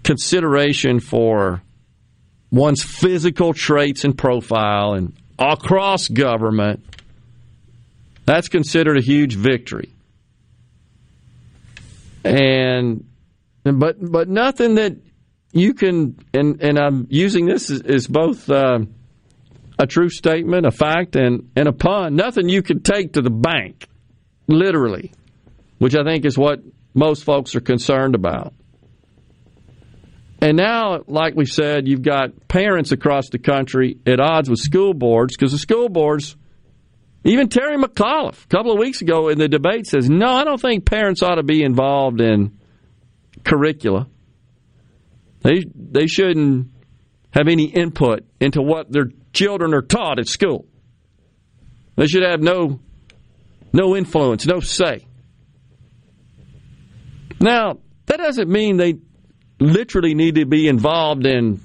consideration for one's physical traits and profile and across government. That's considered a huge victory. And but but nothing that you can and and I'm using this as, as both uh, a true statement, a fact, and and a pun. Nothing you can take to the bank, literally, which I think is what most folks are concerned about. And now, like we said, you've got parents across the country at odds with school boards because the school boards, even Terry McAuliffe, a couple of weeks ago in the debate says, no, I don't think parents ought to be involved in curricula. They they shouldn't have any input into what their children are taught at school. They should have no no influence, no say. Now, that doesn't mean they literally need to be involved in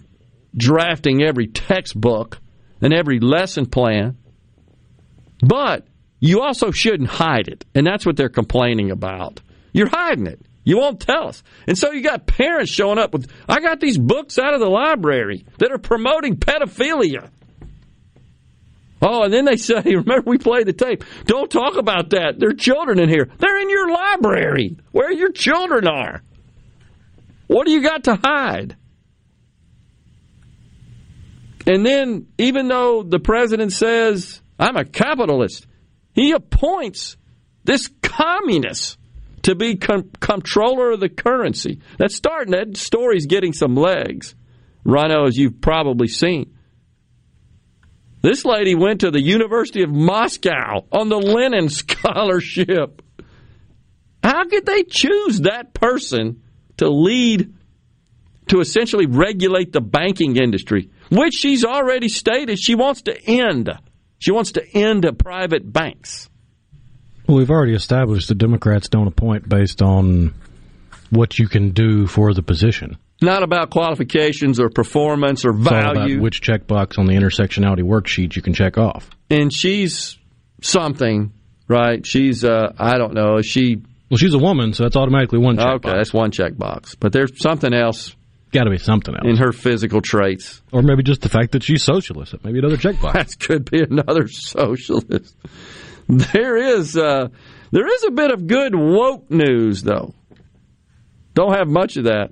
drafting every textbook and every lesson plan. But you also shouldn't hide it. And that's what they're complaining about. You're hiding it. You won't tell us. And so you got parents showing up with, I got these books out of the library that are promoting pedophilia. Oh, and then they say, (laughs) remember we played the tape. Don't talk about that. There are children in here. They're in your library where your children are. What do you got to hide? And then, even though the president says, I'm a capitalist, he appoints this communist to be com- comptroller of the currency. That's starting, that story's getting some legs. Rhino, as you've probably seen. This lady went to the University of Moscow on the Lenin (laughs) Scholarship. How could they choose that person to lead to essentially regulate the banking industry, which she's already stated she wants to end. She wants to end private banks. Well, we've already established the Democrats don't appoint based on what you can do for the position. Not about qualifications or performance or It's all about value. which checkbox on the intersectionality worksheet you can check off. and she's something, right? She's, uh, I don't know, she. Well, she's a woman, so that's automatically one checkbox. Okay, that's one checkbox. But there's something else. Got to be something else. In her physical traits. Or maybe just the fact that she's socialist. Maybe another checkbox. (laughs) That could be another socialist. There is uh, there is a bit of good woke news though. Don't have much of that.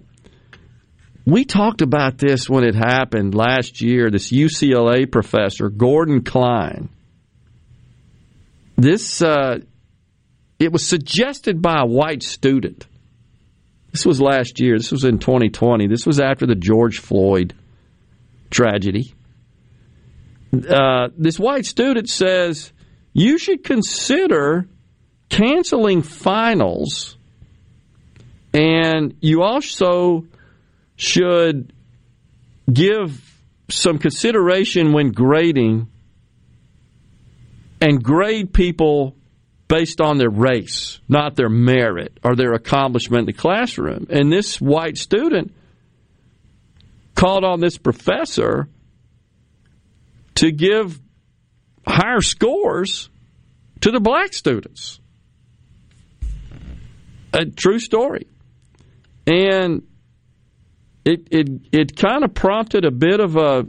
We talked about this when it happened last year. This UCLA professor Gordon Klein. This uh, it was suggested by a white student. This was last year. This was in 2020. This was after the George Floyd tragedy. Uh, this white student says you should consider canceling finals, and you also should give some consideration when grading and grade people based on their race, not their merit or their accomplishment in the classroom. And this white student called on this professor to give higher scores to the black students. A true story. And it it it kind of prompted a bit of a,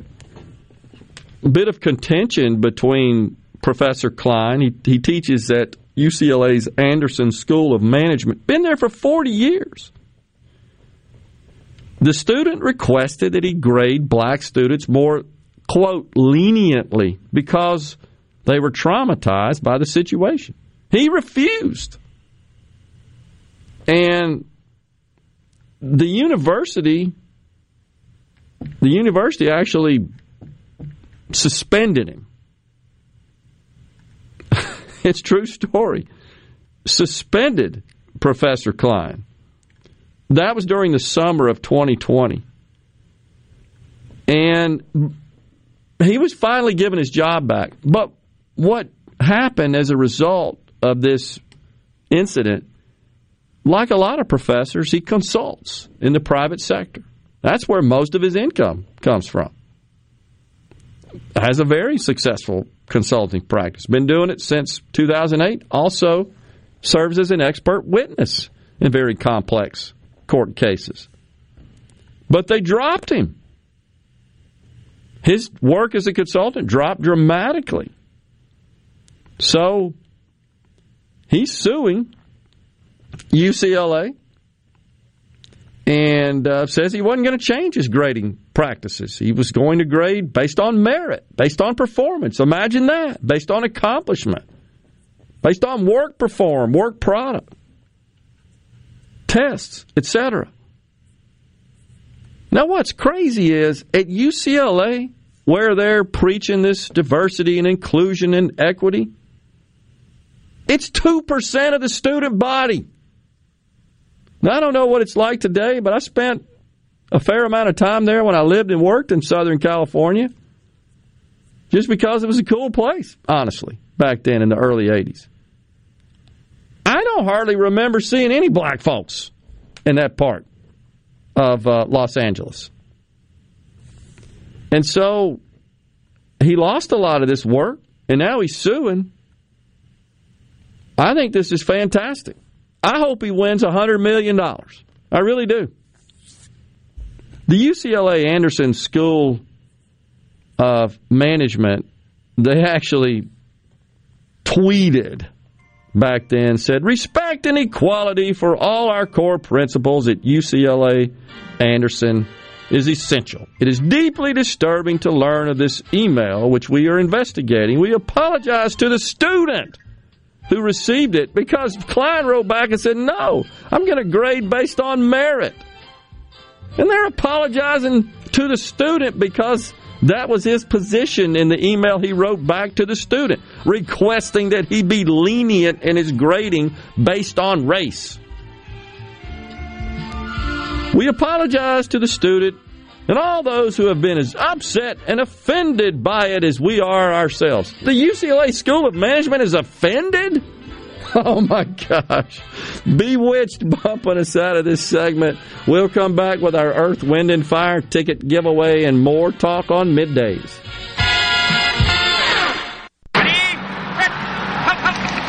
a bit of contention between Professor Klein. He he teaches at UCLA's Anderson School of Management. Been there for 40 years. The student requested that he grade black students more, quote, leniently because They were traumatized by the situation. He refused. And the university the university actually suspended him. It's true story. Suspended Professor Klein. That was during the summer of 2020. And he was finally given his job back. But what happened as a result of this incident, like a lot of professors, he consults in the private sector. That's where most of his income comes from. Has a very successful consulting practice. Been doing it since 2008. Also serves as an expert witness in very complex court cases. But they dropped him. His work as a consultant dropped dramatically. So he's suing UCLA and uh, says he wasn't going to change his grading practices. He was going to grade based on merit, based on performance. Imagine that, based on accomplishment, based on work performed, work product, tests, etc. Now, what's crazy is at UCLA, where they're preaching this diversity and inclusion and equity, it's 2% of the student body. Now, I don't know what it's like today, but I spent a fair amount of time there when I lived and worked in Southern California just because it was a cool place, honestly, back then in the early 80s. I don't hardly remember seeing any black folks in that part of uh, Los Angeles. And so he lost a lot of this work, and now he's suing. I think this is fantastic. I hope he wins $100 million. I really do. The UCLA Anderson School of Management, they actually tweeted back then, said, respect and equality for all our core principles at UCLA Anderson is essential. It is deeply disturbing to learn of this email, which we are investigating. We apologize to the student who received it because Klein wrote back and said, No, I'm going to grade based on merit. And they're apologizing to the student because that was his position in the email he wrote back to the student, requesting that he be lenient in his grading based on race. We apologize to the student and all those who have been as upset and offended by it as we are ourselves. The UCLA School of Management is offended? (laughs) Oh my gosh. Bewitched bumping us out of this segment. We'll come back with our Earth, Wind, and Fire ticket giveaway and more talk on middays.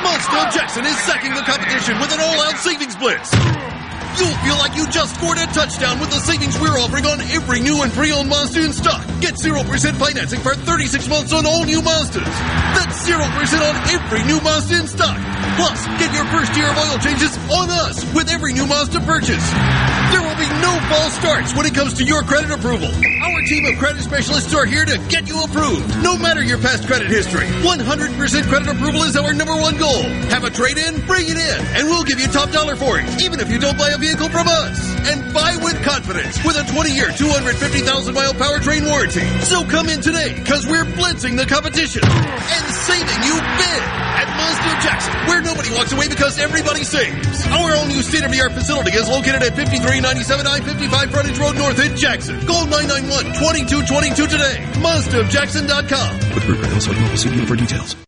Mazda Jackson is sacking the competition with an all-out savings blitz. You'll feel like you just scored a touchdown with the savings we're offering on every new and pre-owned Mazda in stock. Get 0% financing for 36 months on all new Mazdas. That's 0% on every new Mazda in stock. Plus, get your first year of oil changes on us with every new Mazda purchase. There will be no false starts when it comes to your credit approval. Our team of credit specialists are here to get you approved, no matter your past credit history. 100% credit approval is our number one goal. Have a trade-in? Bring it in, and we'll give you top dollar for it, even if you don't buy a vehicle from us. And buy with confidence with a 20-year, 250,000-mile powertrain warranty. So come in today, because we're blitzing the competition and saving you big Mazda Jackson, where nobody walks away because everybody saves. Our all new state-of-the-art facility is located at 5397 I-55 Frontage Road North in Jackson. Call 991-2222 today. MazdaofJackson.com. With Automobile, see dealer for details.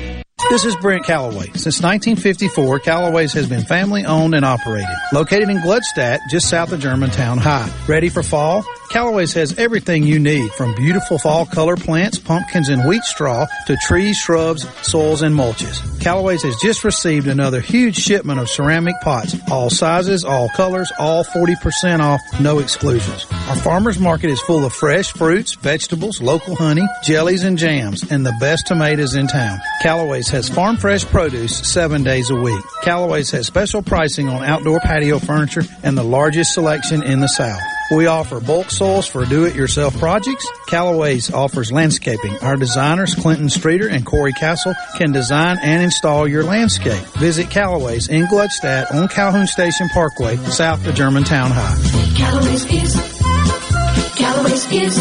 This is Brent Callaway. Since 1954, Callaway's has been family owned and operated. Located in Gluckstadt, just south of Germantown High. Ready for fall? Callaway's has everything you need from beautiful fall color plants, pumpkins, and wheat straw to trees, shrubs, soils, and mulches. Callaway's has just received another huge shipment of ceramic pots, all sizes, all colors, all 40% off, no exclusions. Our farmers market is full of fresh fruits, vegetables, local honey, jellies, and jams, and the best tomatoes in town. Callaway's has farm fresh produce seven days a week. Callaway's has special pricing on outdoor patio furniture and the largest selection in the South. We offer bulk soils for do-it-yourself projects. Callaway's offers landscaping. Our designers, Clinton Streeter and Corey Castle, can design and install your landscape. Visit Callaway's in Gluckstadt on Calhoun Station Parkway, south of Germantown High. Callaway's is, Callaway's is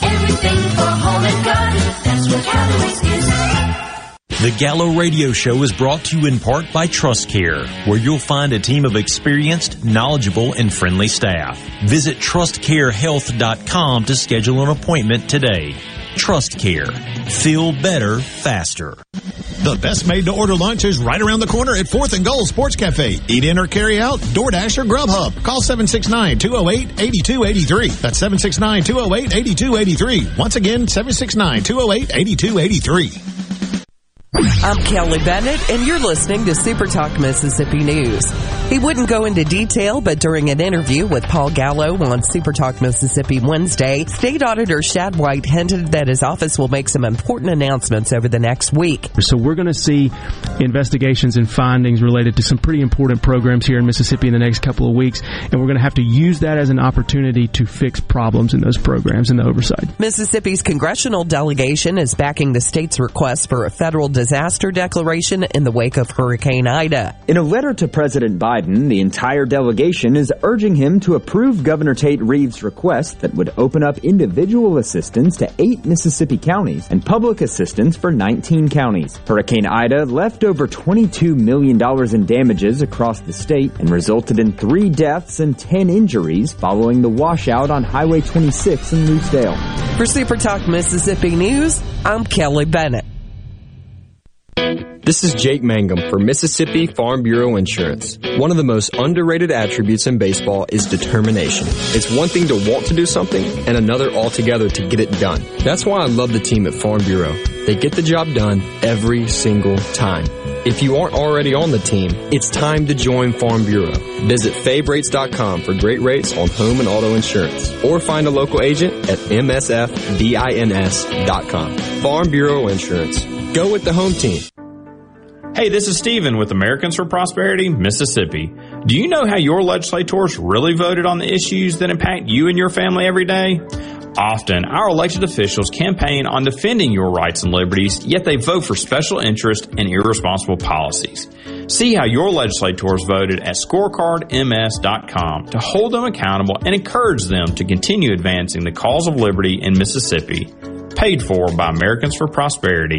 everything for home and garden. That's what Callaway's is. The Gallo Radio Show is brought to you in part by TrustCare, where you'll find a team of experienced, knowledgeable, and friendly staff. Visit trustcarehealth.com to schedule an appointment today. TrustCare. Feel better, faster. The best made to order lunch is right around the corner at 4th and Gold Sports Cafe. Eat in or carry out, DoorDash or Grubhub. Call 769-208-8283. That's 769-208-8283. Once again, 769-208-8283. I'm Kelly Bennett, and you're listening to Super Talk Mississippi News. He wouldn't go into detail, but during an interview with Paul Gallo on Super Talk Mississippi Wednesday, State Auditor Shad White hinted that his office will make some important announcements over the next week. So we're going to see investigations and findings related to some pretty important programs here in Mississippi in the next couple of weeks, and we're going to have to use that as an opportunity to fix problems in those programs and the oversight. Mississippi's congressional delegation is backing the state's request for a federal disaster declaration in the wake of Hurricane Ida. In a letter to President Biden, the entire delegation is urging him to approve Governor Tate Reeves' request that would open up individual assistance to eight Mississippi counties and public assistance for 19 counties. Hurricane Ida left over $22 million in damages across the state and resulted in three deaths and 10 injuries following the washout on Highway 26 in Lucedale. For Super Talk Mississippi News, I'm Kelly Bennett. This is Jake Mangum for Mississippi Farm Bureau Insurance. One of the most underrated attributes in baseball is determination. It's one thing to want to do something and another altogether to get it done. That's why I love the team at Farm Bureau. They get the job done every single time. If you aren't already on the team, it's time to join Farm Bureau. Visit favrates.com for great rates on home and auto insurance or find a local agent at msfbins.com. Farm Bureau Insurance. Go with the home team. Hey, this is Steven with Americans for Prosperity, Mississippi. Do you know how your legislators really voted on the issues that impact you and your family every day? Often, our elected officials campaign on defending your rights and liberties, yet they vote for special interest and irresponsible policies. See how your legislators voted at scorecardms.com to hold them accountable and encourage them to continue advancing the cause of liberty in Mississippi. Paid for by Americans for Prosperity.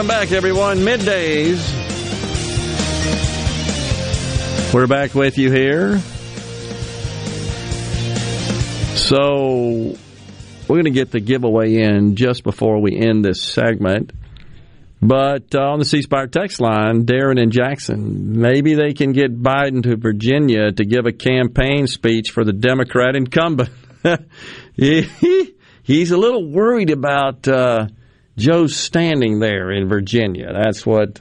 Welcome back, everyone. Middays. We're back with you here. So, we're going to get the giveaway in just before we end this segment. But uh, on the C Spire text line, Darren and Jackson, maybe they can get Biden to Virginia to give a campaign speech for the Democrat incumbent. (laughs) he, he's a little worried about uh, Joe's standing there in Virginia. That's what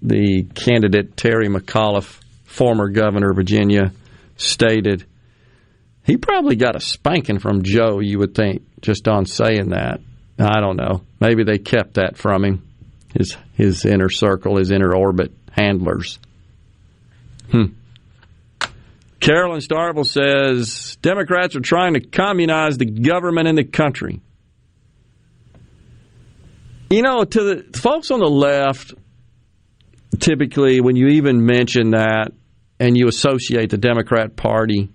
the candidate Terry McAuliffe, former governor of Virginia, stated. He probably got a spanking from Joe, you would think, just on saying that. I don't know. Maybe they kept that from him, his his inner circle, his inner orbit handlers. Hmm. Carolyn Starvel says Democrats are trying to communize the government in the country. You know, to the folks on the left, typically when you even mention that and you associate the Democrat Party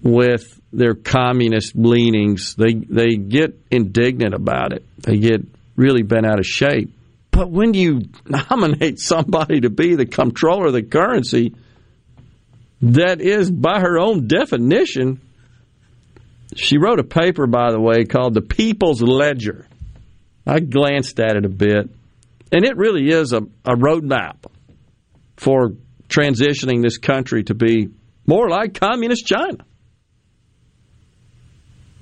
with their communist leanings, they they get indignant about it. They get really bent out of shape. But when you nominate somebody to be the comptroller of the currency, that is by her own definition, she wrote a paper, by the way, called The People's Ledger. I glanced at it a bit, and it really is a, a roadmap for transitioning this country to be more like communist China.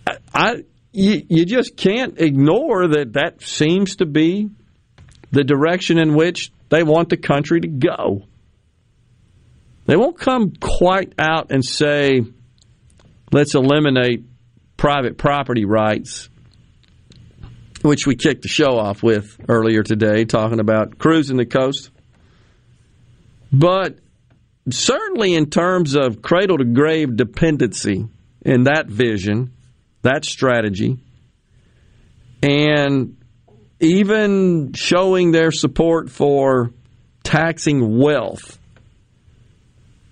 I, I you, you just can't ignore that that seems to be the direction in which they want the country to go. They won't come quite out and say, let's eliminate private property rights, which we kicked the show off with earlier today, talking about cruising the coast. But certainly in terms of cradle to grave dependency in that vision, that strategy, and even showing their support for taxing wealth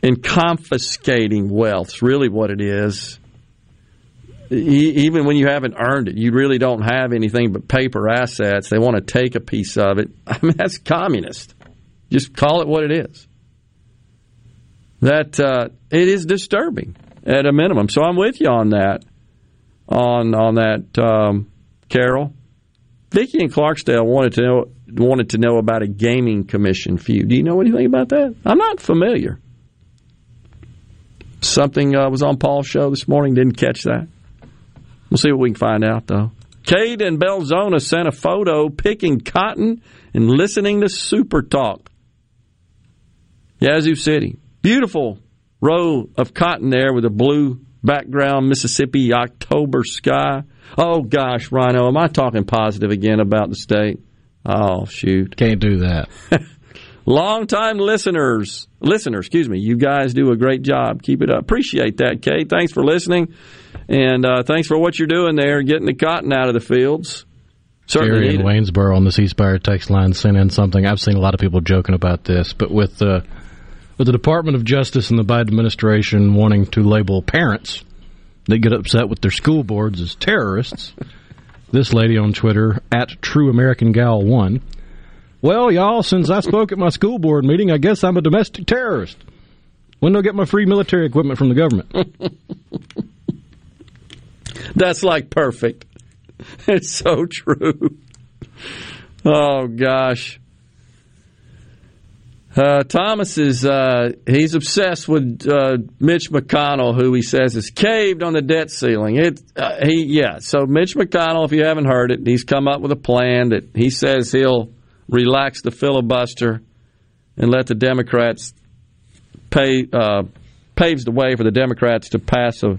and confiscating wealth really what it is. Even when you haven't earned it, you really don't have anything but paper assets. They want to take a piece of it. (laughs) I mean, that's communist. Just call it what it is. That uh, it is disturbing at a minimum. So I'm with you on that. On on that, um, Carol. Vicky and Clarksdale wanted to know wanted to know about a gaming commission feud. Do you know anything about that? I'm not familiar. Something uh, was on Paul's show this morning. Didn't catch that. We'll see what we can find out though. Cade and Belzoni sent a photo picking cotton and listening to Super Talk. Yazoo City, beautiful row of cotton there with a blue background, Mississippi October sky. Oh gosh, Rhino, am I talking positive again about the state? Oh shoot, can't do that. (laughs) Long-time listeners, listener, excuse me, you guys do a great job. Keep it up. Appreciate that, Kate. Thanks for listening, and uh, thanks for what you're doing there, getting the cotton out of the fields. Certainly Jerry in. Waynesboro on the C Spire text line sent in something. I've seen a lot of people joking about this, but with uh, with the Department of Justice and the Biden administration wanting to label parents that get upset with their school boards as terrorists, this lady on Twitter at True American Gal One. Well, y'all, since I spoke at my school board meeting, I guess I'm a domestic terrorist. When do I get my free military equipment from the government? (laughs) That's like perfect. (laughs) It's so true. Oh gosh. Uh, Thomas is uh, he's obsessed with uh, Mitch McConnell, who he says has caved on the debt ceiling. It uh, he yeah. So Mitch McConnell, if you haven't heard it, he's come up with a plan that he says he'll relax the filibuster and let the Democrats pay uh, paves the way for the Democrats to pass a,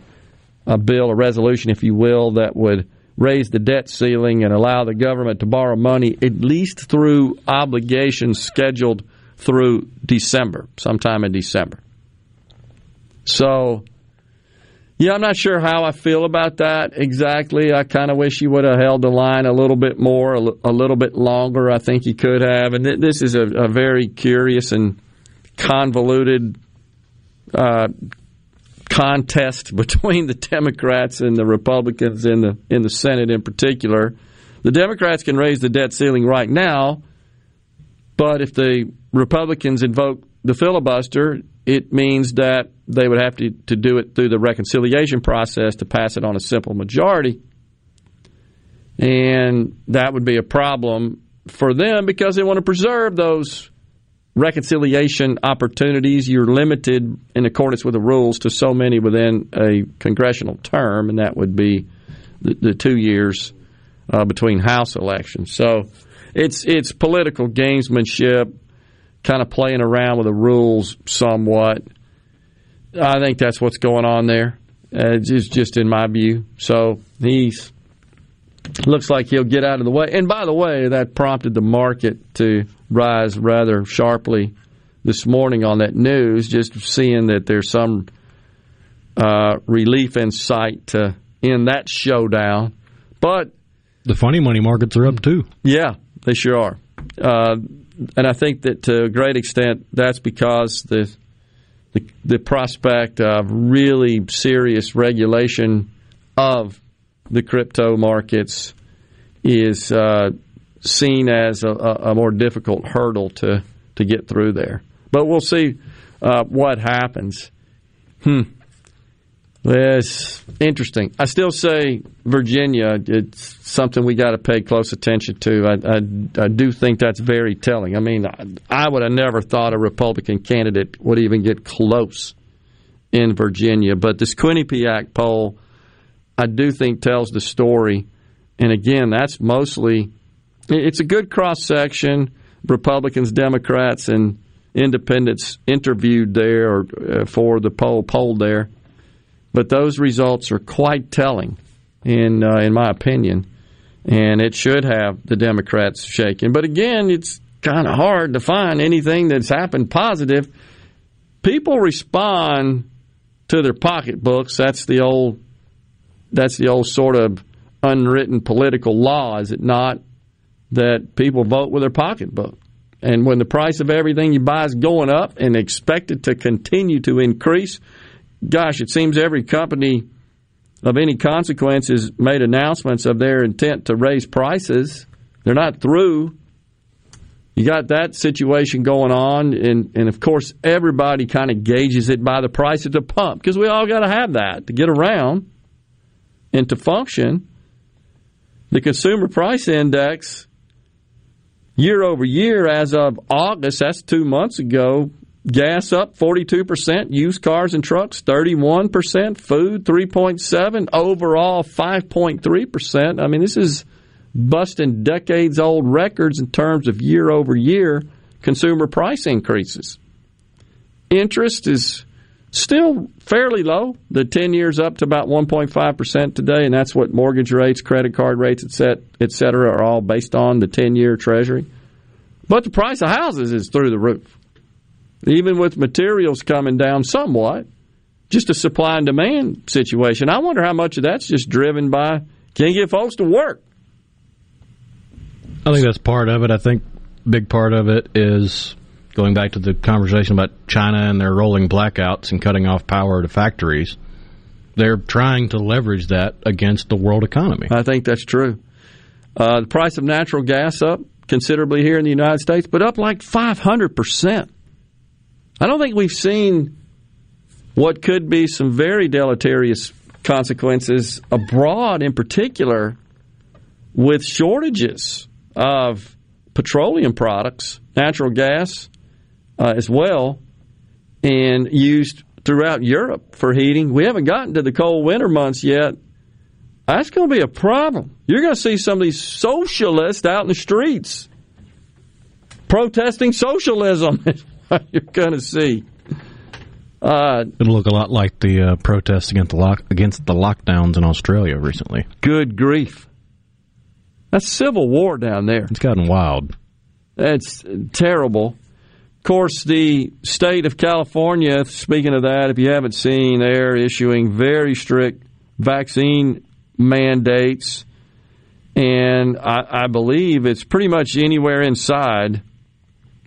a bill, a resolution, if you will, that would raise the debt ceiling and allow the government to borrow money at least through obligations scheduled through December, sometime in December. So, yeah, I'm not sure how I feel about that exactly. I kind of wish he would have held the line a little bit more, a, little bit longer. I think he could have. And th- this is a, a very curious and convoluted uh, contest (laughs) between the Democrats and the Republicans in the in the Senate in particular. The Democrats can raise the debt ceiling right now, but if the Republicans invoke the filibuster, it means that they would have to, to do it through the reconciliation process to pass it on a simple majority. And that would be a problem for them because they want to preserve those reconciliation opportunities. You're limited in accordance with the rules to so many within a congressional term, and that would be the, the two years uh, between House elections. So it's it's political gamesmanship. Kind of playing around with the rules somewhat. I think that's what's going on there. Uh, it's just in my view. So he's looks like he'll get out of the way. And by the way, that prompted the market to rise rather sharply this morning on that news, just seeing that there's some uh, relief in sight to end that showdown. But the funny money markets are up too. Yeah, they sure are. Uh, and I think that to a great extent, that's because the the, the prospect of really serious regulation of the crypto markets is uh, seen as a, a, more difficult hurdle to, to get through there. But we'll see uh, what happens. Hmm. It's interesting. I still say Virginia. It's something we got to pay close attention to. I, I, I, do think that's very telling. I mean, I, I would have never thought a Republican candidate would even get close in Virginia. But this Quinnipiac poll, I do think tells the story. And again, that's mostly it's a good cross section. Republicans, Democrats, and independents interviewed there or uh, for the poll polled there but those results are quite telling, in uh, in my opinion, and it should have the Democrats shaken. But again, it's kind of hard to find anything that's happened positive. People respond to their pocketbooks. That's the old that's the old sort of unwritten political law, is it not? That people vote with their pocketbook. And when the price of everything you buy is going up and expected to continue to increase, gosh, it seems every company of any consequence has made announcements of their intent to raise prices. They're not through. You got that situation going on, and, and of course, everybody kind of gauges it by the price at the pump because we all got to have that to get around and to function. The consumer price index year over year as of August, that's two months ago, Gas up 42%, used cars and trucks 31%, food 3.7, overall 5.3%. I mean, this is busting decades old records in terms of year over year consumer price increases. Interest is still fairly low. The 10 years up to about 1.5% today, and that's what mortgage rates, credit card rates, et cetera, are all based on the 10 year treasury. But the price of houses is through the roof even with materials coming down somewhat, just a supply and demand situation. I wonder how much of that's just driven by can't get folks to work. I think that's part of it. I think big part of it is going back to the conversation about China and their rolling blackouts and cutting off power to factories. They're trying to leverage that against the world economy. I think that's true. Uh, the price of natural gas up considerably here in the United States, but up like 500 percent. I don't think we've seen what could be some very deleterious consequences abroad, in particular, with shortages of petroleum products, natural gas uh, as well, and used throughout Europe for heating. We haven't gotten to the cold winter months yet. That's going to be a problem. You're going to see some of these socialists out in the streets protesting socialism. (laughs) (laughs) you're going to see. Uh, It'll look a lot like the uh, protests against the lock, against the lockdowns in Australia recently. Good grief! That's civil war down there. It's gotten wild. That's terrible. Of course, the state of California. Speaking of that, if you haven't seen, they're issuing very strict vaccine mandates, and I, I believe it's pretty much anywhere inside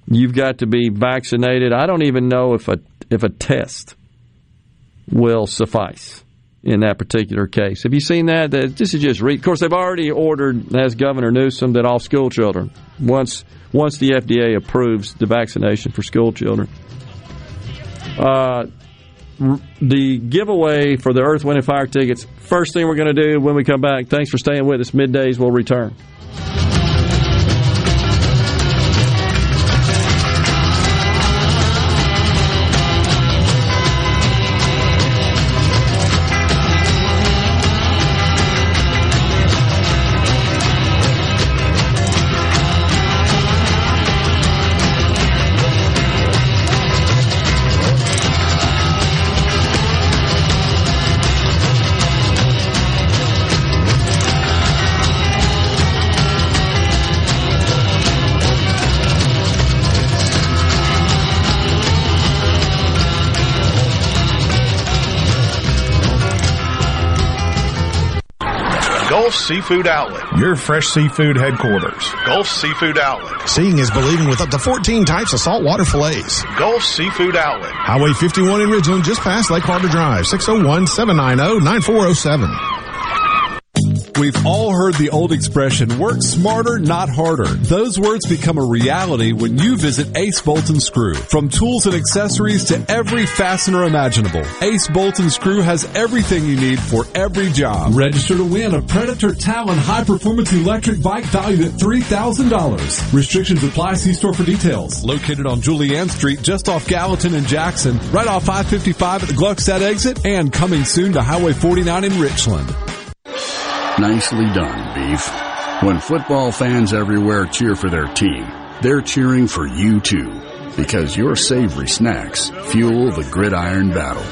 You've got to be vaccinated. I don't even know if a if a test will suffice in that particular case. Have you seen that? This is just read. Of course, they've already ordered, as Governor Newsom, that all school children once once the FDA approves the vaccination for school children. Uh, the giveaway for the Earth, Wind, and Fire tickets. First thing we're going to do when we come back. Thanks for staying with us. Middays will return. Seafood Outlet, your fresh seafood headquarters. Gulf Seafood Outlet. Seeing is believing with up to 14 types of saltwater fillets. Gulf Seafood Outlet. Highway 51 in Ridgeland, just past Lake Harbor Drive, 601-790-9407. We've all heard the old expression, work smarter, not harder. Those words become a reality when you visit Ace Bolt and Screw. From tools and accessories to every fastener imaginable, Ace Bolt and Screw has everything you need for every job. Register to win a Predator Talon high performance electric bike valued at $3,000. Restrictions apply. See store for details. Located on Julienne Street, just off Gallatin and Jackson, right off I-55 at the Gluckstadt exit, and coming soon to Highway 49 in Richland. Nicely done, Beef. When football fans everywhere cheer for their team, they're cheering for you too. Because your savory snacks fuel the gridiron battle.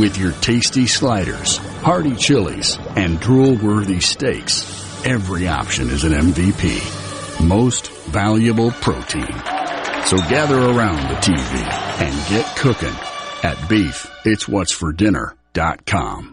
With your tasty sliders, hearty chilies, and drool-worthy steaks, every option is an MVP. Most valuable protein. So gather around the TV and get cooking at Beef It's What's for Dinner.com.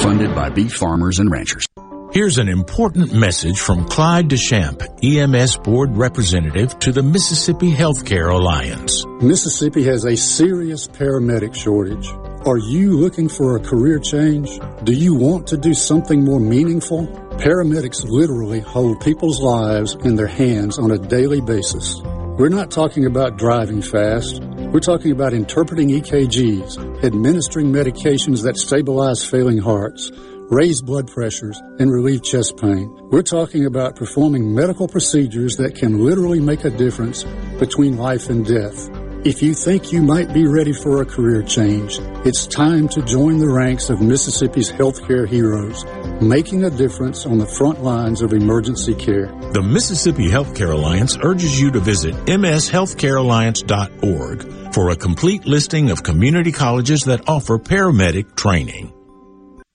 Funded by beef farmers and ranchers. Here's an important message from Clyde Deschamps, EMS Board Representative to the Mississippi Healthcare Alliance. Mississippi has a serious paramedic shortage. Are you looking for a career change? Do you want to do something more meaningful? Paramedics literally hold people's lives in their hands on a daily basis. We're not talking about driving fast. We're talking about interpreting EKGs, administering medications that stabilize failing hearts, raise blood pressures, and relieve chest pain. We're talking about performing medical procedures that can literally make a difference between life and death. If you think you might be ready for a career change, it's time to join the ranks of Mississippi's healthcare heroes, making a difference on the front lines of emergency care. The Mississippi Healthcare Alliance urges you to visit mshealthcarealliance.org for a complete listing of community colleges that offer paramedic training.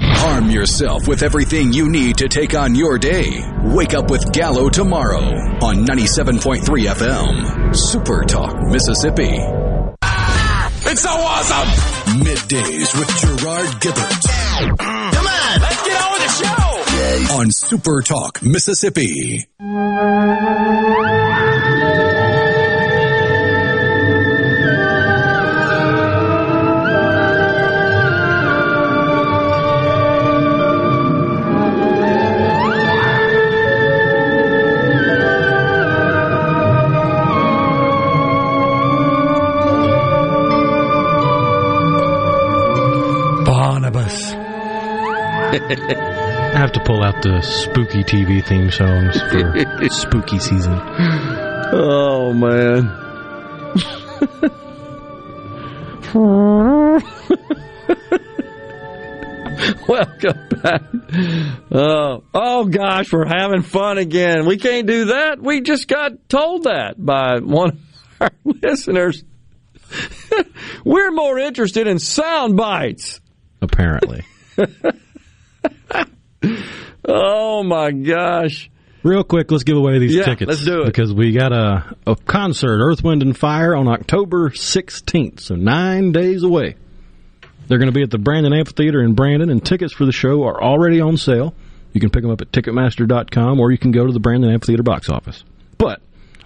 Arm yourself with everything you need to take on your day. Wake up with Gallo tomorrow on 97.3 FM. Super Talk, Mississippi. It's so awesome! Middays with Gerard Gibert. Mm. Come on, let's get on with the show! On Super Talk, Mississippi. I have to pull out the spooky TV theme songs for (laughs) spooky season. Oh man. (laughs) Welcome back. Uh, oh gosh, we're having fun again. We can't do that. We just got told that by one of our (laughs) listeners. we're more interested in sound bites. Apparently. (laughs) oh my gosh. Real quick, let's give away these Yeah, tickets. let's do it. Because we got a, a concert, Earth, Wind, and Fire, on October 16th, so nine days away. They're going to be at the Brandon Amphitheater in Brandon, and tickets for the show are already on sale. You can pick them up at Ticketmaster.com, or you can go to the Brandon Amphitheater box office. But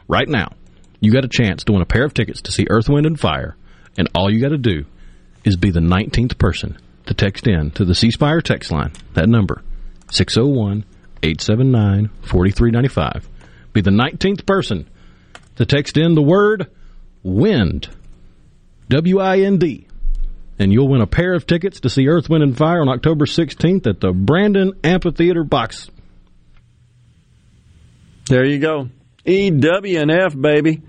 right now, you got a chance to win a pair of tickets to see Earth, Wind, and Fire, and all you got to do is be the 19th person to text in to the C Spire text line. That number, 601 879 4395. Be the 19th person to text in the word wind, W I N D, and you'll win a pair of tickets to see Earth, Wind, and Fire on October 16th at the Brandon Amphitheater box. There you go. EWNF, baby.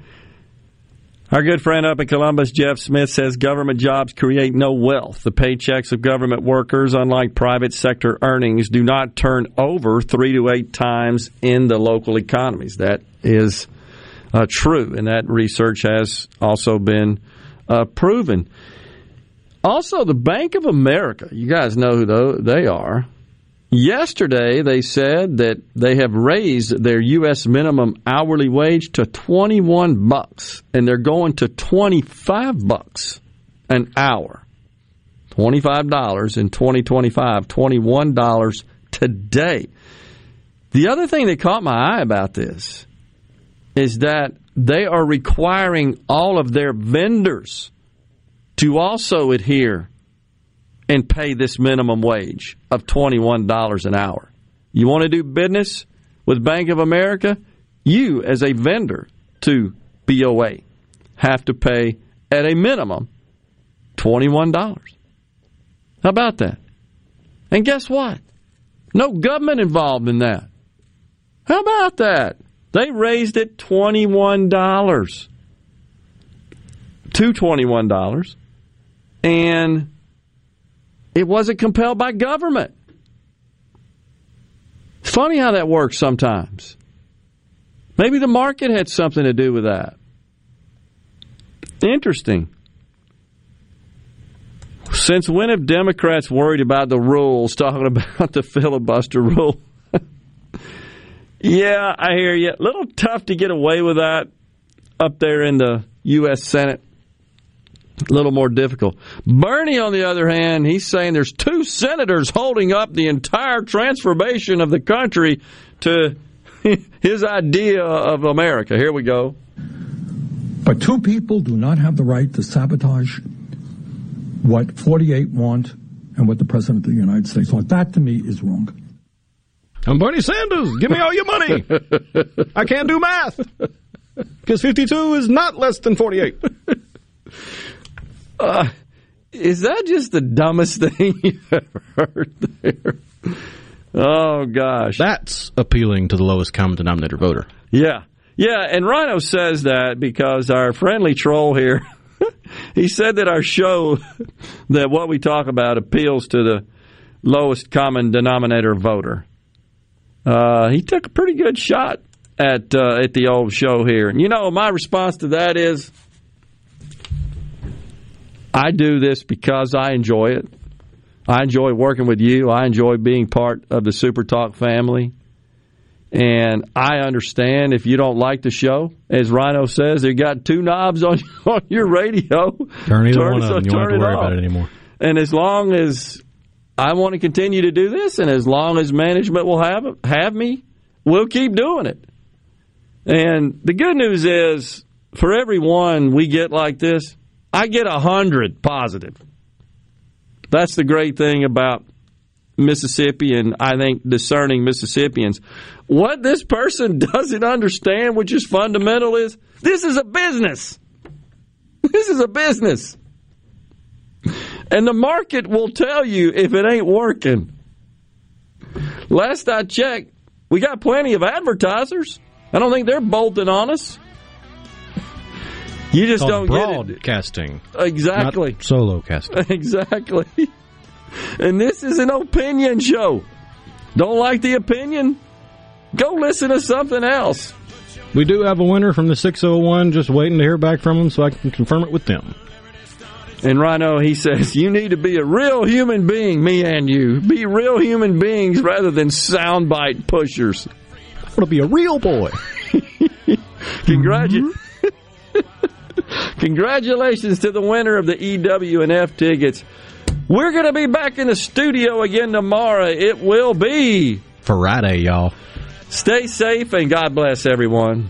Our good friend up in Columbus, Jeff Smith, says government jobs create no wealth. The paychecks of government workers, unlike private sector earnings, do not turn over three to eight times in the local economies. That is uh, true, and that research has also been uh, proven. Also, the Bank of America, you guys know who they are. Yesterday, they said that they have raised their U.S. minimum hourly wage to 21 bucks, and they're going to 25 bucks an hour. $25 in 2025, $21 today. The other thing that caught my eye about this is that they are requiring all of their vendors to also adhere and pay this minimum wage of $21 an hour. You want to do business with Bank of America? You, as a vendor to BOA, have to pay at a minimum $21. How about that? And guess what? No government involved in that. How about that? They raised it $21 to $21 and it wasn't compelled by government. It's funny how that works sometimes. Maybe the market had something to do with that. Interesting. Since when have Democrats worried about the rules, talking (laughs) about the filibuster rule? (laughs) yeah, I hear you. A little tough to get away with that up there in the U.S. Senate. A little more difficult. Bernie, on the other hand, he's saying there's two senators holding up the entire transformation of the country to (laughs) his idea of America. Here we go. But two people do not have the right to sabotage what 48 want and what the President of the United States wants. That to me is wrong. I'm Bernie Sanders. Give me all your money. I can't do math. Because 52 is not less than 48. (laughs) Uh, is that just the dumbest (laughs) thing you've ever heard there? Oh, gosh. That's appealing to the lowest common denominator voter. Yeah. Yeah, and Rhino says that because our friendly troll here, (laughs) he said that our show, (laughs) that what we talk about appeals to the lowest common denominator voter. Uh, he took a pretty good shot at uh, at the old show here, and you know my response to that is, I do this because I enjoy it. I enjoy working with you. I enjoy being part of the Super Talk family. And I understand if you don't like the show, as Rhino says, you got two knobs on, (laughs) on your radio. Turn either Turn- one of so them. You don't have to worry about it anymore. And as long as I want to continue to do this, and as long as management will have have me, we'll keep doing it. And the good news is, for every one we get like this, I get a hundred positive. That's the great thing about Mississippi, and I think discerning Mississippians. What this person (laughs) doesn't understand, which is fundamental, is this is a business. (laughs) This is a business. And the market will tell you if it ain't working. Last I checked, we got plenty of advertisers. I don't think they're bolting on us. You just don't get it. broadcasting. Exactly. Not solo casting. (laughs) Exactly. and this is an opinion show. Don't like the opinion? Go listen to something else. We do have a winner from the 601, just waiting to hear back from them so I can confirm it with them. And Rhino, he says, you need to be a real human being, me and you. Be real human beings rather than soundbite pushers. I want to be a real boy. (laughs) Congratu- mm-hmm. Congratulations to the winner of the EW and F tickets. We're going to be back in the studio again tomorrow. It will be Friday, y'all. Stay safe and God bless everyone.